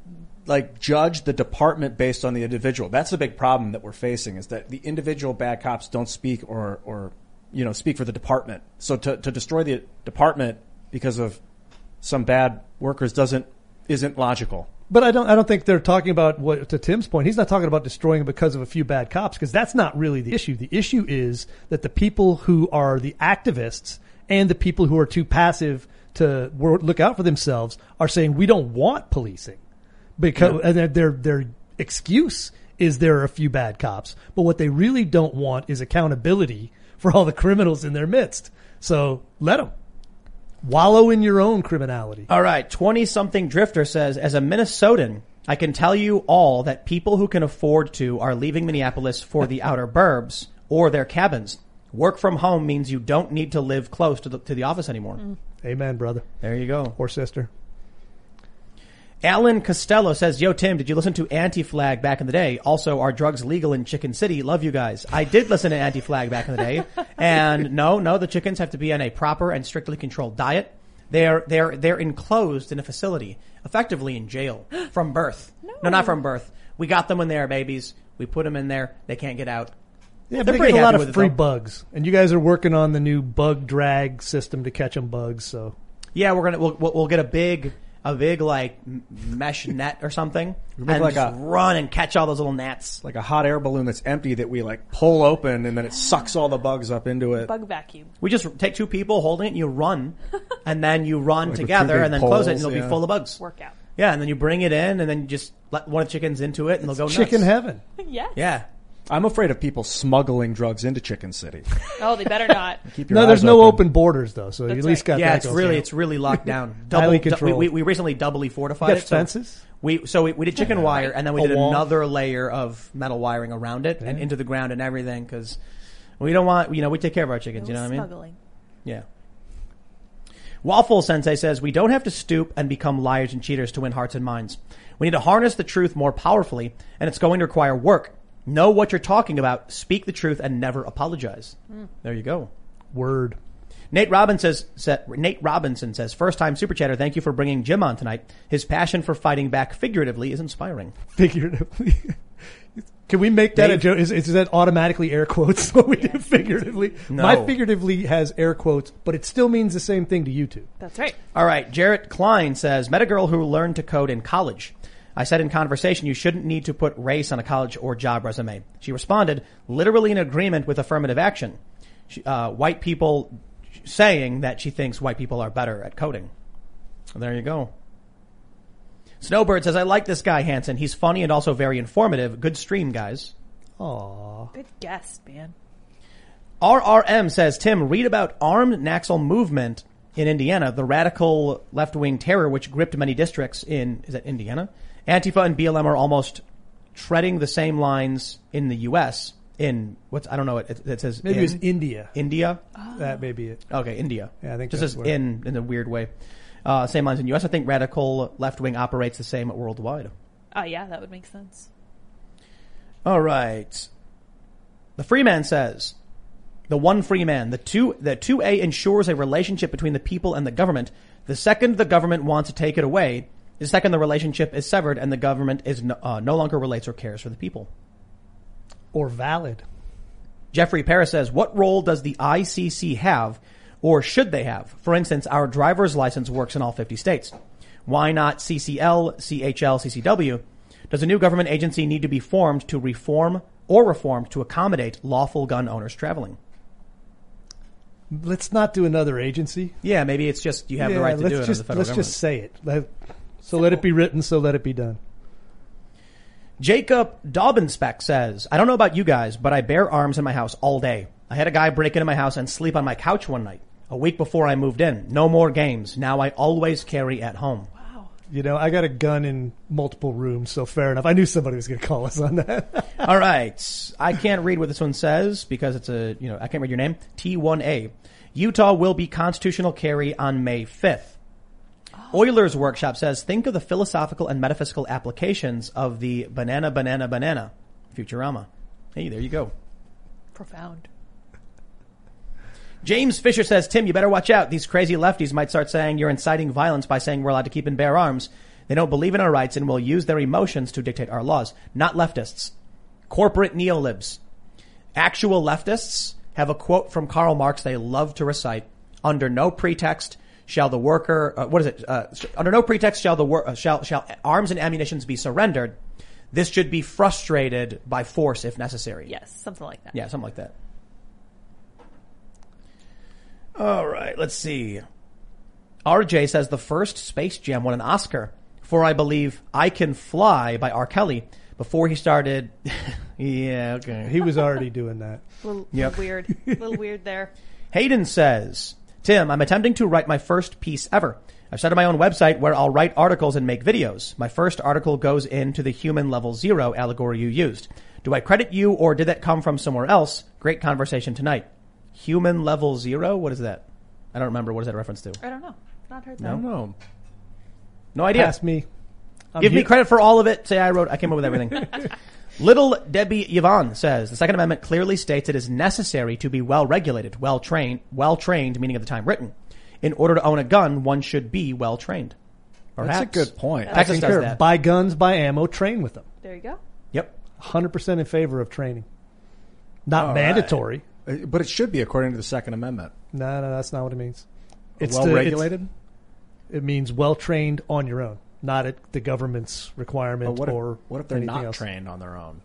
like judge the department based on the individual. That's the big problem that we're facing is that the individual bad cops don't speak or or you know speak for the department. So to to destroy the department because of some bad workers doesn't isn't logical. But I don't. I don't think they're talking about what. To Tim's point, he's not talking about destroying because of a few bad cops, because that's not really the issue. The issue is that the people who are the activists and the people who are too passive to look out for themselves are saying we don't want policing because and their- their excuse is there are a few bad cops, but what they really don't want is accountability for all the criminals in their midst. So let them wallow in your own criminality. All right, 20 something drifter says, as a Minnesotan, I can tell you all that people who can afford to are leaving Minneapolis for the outer burbs or their cabins. Work from home means you don't need to live close to the, to the office anymore. Amen, brother There you go. or sister. Alan Costello says, Yo, Tim, did you listen to Anti-Flag back in the day? Also, are drugs legal in Chicken City? Love you guys. I did listen to Anti-Flag back in the day. And no, no, the chickens have to be on a proper and strictly controlled diet. They're, they're, they're enclosed in a facility, effectively in jail from birth. No. not from birth. We got them when they were babies. We put them in there. They can't get out. Yeah, They're but they pretty get a lot of with it, free bugs, and you guys are working on the new bug drag system to catch them bugs. So Yeah, we're gonna, we'll, we'll, we'll get a big, a big like mesh net or something make and like just a- run and catch all those little gnats. Like a hot air balloon that's empty that we like pull open and then it sucks all the bugs up into it. Bug vacuum. We just take two people holding it and you run, and then you run with together big and then close it and poles, it'll yeah. be full of bugs. Workout. Yeah, and then you bring it in and then you just let one of the chickens into it and they'll go chicken nuts. heaven. yes. Yeah. I'm afraid of people smuggling drugs into Chicken City. Oh, they better not. Keep your No, there's no open borders though, so you at That's least right. got Yeah, that. it's going. really, it's really locked down. Highly du- controlled. we, we recently doubly fortified got it. so fences. we, so we, we did chicken wire and then we A did wall. another layer of metal wiring around it and into the ground and everything because we don't want, you know, we take care of our chickens, you know what I mean? Smuggling. Yeah. Waffle Sensei says we don't have to stoop and become liars and cheaters to win hearts and minds. We need to harness the truth more powerfully, and it's going to require work. Know what you're talking about, speak the truth, and never apologize. Hmm. There you go. Word. Nate Robinson says, sa- Nate Robinson says, first time super chatter, thank you for bringing Jim on tonight. His passion for fighting back figuratively is inspiring. Figuratively. Can we make that a joke? Is, is that automatically air quotes what we do figuratively? No. My figuratively has air quotes, but it still means the same thing to you two. That's right. All right. Jarrett Klein says, met a girl who learned to code in college. I said in conversation, you shouldn't need to put race on a college or job resume. She responded, literally in agreement with affirmative action. She, uh, white people saying that she thinks white people are better at coding. There you go. Snowbird says, I like this guy, Hanson. He's funny and also very informative. Good stream, guys. Aw. Good guess, man. RRM says, Tim, read about armed Naxal movement in Indiana, the radical left-wing terror which gripped many districts in, is that Indiana? Antifa and BLM are almost treading the same lines in the U.S. in, what's, I don't know, it, it says Maybe in, it's India. India? That may be it. Okay, India. Yeah, I think Just that's as where- in, in a weird way. Uh, same lines in U.S. I think radical left-wing operates the same worldwide. Oh, yeah, that would make sense. All right. The free man says, the one free man, the two, the 2A ensures a relationship between the people and the government. The second the government wants to take it away, the second the relationship is severed and the government is no, uh, no longer relates or cares for the people. Or valid. Jeffrey Paris says, what role does the ICC have or should they have? For instance, our driver's license works in all 50 states. Why not CCL, CHL, CCW? Does a new government agency need to be formed to reform or reformed to accommodate lawful gun owners traveling? Let's not do another agency. Yeah, maybe it's just you have yeah, the right to do it just the federal let's government. just say it. Let, so let it be written. So let it be done. Jacob Dobbinspec says, I don't know about you guys, but I bear arms in my house all day. I had a guy break into my house and sleep on my couch one night. A week before I moved in. No more games. Now I always carry at home. Wow. You know, I got a gun in multiple rooms, so fair enough. I knew somebody was going to call us on that. All right. I can't read what this one says because it's a, you know, I can't read your name. T1A. Utah will be constitutional carry on May 5th. Euler's workshop says, think of the philosophical and metaphysical applications of the banana, banana, banana. Futurama. Hey, there you go. Profound. James Fisher says, Tim, you better watch out. These crazy lefties might start saying you're inciting violence by saying we're allowed to keep and bear arms. They don't believe in our rights and will use their emotions to dictate our laws. Not leftists. Corporate neolibs. Actual leftists have a quote from Karl Marx they love to recite. Under no pretext shall the worker, uh, what is it? Uh, under no pretext shall the wor- uh, shall, shall arms and ammunitions be surrendered. This should be frustrated by force if necessary. Yes, something like that. Yeah, something like that. All right, let's see. RJ says the first Space Jam won an Oscar for, I believe, I Can Fly by R. Kelly before he started. yeah, okay. he was already doing that. A little, Yep. little weird. A little weird there. Hayden says, Tim, I'm attempting to write my first piece ever. I've started my own website where I'll write articles and make videos. My first article goes into the human level zero allegory you used. Do I credit you or did that come from somewhere else? Great conversation tonight. Human level zero? What is that? I don't remember. What is that a reference to? I don't know. Not heard I that. don't know. No idea. Pass me. I'm Give me here- credit for all of it. Say I wrote, I came up with everything. Little Debbie Yvonne says the Second Amendment clearly states it is necessary to be well regulated, well trained, well trained, meaning of the time written. In order to own a gun, one should be well trained. That's a good point. Texas does that. Buy guns, buy ammo, train with them. There you go. Yep. 100% in favor of training. Not All right. mandatory. Uh, But it should be according to the Second Amendment. No, no, that's not what it means. well the- regulated. It means well trained on your own, not at the government's But requirement what if, or what if they're not else. trained on their own?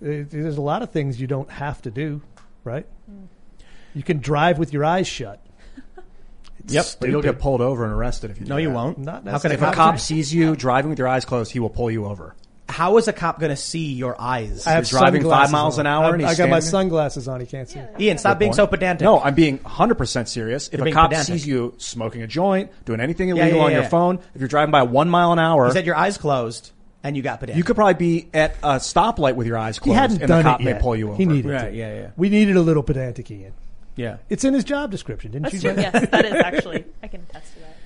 It- there's a lot of things you don't have to do, right? You can drive with your eyes shut. It's Yep. But you'll get pulled over and arrested if you. No, do you that. won't. Not How can a If a cop? cop sees you driving with your eyes closed, he will pull you over. How is a cop going to see your eyes? I have You're driving five miles on. an hour I'm- and he's I got my standing- sunglasses on. He can't see. Ian, stop being so pedantic. No, I'm being 100% serious. If You're a being cop pedantic. sees you smoking a joint, doing anything Yeah, illegal yeah, on yeah. your phone, if you're driving by one mile an hour, You said your eyes closed and you got pedantic. you could probably be at a stoplight with your eyes closed. He closed, hadn't and done the cop it may yet. pull you over. He needed Right, to. yeah, yeah. We needed a little pedantic, Ian. Yeah. It's in his job description, didn't That's you? true. Yes, that is actually. I can attest to that.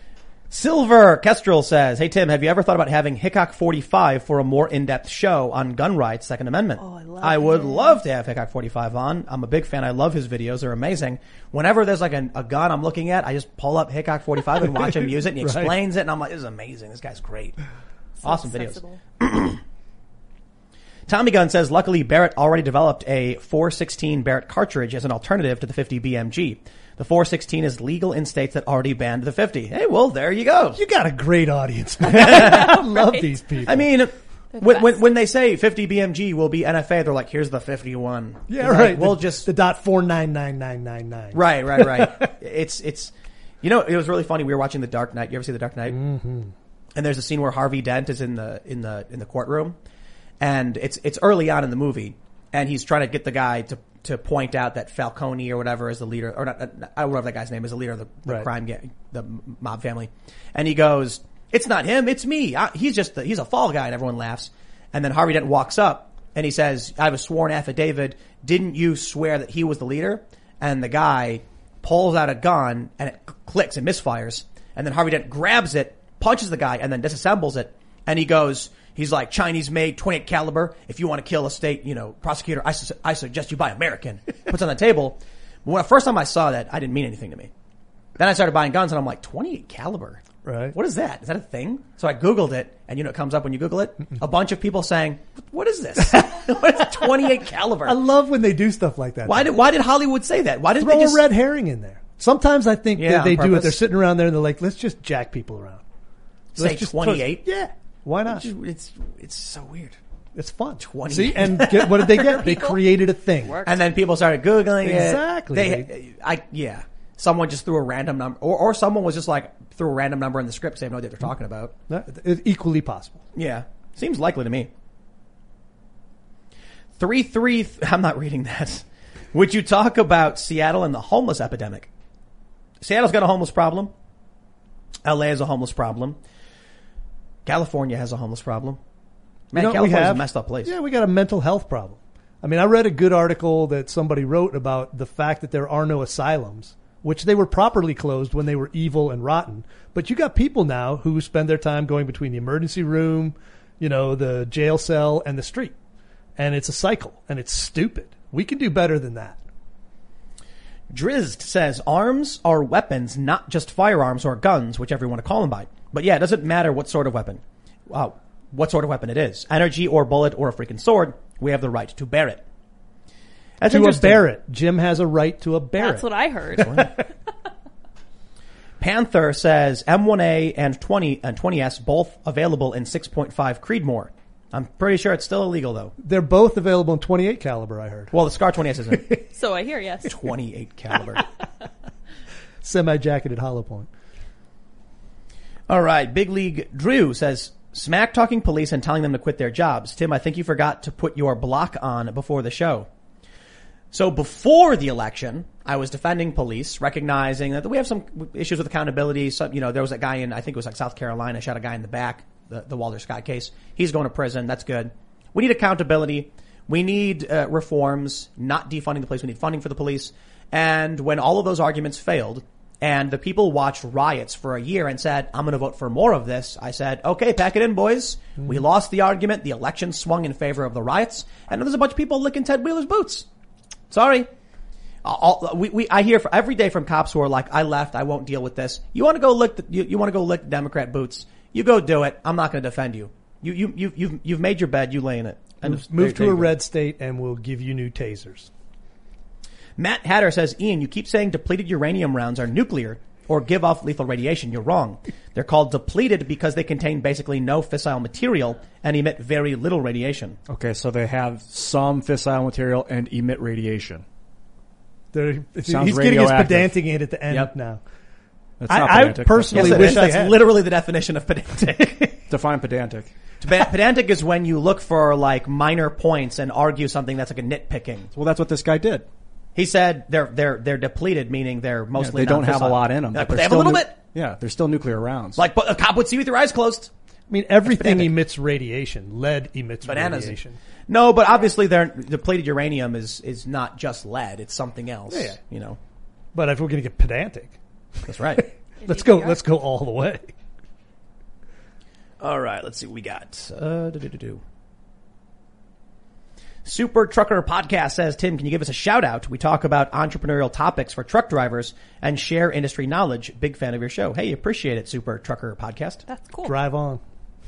Silver Kestrel says, Hey Tim, have you ever thought about having Hickok 45 for a more in-depth show on gun rights, Second Amendment? Oh, I love I would it. love to have Hickok 45 on. I'm a big fan. I love his videos. They're amazing. Whenever there's like a, a gun I'm looking at, I just pull up Hickok 45 and watch him use it and he Right. explains it and I'm like, this is amazing. This guy's great. So Awesome videos. Tommy Gun says, luckily Barrett already developed a 416 Barrett cartridge as an alternative to the 50 BMG. The 416 is legal in states that already banned the 50. Hey, well, there you go. You got a great audience, man. I love these people. I mean, when, when, when they say 50 BMG will be NFA, they're like, here's the 51. yeah, Like, right. We'll the, just, the dot four nine nine nine nine nine. right, right, right. it's, it's, you know, it was really funny. We were watching The Dark Knight. You ever see The Dark Knight? Mm-hmm. And there's a scene where Harvey Dent is in the, in the, in the courtroom and it's, it's early on in the movie and he's trying to get the guy to, to point out that Falcone or whatever is the leader, or not, I don't know that guy's name is, the leader of the, the Right. crime gang, the mob family. And he goes, it's not him, it's me. I, he's just, the, he's a fall guy and everyone laughs. And then Harvey Dent walks up and he says, I have a sworn affidavit. Didn't you swear that he was the leader? And the guy pulls out a gun and it clicks and misfires. And then Harvey Dent grabs it, punches the guy and then disassembles it. And he goes, he's like Chinese made 28 caliber. If you want to kill a state, you know, prosecutor, I, su- I suggest you buy American. Puts it on the table. When the first time I saw that, I didn't mean anything to me. Then I started buying guns and I'm like, 28 caliber. Right. What is that? Is that a thing? So I Googled it and you know, it comes up when you Google it. A bunch of people saying, what is this? what is 28 caliber? I love when they do stuff like that. Why did, why did Hollywood say that? Why didn't throw they just, a red herring in there? Sometimes I think Yeah, that they do it. They're sitting around there and they're like, let's just jack people around. say Let's just 28? Yeah. Why not? It's, it's so weird. It's fun. 20. See, and get, what did they get? They created a thing. And then people started Googling it. Exactly. They, I, yeah. Someone just threw a random number, or, or someone was just like, threw a random number in the script, so they have no idea what they're talking about. That- It's equally possible. Yeah. Seems likely to me. Three three. Th- I'm not reading that. Would you talk about Seattle and the homeless epidemic? Seattle's got a homeless problem. LA has a homeless problem. California has a homeless problem. Man, You know what we California's have? a messed up place. Yeah, we got a mental health problem. I mean, I read a good article that somebody wrote about the fact that there are no asylums, which they were properly closed when they were evil and rotten. But you got people now who spend their time going between the emergency room, you know, the jail cell and the street. And it's a cycle and it's stupid. We can do better than that. Drizzt says arms are weapons, not just firearms or guns, whichever you want to call them by. But yeah, it doesn't matter what sort of weapon. Wow. What sort of weapon it is. Energy or bullet or a freaking sword. We have the right to bear it. That's to a interesting. Barrett. Jim has a right to a Barrett. That's what I heard. Panther says M1A and 20 and 20S both available in 6.5 Creedmoor. I'm pretty sure it's still illegal though. They're both available in 28 caliber, I heard. Well, the Scar 20S isn't so I hear, yes. 28 caliber. Semi-jacketed hollow point. All right, Big League Drew says smack talking police and telling them to quit their jobs. Tim, I think you forgot to put your block on before the show. So before the election, I was defending police, recognizing that we have some issues with accountability. Some, you know, there was a guy in, I think it was like South Carolina, shot a guy in the back, the, the Walter Scott case. He's going to prison. That's good. We need accountability. We need uh, reforms, not defunding the police. We need funding for the police. And when all of those arguments failed, and the people watched riots for a year and said, I'm going to vote for more of this. I said, okay, pack it in, boys. Mm-hmm. We lost the argument. The election swung in favor of the riots. And there's a bunch of people licking Ted Wheeler's boots. Sorry. All, we, we, I hear for every day from cops who are like, I left, I won't deal with this. You want to go lick, the, you, you want to go lick the Democrat boots? You go do it. I'm not going to defend you. You, you, you, you've, you've made your bed. You lay in it. And Move, move to a red state and we'll give you new tasers. Matt Hatter says, Ian, you keep saying depleted uranium rounds are nuclear or give off lethal radiation. You're wrong. They're called depleted because they contain basically no fissile material and emit very little radiation. Okay, so they have some fissile material and emit radiation. They're, he's getting his pedantic in at the end Yep. now. That's I- not I pedantic. personally Yes, wish That's literally the definition of pedantic. define pedantic. Pedantic is when you look for like minor points and argue something that's like a nitpicking. Well, that's what this guy did. He said they're they're they're depleted, meaning they're Yeah, mostly they don't have a non-fissile. lot in them. Yeah, but they have a little bit. Yeah, they're still nuclear rounds. Like but a cop would see with your eyes closed. I mean, everything pedantic. emits radiation. Lead emits Bananas. radiation. No, but obviously, they're, depleted uranium is is not just lead; it's something else. Yeah. You know, But if we're going to get pedantic, that's right. let's go. Let's go all the way. All right, let's see what we got. Uh. Super Trucker Podcast says, Tim, can you give us a shout out? We talk about entrepreneurial topics for truck drivers and share industry knowledge. Big fan of your show. Hey, appreciate it, Super Trucker Podcast. That's cool. Drive on.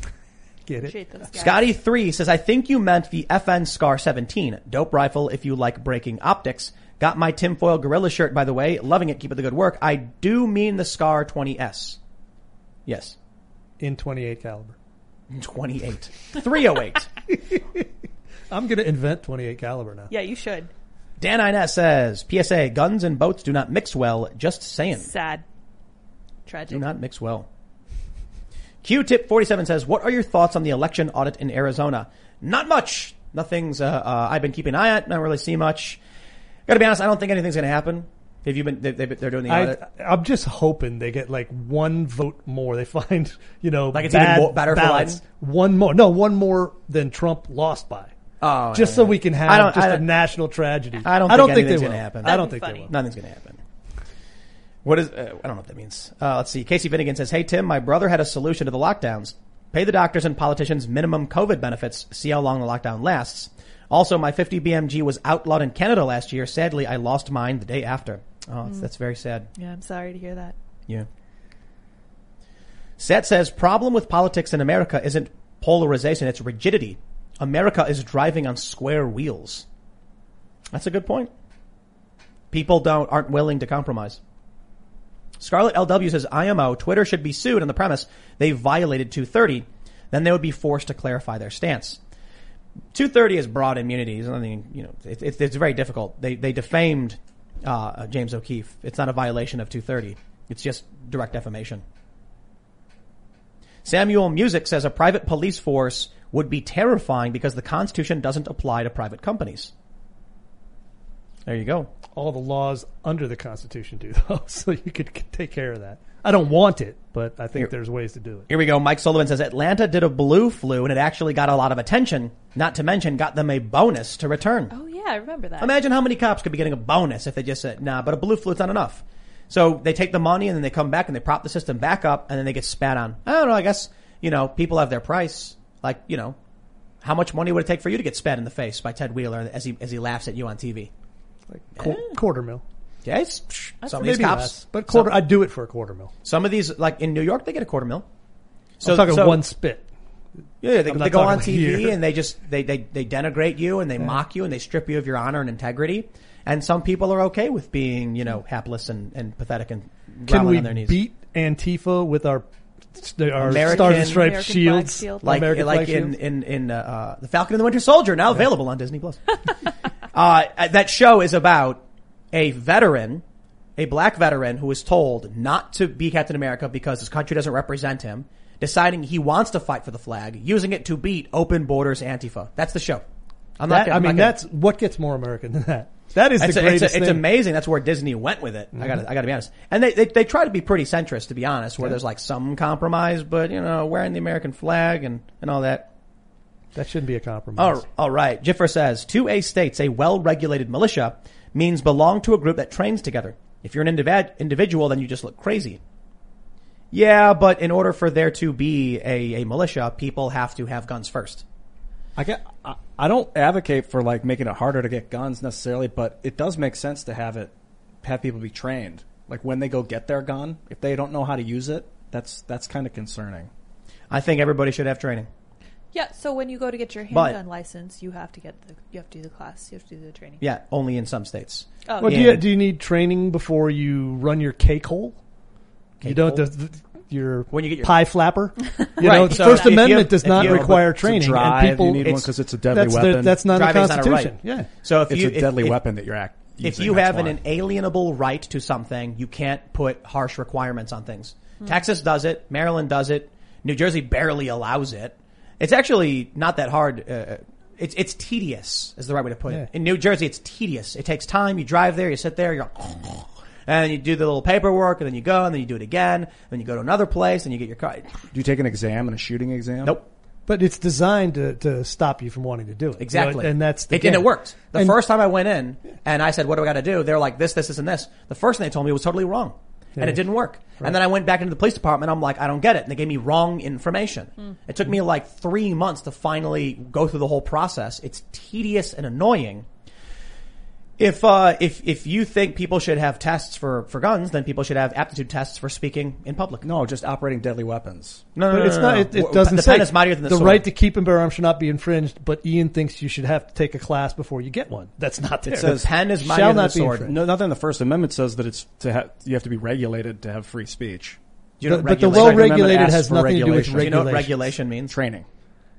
Get it? Appreciate those. Scotty three says, I think you meant the FN Scar 17. Dope rifle if you like breaking optics. Got my tinfoil gorilla shirt, by the way. Loving it. Keep up the good work. I do mean the Scar 20S. Yes. In 28 caliber. 28. 308. I'm going to invent 28 caliber now. Yeah, you should. Dan Inez says, PSA, guns and boats do not mix well. Just saying. Sad. Tragic. Do not mix well. Q-Tip 47 says, what are your thoughts on the election audit in Arizona? Not much. Nothing's, uh, uh, I've been keeping an eye on. Don't really see much. Gotta be honest, I don't think anything's gonna happen. Have you been, they, they, they're doing the audit. I, I'm just hoping they get like one vote more. They find, you know, Like it's even bad more- better for ballots. Biden? One more. No, one more than Trump lost by. Oh, just yeah, so yeah. we can have I don't- just I a don't- national tragedy. I don't I don't think think they will. gonna happen. I don't think be they will. Nothing's gonna happen. What is, uh, I don't know what that means. Uh, let's see. Casey Finnegan says, Hey Tim, my brother had a solution to the lockdowns. Pay the doctors and politicians minimum COVID benefits. See how long the lockdown lasts. Also, my 50 BMG was outlawed in Canada last year. Sadly, I lost mine the day after. Oh, that's, that's very sad. Yeah, I'm sorry to hear that. Yeah. Seth says, problem with politics in America isn't polarization, it's rigidity. America is driving on square wheels. That's a good point. People don't, aren't willing to compromise. Scarlett LW says, IMO, Twitter should be sued on the premise they violated 230. Then they would be forced to clarify their stance. 230 is broad immunity. There's nothing, you know, it, it, it's very difficult. They, they defamed, uh, James O'Keefe. It's not a violation of 230. It's just direct defamation. Samuel Music says a private police force would be terrifying because the Constitution doesn't apply to private companies. There you go. All the laws under the Constitution do though, so you could take care of that. I don't want it, but I think there's ways to do it. Here we go. Mike Sullivan says Atlanta did a blue flu and it actually got a lot of attention. Not to mention got them a bonus to return. Oh yeah, I remember that. Imagine how many cops could be getting a bonus if they just said, nah, but a blue flu's not enough. So they take the money and then they come back and they prop the system back up and then they get spat on. I don't know. I guess, you know, people have their price. Like, you know, how much money would it take for you to get spat in the face by Ted Wheeler as he, as he laughs at you on TV? Qu- quarter mil, Yeah, it's, psh, some of these cops, less, but quarter. some, I'd do it for a quarter mil. some of these, like in New York, they get a quarter mil. I'm talking one spit. Yeah, they, they go on TV here. and they just they, they they denigrate you and they mock you and they strip you of your honor and integrity. And some people are okay with being, you know, hapless and, and pathetic and Can groveling we on their knees. beat Antifa with our our American- stars and stripes American flag shields? shield. like American like in shields? in in uh, uh, the Falcon and the Winter Soldier now available on Disney Plus. uh, that show is about a veteran, a black veteran who is told not to be Captain America because his country doesn't represent him, deciding he wants to fight for the flag, using it to beat open borders Antifa. That's the show. I'm That- not. I I'm mean, not that's what gets more American than that. That is It's, the a- it's, greatest a- it's thing. amazing. That's where Disney went with it. I got mm-hmm. I got to be honest. And they, they they try to be pretty centrist, to be honest, where there's like some compromise, but you know, wearing the American flag and and all that. That shouldn't be a compromise. Oh, all right. Jiffer says, to a states, a well-regulated militia means belong to a group that trains together. If you're an individ- individual, then you just look crazy. Yeah, but in order for there to be a, a militia, people have to have guns first. I get. I, I don't advocate for like making it harder to get guns necessarily, but it does make sense to have it have people be trained. Like when they go get their gun, if they don't know how to use it, that's that's kind of concerning. I think everybody should have training. yeah. So when you go to get your But- handgun license, you have to get the you have to do the class. You have to do the training. Yeah, only in some states. Oh, Well, yeah. do you do you need training before you run your cake hole? you don't. hole? The, the, your When you get your- pie flapper, you Right, know, the so First if you Amendment have- does if not you have- require It's training, drive, and people. you need one it's- because it's a deadly that's, the- weapon. that's not in the Driving's not a Constitution. right. Yeah. So if it's you a deadly if, if- weapon that you're act. if using, you that's have an why. inalienable right to something, you can't put harsh requirements on things. Hmm. Texas does it. Maryland does it. New Jersey barely allows it. It's actually not that hard. Uh, it's it's tedious is the right way to put Yeah. it. In New Jersey, it's tedious. It takes time. You drive there, you sit there, you're and you do the little paperwork, and then you go, and then you do it again, and then you go to another place, and you get your car. Do you take an exam and a shooting exam? Nope. But it's designed to, to stop you from wanting to do it. Exactly. and that's the it, and it game. worked. The And- first time I went in and I said, what do I got to do? They're like, this, this, this, and this. The first thing they told me was totally wrong. And it didn't work. And then I went back into the police department. I'm like, I don't get it. And they gave me wrong information. Hmm. It took me like three months to finally go through the whole process. It's tedious and annoying. If, uh, if, if you think people should have tests for, for guns, then people should have aptitude tests for speaking in public. No, just operating deadly weapons. No, no, But no, it's no, not. no. It, it doesn't the say pen is mightier than the, sword. right to keep and bear arms should not be infringed. But Ian thinks you should have to take a class before you get one. That's not there. It says the pen is mightier shall than not the sword. infringed. No, nothing in the First Amendment says that it's to have you have to be regulated to have free speech. You know But, but the well regulated has nothing to do with regulation. Do you know what regulation means? Training.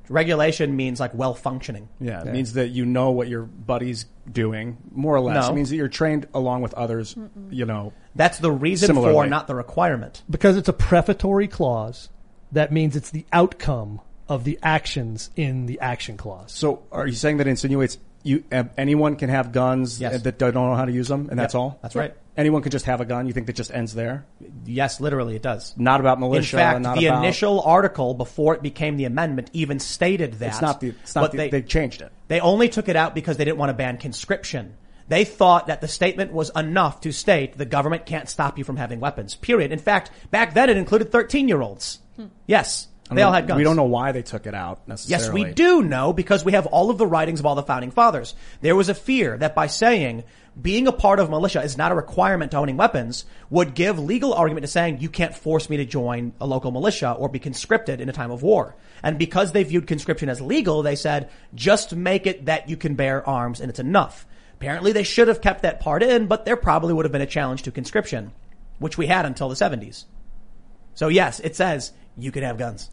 Regulation means like well functioning. Yeah, it means that you know what your buddy's doing, more or less. No. It means that you're trained along with others. You know, That's the reason for, Similarly. not the requirement. because it's a prefatory clause. That means it's the outcome of the actions in the action clause. so are you saying that insinuates you uh, anyone can have guns Yes. that don't know how to use them, and that's Yep, all? That's right. Anyone can just have a gun. You think that just ends there? Yes, literally it does. Not about militia. In fact, not the about, initial article before it became the amendment even stated that. It's not the. It's not but the, they, they changed it. they only took it out because they didn't want to ban conscription. They thought that the statement was enough to state the government can't stop you from having weapons. Period. In fact, back then it included 13 year olds. Yes. They all had guns. We don't know why they took it out necessarily. Yes, we do know because we have all of the writings of all the founding fathers. There was a fear that by saying being a part of militia is not a requirement to owning weapons would give legal argument to saying you can't force me to join a local militia or be conscripted in a time of war. And because they viewed conscription as legal, they said just make it that you can bear arms and it's enough. Apparently they should have kept that part in, but there probably would have been a challenge to conscription, which we had until the 70s. So yes, it says you can have guns.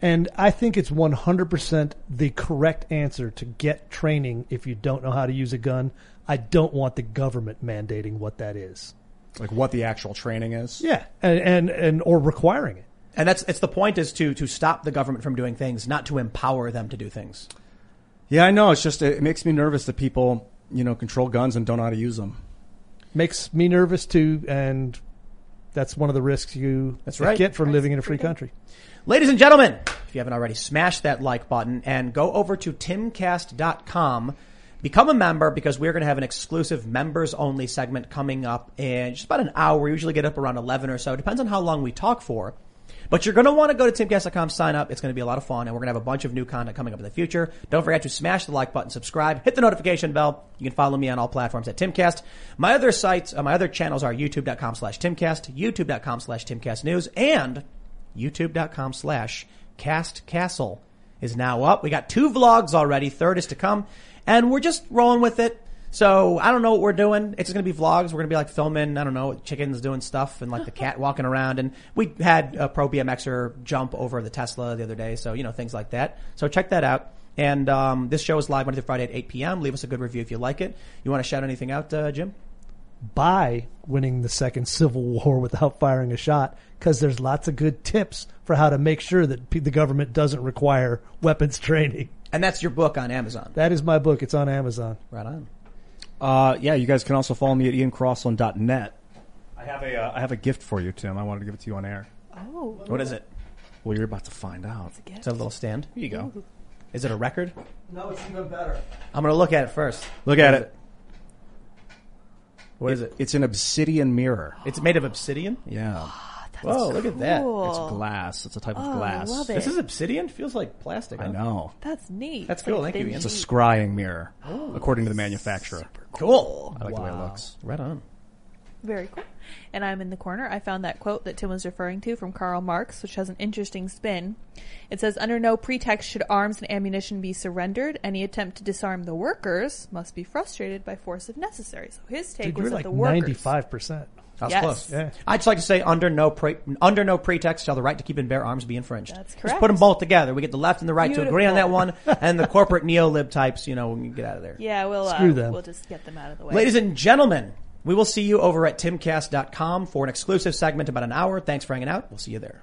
And I think it's 100% the correct answer to get training if you don't know how to use a gun. I don't want the government mandating what that is. like what the actual training is. Yeah, and and, and or requiring it. And that's it's the point is to to stop the government from doing things, not to empower them to do things. Yeah, I know. It's just it makes me nervous that people you know control guns and don't know how to use them. Makes me nervous too, and that's one of the risks you That's right. get for living in a free country. Ladies and gentlemen, if you haven't already, smash that like button and go over to timcast.com. Become a member because we're going to have an exclusive members only segment coming up in just about an hour. We usually get up around 11 or so. It Depends on how long we talk for. But you're going to want to go to timcast.com, sign up. It's going to be a lot of fun and we're going to have a bunch of new content coming up in the future. Don't forget to smash the like button, subscribe, hit the notification bell. You can follow me on all platforms at Timcast. My other sites, uh, my other channels are youtube.com slash Timcast, youtube.com slash Timcast News, and youtube.com slash cast castle is now up. We got two vlogs already. Third is to come and we're just rolling with it. So I don't know what we're doing. It's just going to be vlogs. We're going to be like filming, I don't know, chickens doing stuff and like the cat walking around. And we had a pro BMXer jump over the Tesla the other day. So, you know, things like that. So check that out. And, um, this show is live Monday through Friday at 8 p.m. Leave us a good review if you like it. You want to shout anything out, uh, Jim? By winning the second Civil War without firing a shot, because there's lots of good tips for how to make sure that the government doesn't require weapons training. And that's your book on Amazon. That is my book. It's on Amazon. Right on. Uh, yeah, you guys can also follow me at iancrossland.net. I have a uh, I have a gift for you, Tim. I wanted to give it to you on air. Oh, What is it? Well, you're about to find out. It's a little stand. Here you go. Is it a record? No, it's even better. I'm going to look at it first. Look at it. What is it? It's an obsidian mirror. It's made of obsidian. Yeah, ah, Whoa, look at that. it's glass. It's a type of Oh, I glass. love it. This is obsidian? Feels like plastic. I know. That's neat. That's cool. like Thank you, vintage. It's a scrying mirror, according to the manufacturer. Cool. I like the way it looks. Right on. Very cool. And I'm in the corner. I found that quote that Tim was referring to from Karl Marx, which has an interesting spin. It says, Under no pretext should arms and ammunition be surrendered. Any attempt to disarm the workers must be frustrated by force if necessary. So his take Dude, was you're that like the workers. ninety-five percent. That's Yes. close. Yeah. I'd just like to say, under no pre- under no pretext shall the right to keep and bear arms be infringed. That's Just put them both together. We get the left and the right to agree on that one, and the corporate neo-lib types, you know, we can get out of there. Yeah, we'll, uh, Screw them. we'll just get them out of the way. Ladies and gentlemen, we will see you over at timcast.com for an exclusive segment about an hour. Thanks for hanging out. We'll see you there.